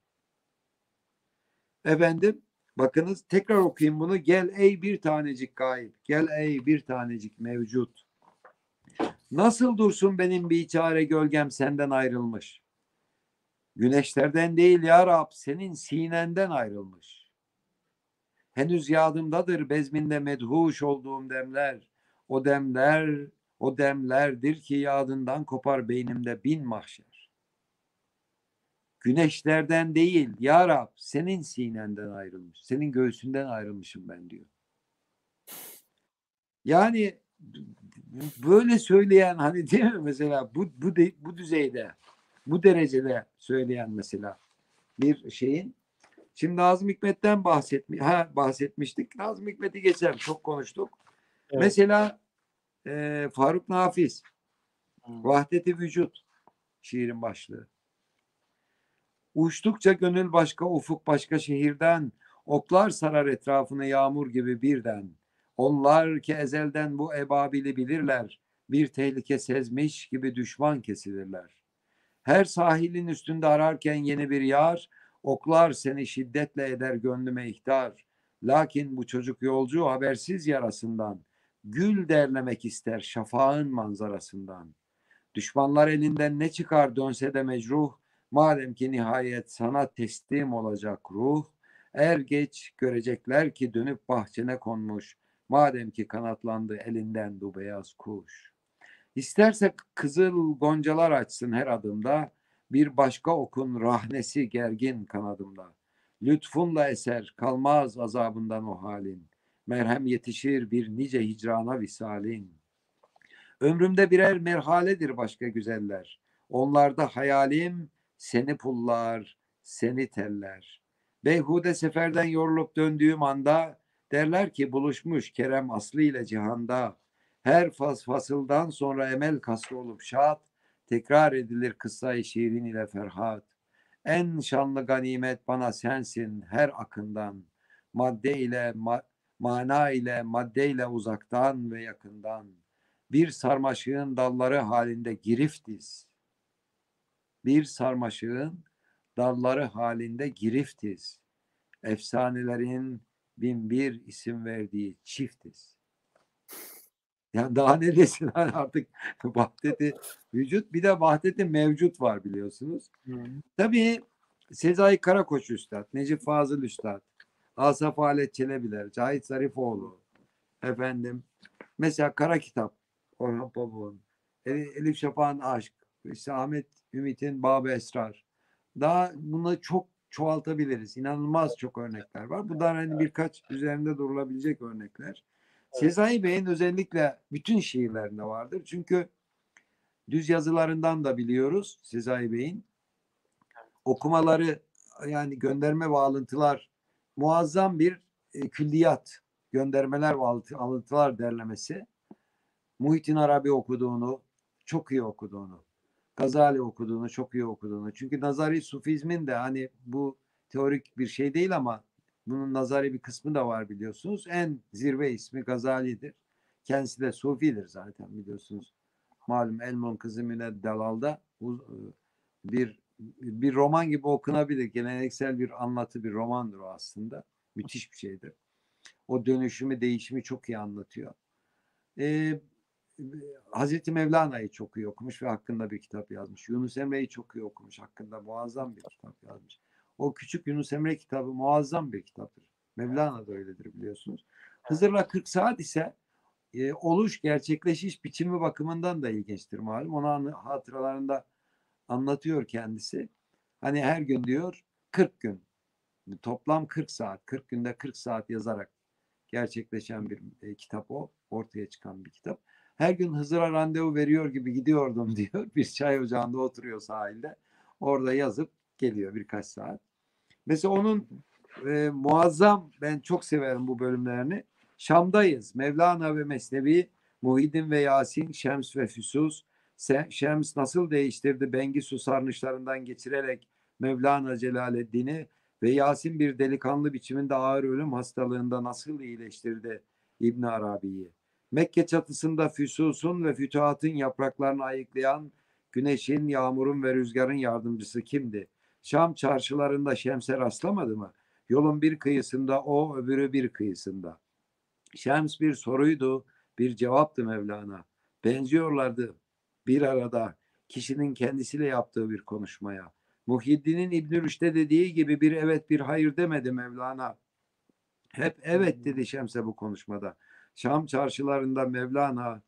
Efendim bakınız tekrar okuyayım bunu. Gel ey bir tanecik gayb. Gel ey bir tanecik mevcut. Nasıl dursun benim biçare gölgem senden ayrılmış. Güneşlerden değil ya Rab senin sinenden ayrılmış. Henüz yadımdadır bezminde medhuş olduğum demler. O demler, o demlerdir ki yadından kopar beynimde bin mahşer. Güneşlerden değil ya Rab senin sinenden ayrılmış. Senin göğsünden ayrılmışım ben diyor. Yani böyle söyleyen hani değil mi mesela bu bu de, bu düzeyde bu derecede söyleyen mesela bir şeyin şimdi Nazım Hikmet'ten bahsetmi ha bahsetmiştik. Nazım Hikmet'i geçelim. Çok konuştuk. Evet. Mesela e, Faruk Nafiz. Vahdeti Vücut şiirin başlığı. Uçtukça gönül başka ufuk başka şehirden oklar sarar etrafını yağmur gibi birden. Onlar ki ezelden bu ebabili bilirler. Bir tehlike sezmiş gibi düşman kesilirler. Her sahilin üstünde ararken yeni bir yar, oklar seni şiddetle eder gönlüme ihtar. Lakin bu çocuk yolcu habersiz yarasından, gül derlemek ister şafağın manzarasından. Düşmanlar elinden ne çıkar dönse de mecruh, madem ki nihayet sana teslim olacak ruh, er geç görecekler ki dönüp bahçene konmuş, madem ki kanatlandı elinden du beyaz kuş. İsterse kızıl goncalar açsın her adımda, bir başka okun rahnesi gergin kanadımda. Lütfunla eser kalmaz azabından o halin. Merhem yetişir bir nice hicrana visalin. Ömrümde birer merhaledir başka güzeller. Onlarda hayalim seni pullar, seni teller. Beyhude seferden yorulup döndüğüm anda derler ki buluşmuş Kerem Aslı ile cihanda. Her fas fasıldan sonra emel kasrı olup şad, Tekrar edilir kıssa-i şiirin ile Ferhat. En şanlı ganimet bana sensin her akından. Madde ile ma mana ile madde ile uzaktan ve yakından. Bir sarmaşığın dalları halinde giriftiz. Bir sarmaşığın dalları halinde giriftiz. Efsanelerin bin bir isim verdiği çiftiz. Yani daha ne desin hani artık vahdeti vücut bir de vahdeti mevcut var biliyorsunuz. Hı. Tabii Sezai Karakoç Üstad, Necip Fazıl Üstad, Asaf Halet Çelebiler, Cahit Zarifoğlu, efendim mesela Kara Kitap, Orhan Pamuk'un, Elif Şafak'ın Aşk, işte Ahmet Ümit'in Bab Esrar. Daha bunu çok çoğaltabiliriz. İnanılmaz çok örnekler var. Bunlar hani birkaç üzerinde durulabilecek örnekler. Sezai Bey'in özellikle bütün şiirlerinde vardır. Çünkü düz yazılarından da biliyoruz Sezai Bey'in. Okumaları yani gönderme ve alıntılar muazzam bir e, külliyat, göndermeler ve alıntılar derlemesi. Muhittin Arabi okuduğunu, çok iyi okuduğunu, Gazali okuduğunu, çok iyi okuduğunu. Çünkü nazari sufizmin de hani bu teorik bir şey değil ama bunun nazari bir kısmı da var biliyorsunuz. En zirve ismi Gazali'dir. Kendisi de Sufi'dir zaten biliyorsunuz. Malum Elmon Kızı Müne Dalal'da e, bir bir roman gibi okunabilir. Geleneksel bir anlatı bir romandır o aslında. Müthiş bir şeydir. O dönüşümü, değişimi çok iyi anlatıyor. Ee, Hazreti Mevlana'yı çok iyi okumuş ve hakkında bir kitap yazmış. Yunus Emre'yi çok iyi okumuş. Hakkında muazzam bir kitap yazmış. O küçük Yunus Emre kitabı muazzam bir kitaptır. Mevlana da öyledir biliyorsunuz. Hızır'la 40 saat ise e, oluş, gerçekleşiş biçimi bakımından da ilginçtir malum. Onu hatıralarında anlatıyor kendisi. Hani her gün diyor 40 gün. Toplam 40 saat. 40 günde 40 saat yazarak gerçekleşen bir e, kitap o. Ortaya çıkan bir kitap. Her gün Hızır'a randevu veriyor gibi gidiyordum diyor. Bir çay ocağında oturuyor sahilde. Orada yazıp geliyor birkaç saat. Mesela onun e, muazzam ben çok severim bu bölümlerini. Şam'dayız. Mevlana ve Mesnevi, Muhyiddin ve Yasin, Şems ve Füsus. Şems nasıl değiştirdi Bengisu sarnıçlarından geçirerek Mevlana Celaleddin'i ve Yasin bir delikanlı biçiminde ağır ölüm hastalığında nasıl iyileştirdi İbn Arabi'yi. Mekke çatısında Füsus'un ve Fütuhat'ın yapraklarını ayıklayan güneşin, yağmurun ve rüzgarın yardımcısı kimdi? Şam çarşılarında Şems'e rastlamadı mı? Yolun bir kıyısında o, öbürü bir kıyısında. Şems bir soruydu, bir cevaptı Mevlana. Benziyorlardı bir arada kişinin kendisiyle yaptığı bir konuşmaya. Muhyiddin'in İbn Rüşd'e dediği gibi bir evet bir hayır demedi Mevlana. Hep evet dedi Şems'e bu konuşmada. Şam çarşılarında Mevlana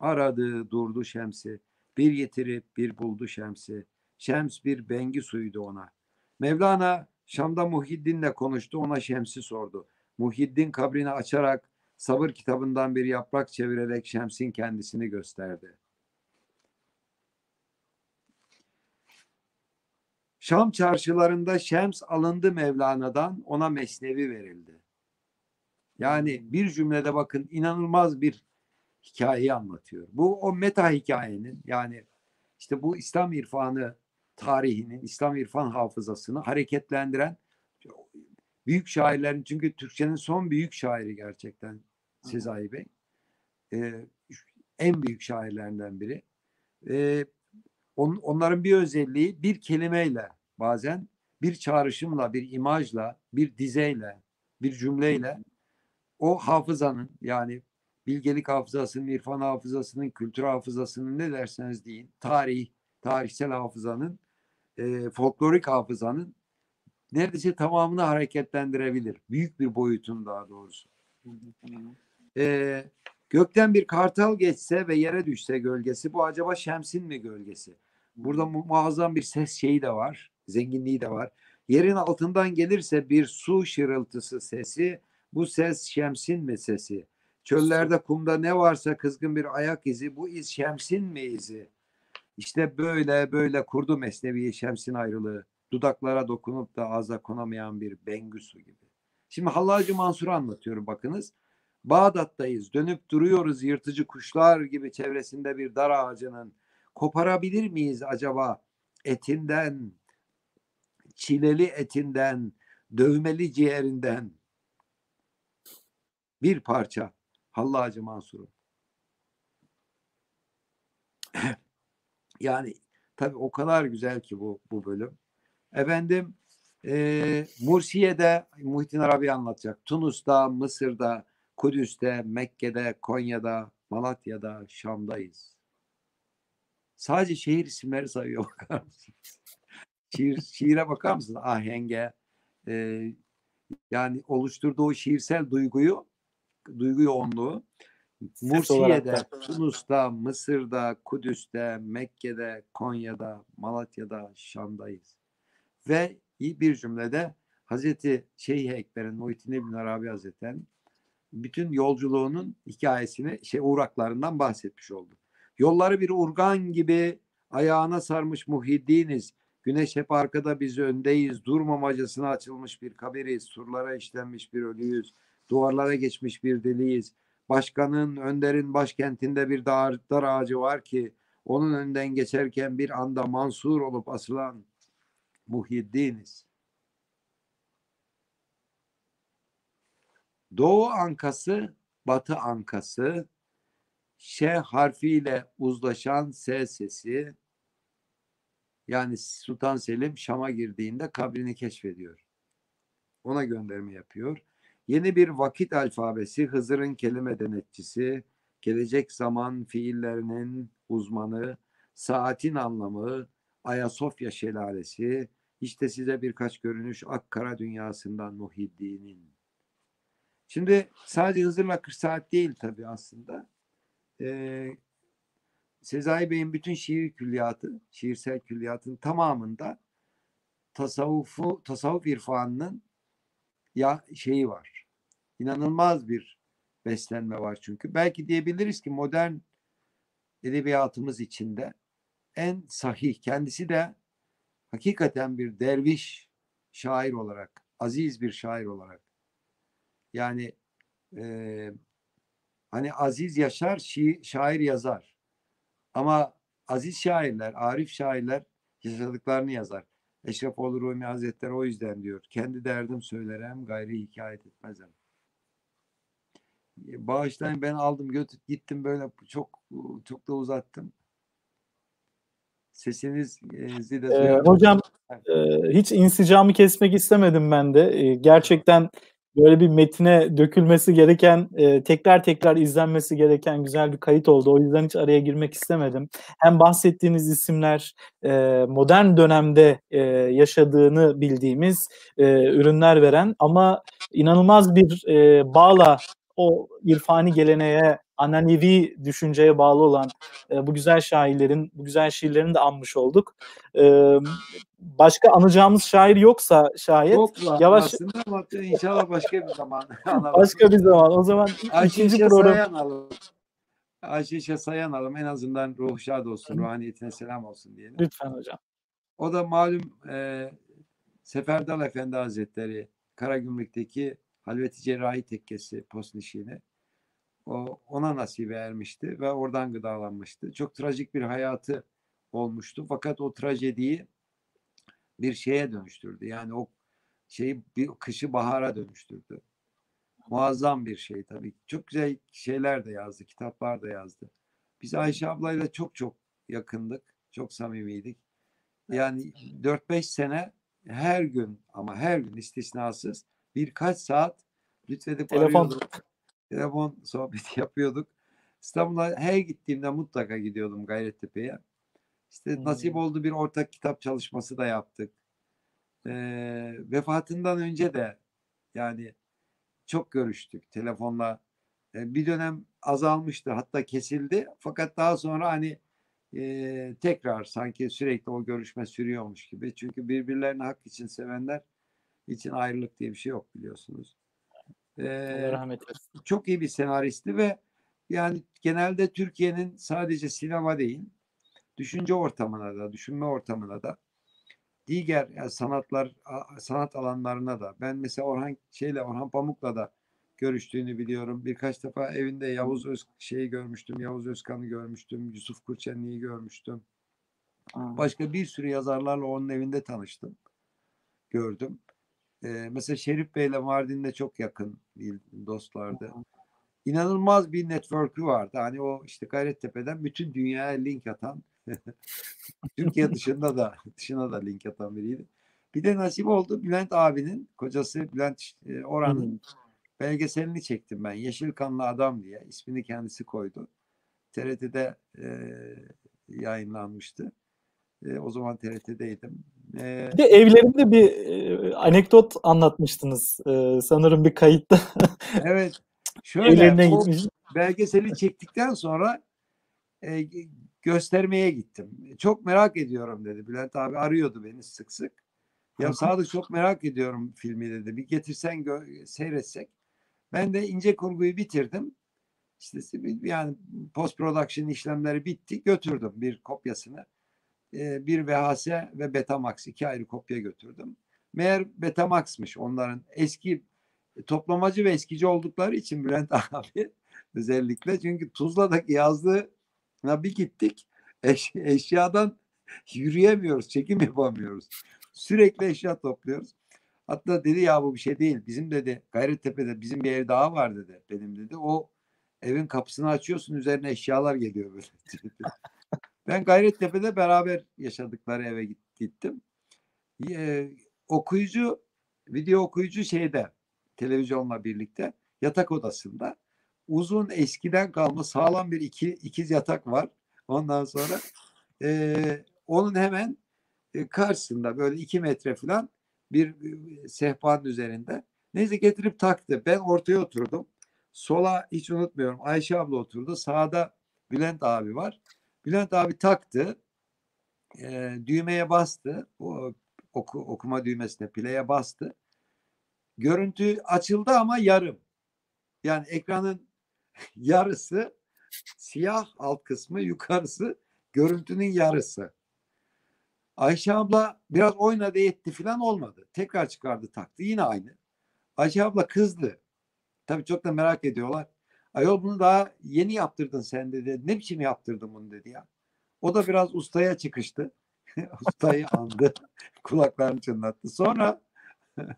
aradı durdu Şems'i. Bir getirip bir buldu Şems'i. Şems bir bengi suydu ona. Mevlana Şam'da Muhyiddin'le konuştu ona Şems'i sordu. Muhyiddin kabrini açarak sabır kitabından bir yaprak çevirerek Şems'in kendisini gösterdi. Şam çarşılarında Şems alındı Mevlana'dan ona mesnevi verildi. Yani bir cümlede bakın inanılmaz bir hikayeyi anlatıyor. Bu o meta hikayenin yani işte bu İslam irfanı tarihinin, İslam irfan hafızasını hareketlendiren büyük şairlerin çünkü Türkçenin son büyük şairi gerçekten Sezai Bey. Ee, en büyük şairlerinden biri. Ee, on, onların bir özelliği bir kelimeyle bazen bir çağrışımla, bir imajla, bir dizeyle, bir cümleyle o hafızanın yani bilgelik hafızasının, irfan hafızasının, kültür hafızasının ne derseniz deyin, tarih, tarihsel hafızanın e, folklorik hafızanın neredeyse tamamını hareketlendirebilir. Büyük bir boyutun daha doğrusu. E, gökten bir kartal geçse ve yere düşse gölgesi bu acaba Şems'in mi gölgesi? Burada mu muazzam bir ses şeyi de var. Zenginliği de var. Yerin altından gelirse bir su şırıltısı sesi bu ses Şems'in mi sesi? Çöllerde kumda ne varsa kızgın bir ayak izi bu iz Şems'in mi izi? İşte böyle böyle kurdu Mesnevi Şems'in ayrılığı. Dudaklara dokunup da ağza konamayan bir bengüsü gibi. Şimdi Hallacı Mansur'u anlatıyorum bakınız. Bağdat'tayız. Dönüp duruyoruz yırtıcı kuşlar gibi çevresinde bir dar ağacının. koparabilir miyiz acaba etinden, çileli etinden, dövmeli ciğerinden bir parça Hallacı Mansur'un. yani tabii o kadar güzel ki bu bu bölüm. Efendim e, Mursiye'de Muhittin Arabi anlatacak. Tunus'ta, Mısır'da, Kudüs'te, Mekke'de, Konya'da, Malatya'da, Şam'dayız. Sadece şehir isimleri sayıyor bakar mısınız? Şiir, şiire bakar mısınız? Ahenge, e, yani oluşturduğu şiirsel duyguyu, duygu yoğunluğu Mursiye'de, Tunus'ta, Mısır'da, Kudüs'te, Mekke'de, Konya'da, Malatya'da, Şam'dayız. Ve iyi bir cümlede Hazreti Şeyh Ekber'in Muhittin İbn Arabi Hazretleri'nin bütün yolculuğunun hikayesini, şey uğraklarından bahsetmiş oldu. Yolları bir urgan gibi ayağına sarmış muhiddiniz. Güneş hep arkada biz öndeyiz. Durmamacasına açılmış bir kabiriz. Surlara işlenmiş bir ölüyüz. Duvarlara geçmiş bir deliyiz. Başkanın, önderin başkentinde bir dar, dar ağacı var ki onun önden geçerken bir anda mansur olup asılan Muhyiddiniz. Doğu ankası, batı ankası, Ş harfiyle uzlaşan S sesi, yani Sultan Selim Şam'a girdiğinde kabrini keşfediyor. Ona gönderme yapıyor. Yeni bir vakit alfabesi, Hızır'ın kelime denetçisi, gelecek zaman fiillerinin uzmanı, saatin anlamı, Ayasofya şelalesi, işte size birkaç görünüş Akkara dünyasından Muhiddin'in. Şimdi sadece Hızır'la 40 saat değil tabii aslında. Ee, Sezai Bey'in bütün şiir külliyatı, şiirsel külliyatın tamamında tasavvufu, tasavvuf irfanının ya şeyi var. İnanılmaz bir beslenme var çünkü. Belki diyebiliriz ki modern edebiyatımız içinde en sahih, kendisi de hakikaten bir derviş şair olarak, aziz bir şair olarak. Yani e, hani aziz yaşar, şi, şair yazar. Ama aziz şairler, arif şairler yaşadıklarını yazar. Eşrefoğlu Rumi Hazretleri o yüzden diyor. Kendi derdim söylerem, gayri hikayet etmezem. Bağışlayın ben aldım götür gittim böyle çok çok da uzattım. Sesiniz e, de ee, Hocam e, hiç insicamı kesmek istemedim ben de. E, gerçekten böyle bir metine dökülmesi gereken, e, tekrar tekrar izlenmesi gereken güzel bir kayıt oldu. O yüzden hiç araya girmek istemedim. Hem bahsettiğiniz isimler e, modern dönemde e, yaşadığını bildiğimiz e, ürünler veren ama inanılmaz bir e, bağla o irfani geleneğe, ananevi düşünceye bağlı olan e, bu güzel şairlerin, bu güzel şiirlerini de anmış olduk. E, başka anacağımız şair yoksa şayet Yokla, yavaş ama inşallah başka bir zaman. başka bir zaman. O zaman ikinci program. Ayşe Sayan alım en azından ruh şad olsun, ruhaniyetine selam olsun diyelim. Lütfen hocam. O da malum e, Seferdal Efendi Hazretleri Karagümrük'teki Halveti Cerrahi Tekkesi postnişini o, ona nasip ermişti ve oradan gıdalanmıştı. Çok trajik bir hayatı olmuştu. Fakat o trajediyi bir şeye dönüştürdü. Yani o şeyi bir kışı bahara dönüştürdü. Muazzam bir şey tabii. Çok güzel şeyler de yazdı, kitaplar da yazdı. Biz Ayşe ablayla çok çok yakındık. Çok samimiydik. Yani 4-5 sene her gün ama her gün istisnasız birkaç saat lütfedip Telefon. arıyorduk. Telefon sohbeti yapıyorduk. İstanbul'a her gittiğimde mutlaka gidiyordum Gayrettepe'ye. İşte hmm. nasip oldu bir ortak kitap çalışması da yaptık. Ee, vefatından önce de yani çok görüştük telefonla. Ee, bir dönem azalmıştı hatta kesildi. Fakat daha sonra hani e, tekrar sanki sürekli o görüşme sürüyormuş gibi. Çünkü birbirlerini hak için sevenler için ayrılık diye bir şey yok biliyorsunuz. Ee, rahmet Çok iyi bir senaristi ve yani genelde Türkiye'nin sadece sinema değil, düşünce ortamına da, düşünme ortamına da diğer yani sanatlar sanat alanlarına da ben mesela Orhan şeyle Orhan Pamuk'la da görüştüğünü biliyorum. Birkaç defa evinde Yavuz Öz şeyi görmüştüm. Yavuz Özkan'ı görmüştüm. Yusuf Kurçenli'yi görmüştüm. Başka bir sürü yazarlarla onun evinde tanıştım. Gördüm. Ee, mesela Şerif Bey'le Mardin'de çok yakın dostlardı. İnanılmaz bir network'ü vardı. Hani o işte Gayrettepe'den bütün dünyaya link atan Türkiye dışında da dışına da link atan biriydi. Bir de nasip oldu Bülent abinin kocası Bülent e, Orhan'ın belgeselini çektim ben. Yeşil Kanlı Adam diye ismini kendisi koydu. TRT'de e, yayınlanmıştı. E, o zaman TRT'deydim. E, bir de evlerinde bir e, anekdot anlatmıştınız e, sanırım bir kayıtta. evet. Şöyle o belgeseli çektikten sonra e, göstermeye gittim. Çok merak ediyorum dedi. Bülent abi arıyordu beni sık sık. Ya Sadık çok merak ediyorum filmi dedi. Bir getirsen seyretsek. Ben de ince kurguyu bitirdim. İşte yani post production işlemleri bitti. Götürdüm bir kopyasını. Ee, bir VHS ve Betamax iki ayrı kopya götürdüm. Meğer Betamax'mış onların eski toplamacı ve eskici oldukları için Bülent abi özellikle çünkü Tuzla'daki yazdığı bir gittik eş, eşyadan yürüyemiyoruz, çekim yapamıyoruz. Sürekli eşya topluyoruz. Hatta dedi ya bu bir şey değil. Bizim dedi Gayrettepe'de bizim bir ev daha var dedi. Benim dedi. O evin kapısını açıyorsun üzerine eşyalar geliyor böyle. ben Gayrettepe'de beraber yaşadıkları eve gittim. Ee, okuyucu, video okuyucu şeyde televizyonla birlikte yatak odasında uzun eskiden kalma sağlam bir iki, ikiz yatak var. Ondan sonra e, onun hemen e, karşısında böyle iki metre falan bir e, sehpanın üzerinde. Neyse getirip taktı. Ben ortaya oturdum. Sola hiç unutmuyorum. Ayşe abla oturdu. Sağda Bülent abi var. Bülent abi taktı. E, düğmeye bastı. O, oku, okuma düğmesine play'e bastı. Görüntü açıldı ama yarım. Yani ekranın yarısı siyah alt kısmı yukarısı görüntünün yarısı. Ayşe abla biraz oynadı etti falan olmadı. Tekrar çıkardı taktı yine aynı. Ayşe abla kızdı. Tabii çok da merak ediyorlar. Ayol bunu daha yeni yaptırdın sen dedi. Ne biçim yaptırdın bunu dedi ya. O da biraz ustaya çıkıştı. Ustayı andı. Kulaklarını çınlattı. Sonra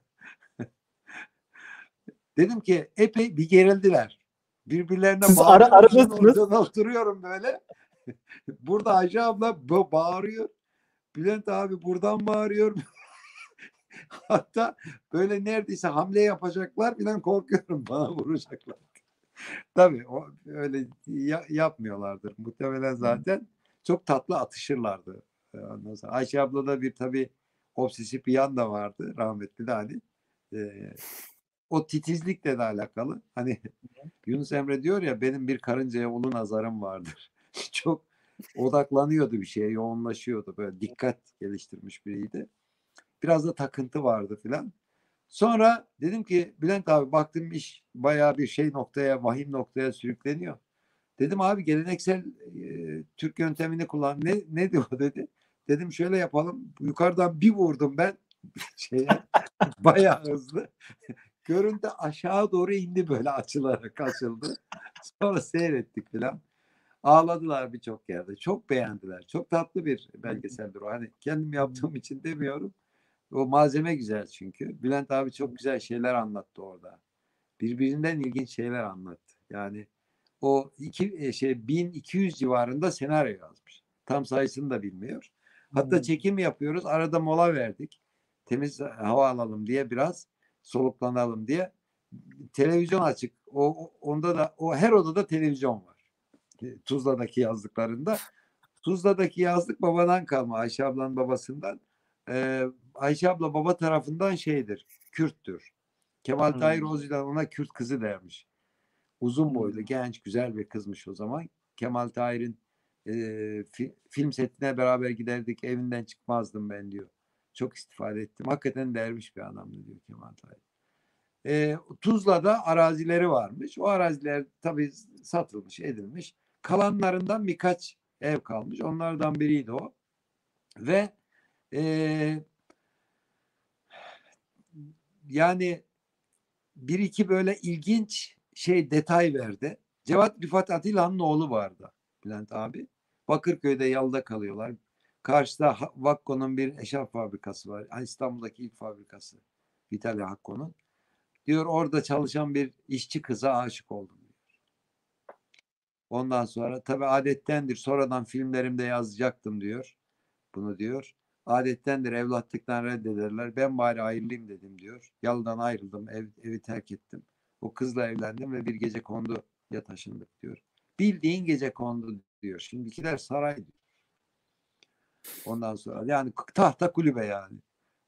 dedim ki epey bir gerildiler. Birbirlerine Siz ara, aradınız. Oturuyorum böyle. Burada Ayşe abla bağırıyor. Bülent abi buradan bağırıyor. Hatta böyle neredeyse hamle yapacaklar falan korkuyorum bana vuracaklar. Tabii o öyle ya, yapmıyorlardır. Muhtemelen zaten çok tatlı atışırlardı. Ondan sonra Ayşe ablada bir tabii obsesif bir yan da vardı rahmetli de hani. E, o titizlikle de alakalı. Hani Yunus Emre diyor ya benim bir karıncaya ulu nazarım vardır. çok odaklanıyordu bir şeye, yoğunlaşıyordu. Böyle dikkat geliştirmiş biriydi. Biraz da takıntı vardı filan. Sonra dedim ki Bülent abi baktım iş bayağı bir şey noktaya, vahim noktaya sürükleniyor. Dedim abi geleneksel e, Türk yöntemini kullan. Ne, ne diyor dedi. Dedim şöyle yapalım. Yukarıdan bir vurdum ben şeye bayağı hızlı. Görüntü aşağı doğru indi böyle açılarak açıldı. Sonra seyrettik filan. Ağladılar birçok yerde. Çok beğendiler. Çok tatlı bir belgeseldir o. Hani kendim yaptığım için demiyorum. O malzeme güzel çünkü. Bülent abi çok güzel şeyler anlattı orada. Birbirinden ilginç şeyler anlattı. Yani o iki e, şey 1200 civarında senaryo yazmış. Tam sayısını da bilmiyor. Hatta çekim yapıyoruz. Arada mola verdik. Temiz hava alalım diye biraz soluklanalım diye. Televizyon açık. O onda da o her odada televizyon var. Tuzla'daki yazdıklarında. Tuzla'daki yazdık babadan kalma Ayşe ablanın babasından. Ee, Ayşe abla baba tarafından şeydir, Kürttür. Kemal hmm. Tahir Ozi'den ona Kürt kızı dermiş. Uzun boylu, genç, güzel bir kızmış o zaman. Kemal Tahir'in e, fi, film setine beraber giderdik, evinden çıkmazdım ben diyor. Çok istifade ettim. Hakikaten derviş bir adamdı diyor Kemal Tahir. E, Tuzla'da arazileri varmış. O araziler tabii satılmış, edilmiş. Kalanlarından birkaç ev kalmış. Onlardan biriydi o. Ve e, yani bir iki böyle ilginç şey detay verdi. Cevat Rifat Atilla'nın oğlu vardı Bülent abi. Bakırköy'de yalda kalıyorlar. Karşıda Vakko'nun bir eşarp fabrikası var. İstanbul'daki ilk fabrikası. Vitali Hakko'nun. Diyor orada çalışan bir işçi kıza aşık oldum diyor. Ondan sonra tabi adettendir. Sonradan filmlerimde yazacaktım diyor. Bunu diyor. Adettendir evlatlıktan reddederler. Ben bari ayrılayım dedim diyor. Yalıdan ayrıldım. Ev, evi terk ettim. O kızla evlendim ve bir gece kondu ya taşındık diyor. Bildiğin gece kondu diyor. Şimdikiler saray diyor. Ondan sonra yani tahta kulübe yani.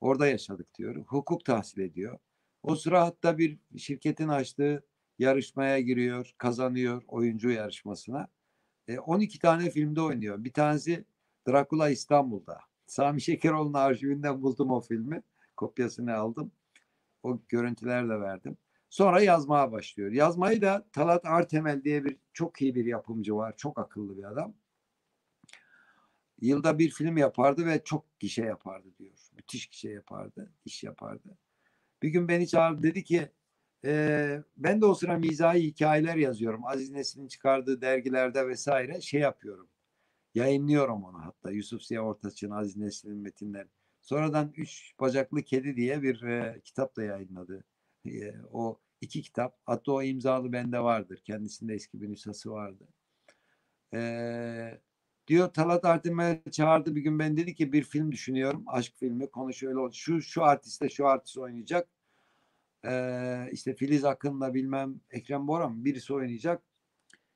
Orada yaşadık diyor. Hukuk tahsil ediyor. O sıra hatta bir şirketin açtığı yarışmaya giriyor, kazanıyor oyuncu yarışmasına. E, 12 tane filmde oynuyor. Bir tanesi Drakula İstanbul'da. Sami Şekeroğlu'nun arşivinden buldum o filmi. Kopyasını aldım. O görüntüler de verdim. Sonra yazmaya başlıyor. Yazmayı da Talat Artemel diye bir çok iyi bir yapımcı var. Çok akıllı bir adam. Yılda bir film yapardı ve çok gişe yapardı diyor. Müthiş gişe yapardı, iş yapardı. Bir gün beni çağırdı dedi ki e, ben de o sıra mizahi hikayeler yazıyorum. Aziz Nesin'in çıkardığı dergilerde vesaire şey yapıyorum. Yayınlıyorum onu hatta Yusuf Ziya Ortaç'ın Aziz Nesin'in metinleri. Sonradan Üç Bacaklı Kedi diye bir e, kitap da yayınladı. E, o iki kitap. Hatta o imzalı bende vardır. Kendisinde eski bir nüshası vardı. E, diyor Talat Artemel çağırdı bir gün ben dedi ki bir film düşünüyorum. Aşk filmi. Konu şöyle oldu. Şu, şu artiste şu artist oynayacak. E, işte Filiz Akın'la bilmem Ekrem Boran birisi oynayacak.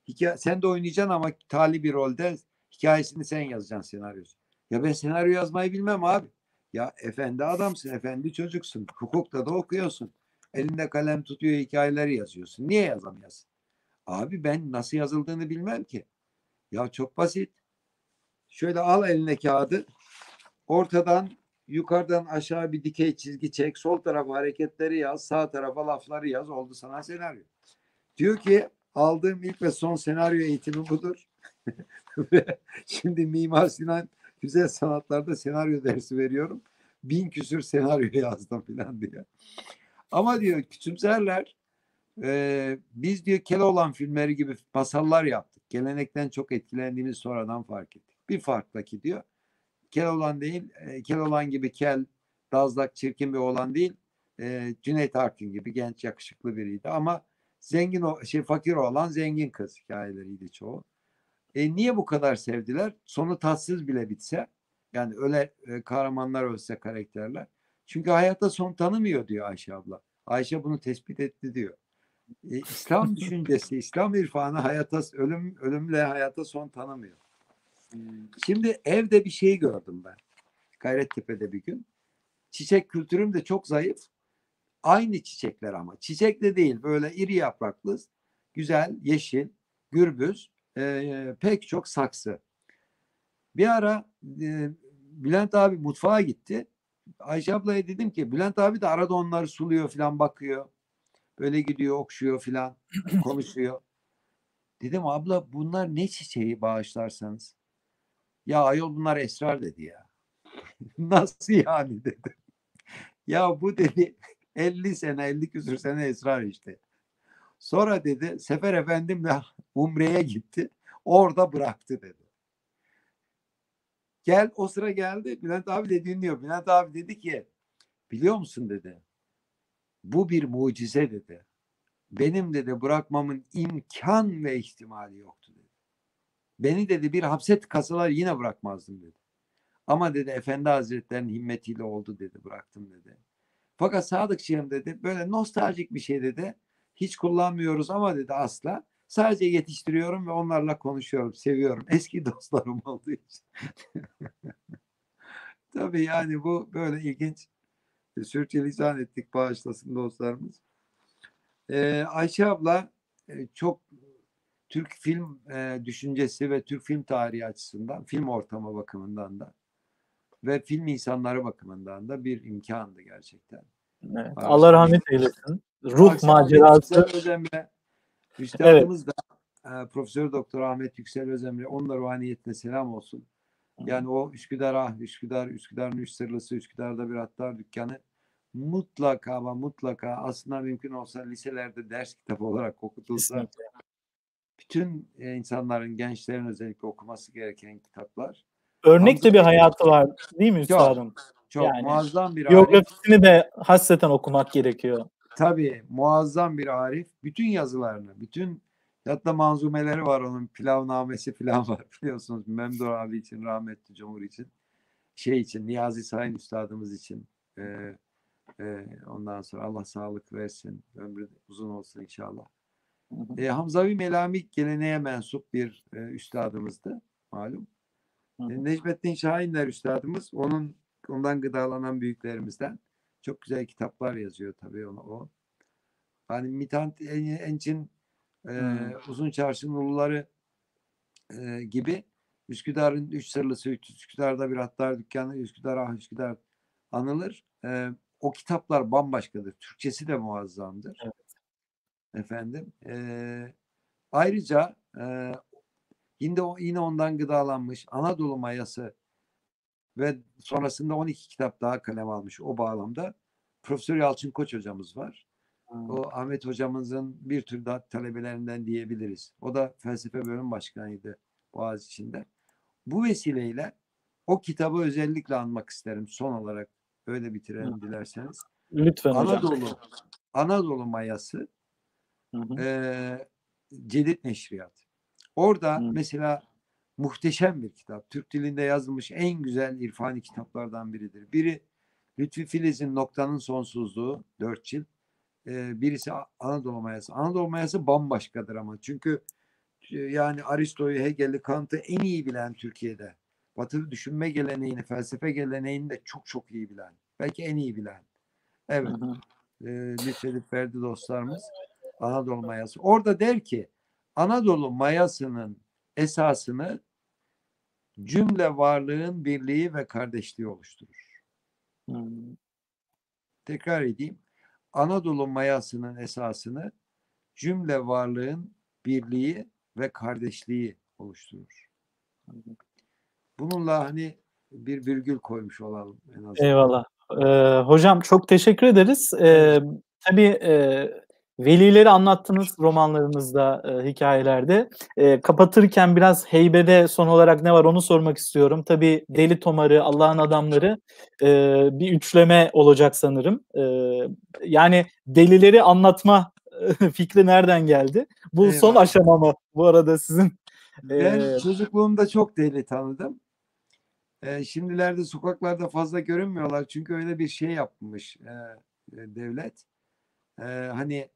Hikaye, sen de oynayacaksın ama tali bir rolde hikayesini sen yazacaksın senaryosu. Ya ben senaryo yazmayı bilmem abi. Ya efendi adamsın, efendi çocuksun. Hukukta da okuyorsun. Elinde kalem tutuyor hikayeleri yazıyorsun. Niye yazamıyorsun? Abi ben nasıl yazıldığını bilmem ki. Ya çok basit. Şöyle al eline kağıdı. Ortadan yukarıdan aşağı bir dikey çizgi çek. Sol tarafa hareketleri yaz. Sağ tarafa lafları yaz. Oldu sana senaryo. Diyor ki aldığım ilk ve son senaryo eğitimi budur. Şimdi Mimar Sinan Güzel Sanatlar'da senaryo dersi veriyorum. Bin küsür senaryo yazdım falan diyor. Ama diyor küçümserler. E, biz diyor Keloğlan filmleri gibi masallar yaptık. Gelenekten çok etkilendiğimiz sonradan fark ettik. Bir farkla ki diyor. Keloğlan değil, e, Keloğlan gibi kel, dazlak, çirkin bir oğlan değil. E, Cüneyt Arkın gibi genç, yakışıklı biriydi. Ama zengin, o şey fakir olan zengin kız hikayeleriydi çoğu. E, niye bu kadar sevdiler? Sonu tatsız bile bitse, yani öyle e, kahramanlar ölse karakterler. Çünkü hayatta son tanımıyor diyor Ayşe abla. Ayşe bunu tespit etti diyor. E, İslam düşüncesi, İslam irfanı hayata ölüm ölümle hayata son tanımıyor. Şimdi evde bir şey gördüm ben. Gayrettepe'de bir gün. Çiçek kültürüm de çok zayıf. Aynı çiçekler ama. Çiçek de değil. Böyle iri yapraklı, güzel, yeşil, gürbüz, e, pek çok saksı. Bir ara e, Bülent abi mutfağa gitti. Ayşe ablaya dedim ki Bülent abi de arada onları suluyor falan bakıyor. Böyle gidiyor okşuyor falan konuşuyor. Dedim abla bunlar ne çiçeği bağışlarsanız. Ya ayol bunlar esrar dedi ya. Nasıl yani dedi. Ya bu dedi 50 sene 50 küsür sene esrar işte. Sonra dedi Sefer Efendim'le Umre'ye gitti. Orada bıraktı dedi. Gel o sıra geldi. Bülent abi de dinliyor. Bülent abi dedi ki biliyor musun dedi. Bu bir mucize dedi. Benim dedi bırakmamın imkan ve ihtimali yoktu dedi. Beni dedi bir hapset kasalar yine bırakmazdım dedi. Ama dedi Efendi Hazretleri'nin himmetiyle oldu dedi bıraktım dedi. Fakat Sadıkçığım dedi böyle nostaljik bir şey dedi. Hiç kullanmıyoruz ama dedi asla. Sadece yetiştiriyorum ve onlarla konuşuyorum, seviyorum. Eski dostlarım olduğu için. Tabii yani bu böyle ilginç. Sürçülisan ettik bağışlasın dostlarımız. Ee, Ayşe abla e, çok Türk film e, düşüncesi ve Türk film tarihi açısından, film ortamı bakımından da ve film insanları bakımından da bir imkandı gerçekten. Evet, Allah rahmet eylesin. Ruh Akşam macerası. Özemre, Üstadımız evet. da e, Profesör Doktor Ahmet Yüksel Özemre, onun da ruhaniyetine selam olsun. Yani o Üsküdar ah Üsküdar, Üsküdar'ın üç sırlısı, Üsküdar'da bir atlar dükkanı mutlaka ama mutlaka aslında mümkün olsa liselerde ders kitabı olarak okutulsa Kesinlikle. bütün e, insanların, gençlerin özellikle okuması gereken kitaplar. Örnek de bir hayatı var değil mi üstadım? Çok Yani muazzam bir arif. Biyografisini de hasreten okumak gerekiyor. Tabii muazzam bir arif. Bütün yazılarını, bütün hatta manzumeleri var onun pilavnamesi falan var biliyorsunuz. Memdur abi için, rahmetli Cumhur için. Şey için, Niyazi Sayın Üstadımız için. Ee, e, ondan sonra Allah sağlık versin. Ömrü uzun olsun inşallah. E, Hamzavi Melami geleneğe mensup bir e, üstadımızdı malum. Hı hı. E, Necmettin Şahinler üstadımız onun ondan gıdalanan büyüklerimizden çok güzel kitaplar yazıyor tabii onu o. Hani Mithat En- Enç'in e, Hmm. Uzun Çarşı'nın uluları e, gibi Üsküdar'ın Üç Sırlısı, Üsküdar'da bir hatlar dükkanı, Üsküdar ah Üsküdar anılır. E, o kitaplar bambaşkadır. Türkçesi de muazzamdır. Evet. Efendim. E, ayrıca e, yine, yine ondan gıdalanmış Anadolu Mayası ve sonrasında 12 kitap daha kalem almış o bağlamda. Profesör Yalçın Koç hocamız var. O Ahmet hocamızın bir tür daha talebelerinden diyebiliriz. O da felsefe bölüm başkanıydı Boğaziçi'nde. Bu vesileyle o kitabı özellikle anmak isterim son olarak. Öyle bitirelim dilerseniz. Lütfen hocam. Anadolu Anadolu Mayası Hı hı. e, Cedid Neşriyat. Orada Hı. mesela muhteşem bir kitap. Türk dilinde yazılmış en güzel irfani kitaplardan biridir. Biri Lütfi Filiz'in Noktanın Sonsuzluğu, dört cilt. E, birisi Anadolu Mayası. Anadolu Mayası bambaşkadır ama. Çünkü e, yani Aristo'yu, Hegel'i, Kant'ı en iyi bilen Türkiye'de. Batılı düşünme geleneğini, felsefe geleneğini de çok çok iyi bilen. Belki en iyi bilen. Evet Hı hı. e, lütfedip verdi dostlarımız. Anadolu mayası. Orada der ki Anadolu mayasının esasını cümle varlığın birliği ve kardeşliği oluşturur. Hı. Tekrar edeyim. Anadolu mayasının esasını cümle varlığın birliği ve kardeşliği oluşturur. Bununla hani bir virgül koymuş olalım en azından. Eyvallah. Ee, hocam çok teşekkür ederiz. Ee, tabii e, velileri anlattınız romanlarınızda, e, hikayelerde. E, kapatırken biraz heybede son olarak ne var onu sormak istiyorum. Tabii Deli Tomarı, Allah'ın Adamları e, bir üçleme olacak sanırım. E, yani delileri anlatma e, fikri nereden geldi? Bu son Eyvallah. aşama mı bu arada sizin? Ben Ee, çocukluğumda çok deli tanıdım. Ee, şimdilerde sokaklarda fazla görünmüyorlar çünkü öyle bir şey yapmış e, e, devlet. Ee, hani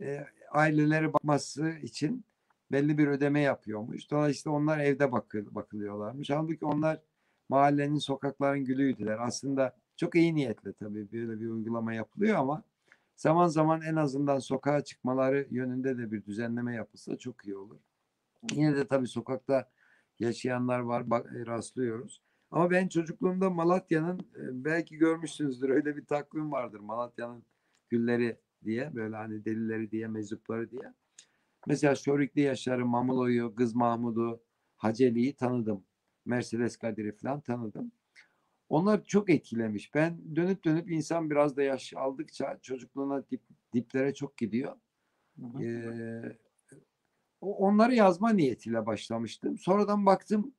e, aileleri bakması için belli bir ödeme yapıyormuş. Dolayısıyla onlar evde bakıl, bakılıyorlarmış. Halbuki onlar mahallenin, sokakların gülüydüler. Aslında çok iyi niyetle tabii böyle bir uygulama yapılıyor ama zaman zaman en azından sokağa çıkmaları yönünde de bir düzenleme yapılsa çok iyi olur. Yine de tabii sokakta yaşayanlar var, bak, e, rastlıyoruz. Ama ben çocukluğumda Malatya'nın e, belki görmüşsünüzdür öyle bir takvim vardır Malatya'nın gülleri diye böyle hani delileri diye meczupları diye. Mesela Şorikli Yaşar'ı, Mamulo'yu, Kız Mahmud'u, Haceli'yi tanıdım. Mercedes Kadir'i falan tanıdım. Onlar çok etkilemiş. Ben dönüp dönüp insan biraz da yaş aldıkça çocukluğuna dip, diplere çok gidiyor. Hı hı. Ee, onları yazma niyetiyle başlamıştım. Sonradan baktım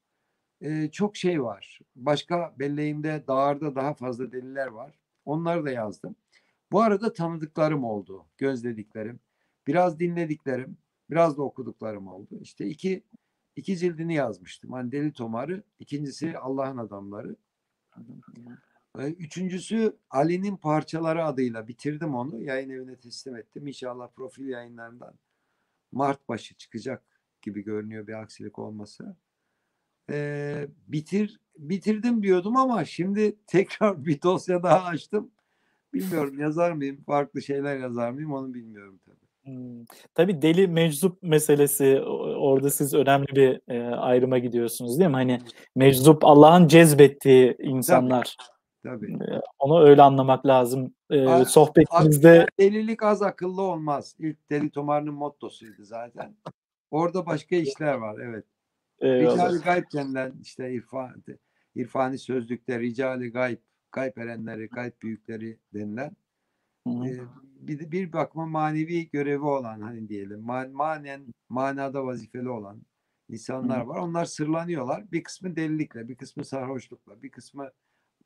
e, çok şey var. Başka belleğimde dağarda daha fazla deliller var. Onları da yazdım. Bu arada tanıdıklarım oldu. Gözlediklerim. Biraz dinlediklerim. Biraz da okuduklarım oldu. İşte iki, iki cildini yazmıştım. Hani Deli Tomarı. ikincisi Allah'ın Adamları. Ee, Üçüncüsü Ali'nin parçaları adıyla bitirdim onu. Yayın evine teslim ettim. İnşallah profil yayınlarından Mart başı çıkacak gibi görünüyor bir aksilik olmasa. Ee, bitir bitirdim diyordum ama şimdi tekrar bir dosya daha açtım. Bilmiyorum yazar mıyım? Farklı şeyler yazar mıyım? Onu bilmiyorum tabii. Hmm. Tabii deli meczup meselesi orada siz önemli bir e, ayrıma gidiyorsunuz değil mi? Hani meczup Allah'ın cezbettiği insanlar. Tabii. E, Onu öyle anlamak lazım. E, sohbetimizde delilik az akıllı olmaz. İlk Deli Tomar'ın mottosuydu zaten. Orada başka işler var. Evet. Eyvallah. Rical-i Gayb denilen işte irfan, irfani sözlükte Rical-i Gayb, gayb erenleri, gayb büyükleri denilen e, bir, bir bakma manevi görevi olan hani diyelim man, manen manada vazifeli olan insanlar var. Onlar sırlanıyorlar. Bir kısmı delilikle, bir kısmı sarhoşlukla, bir kısmı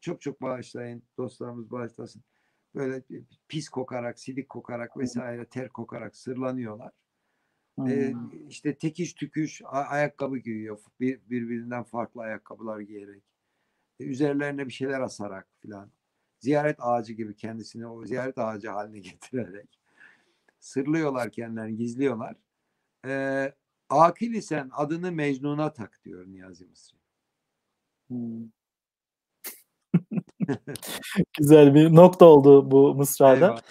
çok çok bağışlayın dostlarımız bağışlasın. Böyle pis kokarak, silik kokarak vesaire ter kokarak sırlanıyorlar. Ee, işte tekiş tüküş ayakkabı giyiyor. Bir, birbirinden farklı ayakkabılar giyerek. E, üzerlerine bir şeyler asarak filan. Ziyaret ağacı gibi kendisini o ziyaret ağacı haline getirerek. Sırlıyorlar kendilerini, gizliyorlar. Ee, akil isen adını Mecnun'a tak diyor Niyazi Mısri. Hmm. Güzel bir nokta oldu bu mısrada. Eyvallah.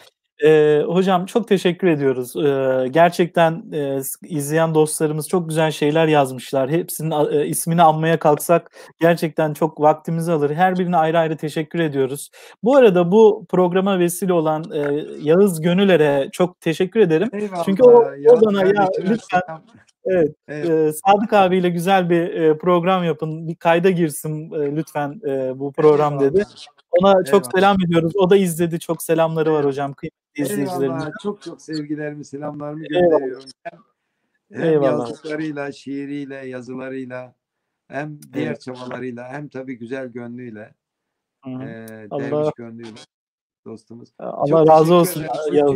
Ee, hocam çok teşekkür ediyoruz. Ee, gerçekten e, izleyen dostlarımız çok güzel şeyler yazmışlar. Hepsinin e, ismini anmaya kalksak gerçekten çok vaktimizi alır. Her birine ayrı ayrı teşekkür ediyoruz. Bu arada bu programa vesile olan e, Yağız Gönüler'e çok teşekkür ederim. Eyvallah, Çünkü o, o bana ya lütfen Evet, evet. E, Sadık abiyle güzel bir e, program yapın, bir kayda girsin e, lütfen e, bu program dedi. Ona Eyvallah. çok selam ediyoruz. O da izledi. Çok selamları var hocam kıymetli izleyicilerimiz. Çok çok sevgilerimi, selamlarımı gönderiyorum. Hem, hem Eyvallah. yazdıklarıyla, şiiriyle, yazılarıyla, hem diğer evet. çabalarıyla, hem tabii güzel gönlüyle, e, Allah. gönlüyle dostumuz. Allah çok razı olsun. Ya.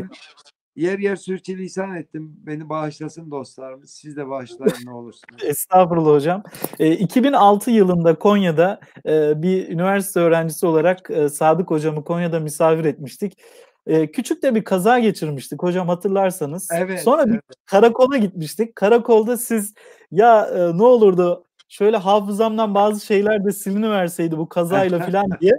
Yer yer sürçülisan ettim. Beni bağışlasın dostlarımız. Siz de bağışlayın ne olursunuz. Estağfurullah hocam. E, 2006 yılında Konya'da e, bir üniversite öğrencisi olarak e, Sadık hocamı Konya'da misafir etmiştik. E, küçük de bir kaza geçirmiştik hocam hatırlarsanız. Evet. Sonra evet. bir karakola gitmiştik. Karakolda siz ya e, ne olurdu şöyle hafızamdan bazı şeyler de siliniverseydi bu kazayla falan diye.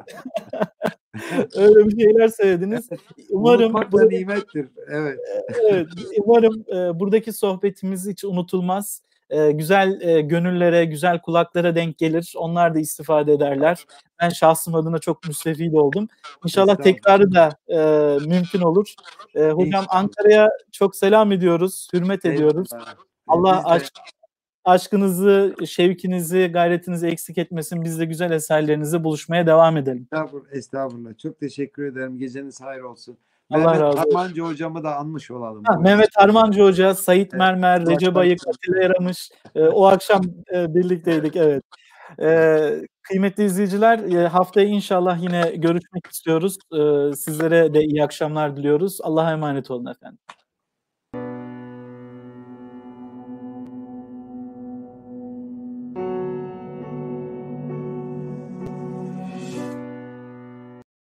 Öyle bir şeyler söylediniz. Umarım bu nimettir. Evet. evet. Umarım e, buradaki sohbetimiz hiç unutulmaz. E, güzel e, gönüllere, güzel kulaklara denk gelir. Onlar da istifade ederler. Ben şahsım adına çok müstefid oldum. İnşallah tekrarı da e, mümkün olur. E, hocam Ankara'ya çok selam ediyoruz, hürmet ediyoruz. Allah aşk aşkınızı, şevkinizi, gayretinizi eksik etmesin. Biz de güzel eserlerinizi buluşmaya devam edelim. Estağfurullah. estağfurullah. Çok teşekkür ederim. Geceniz hayır olsun. Allah Mehmet razı olsun. Harmancı hocamı da anmış olalım. Ha, Mehmet Harmancı Hoca, Sait evet. Mermer, Recep Ayık, Atilla Yaramış. E, o akşam e, birlikteydik. Evet. E, kıymetli izleyiciler e, haftaya inşallah yine görüşmek istiyoruz. E, sizlere de iyi akşamlar diliyoruz. Allah'a emanet olun efendim.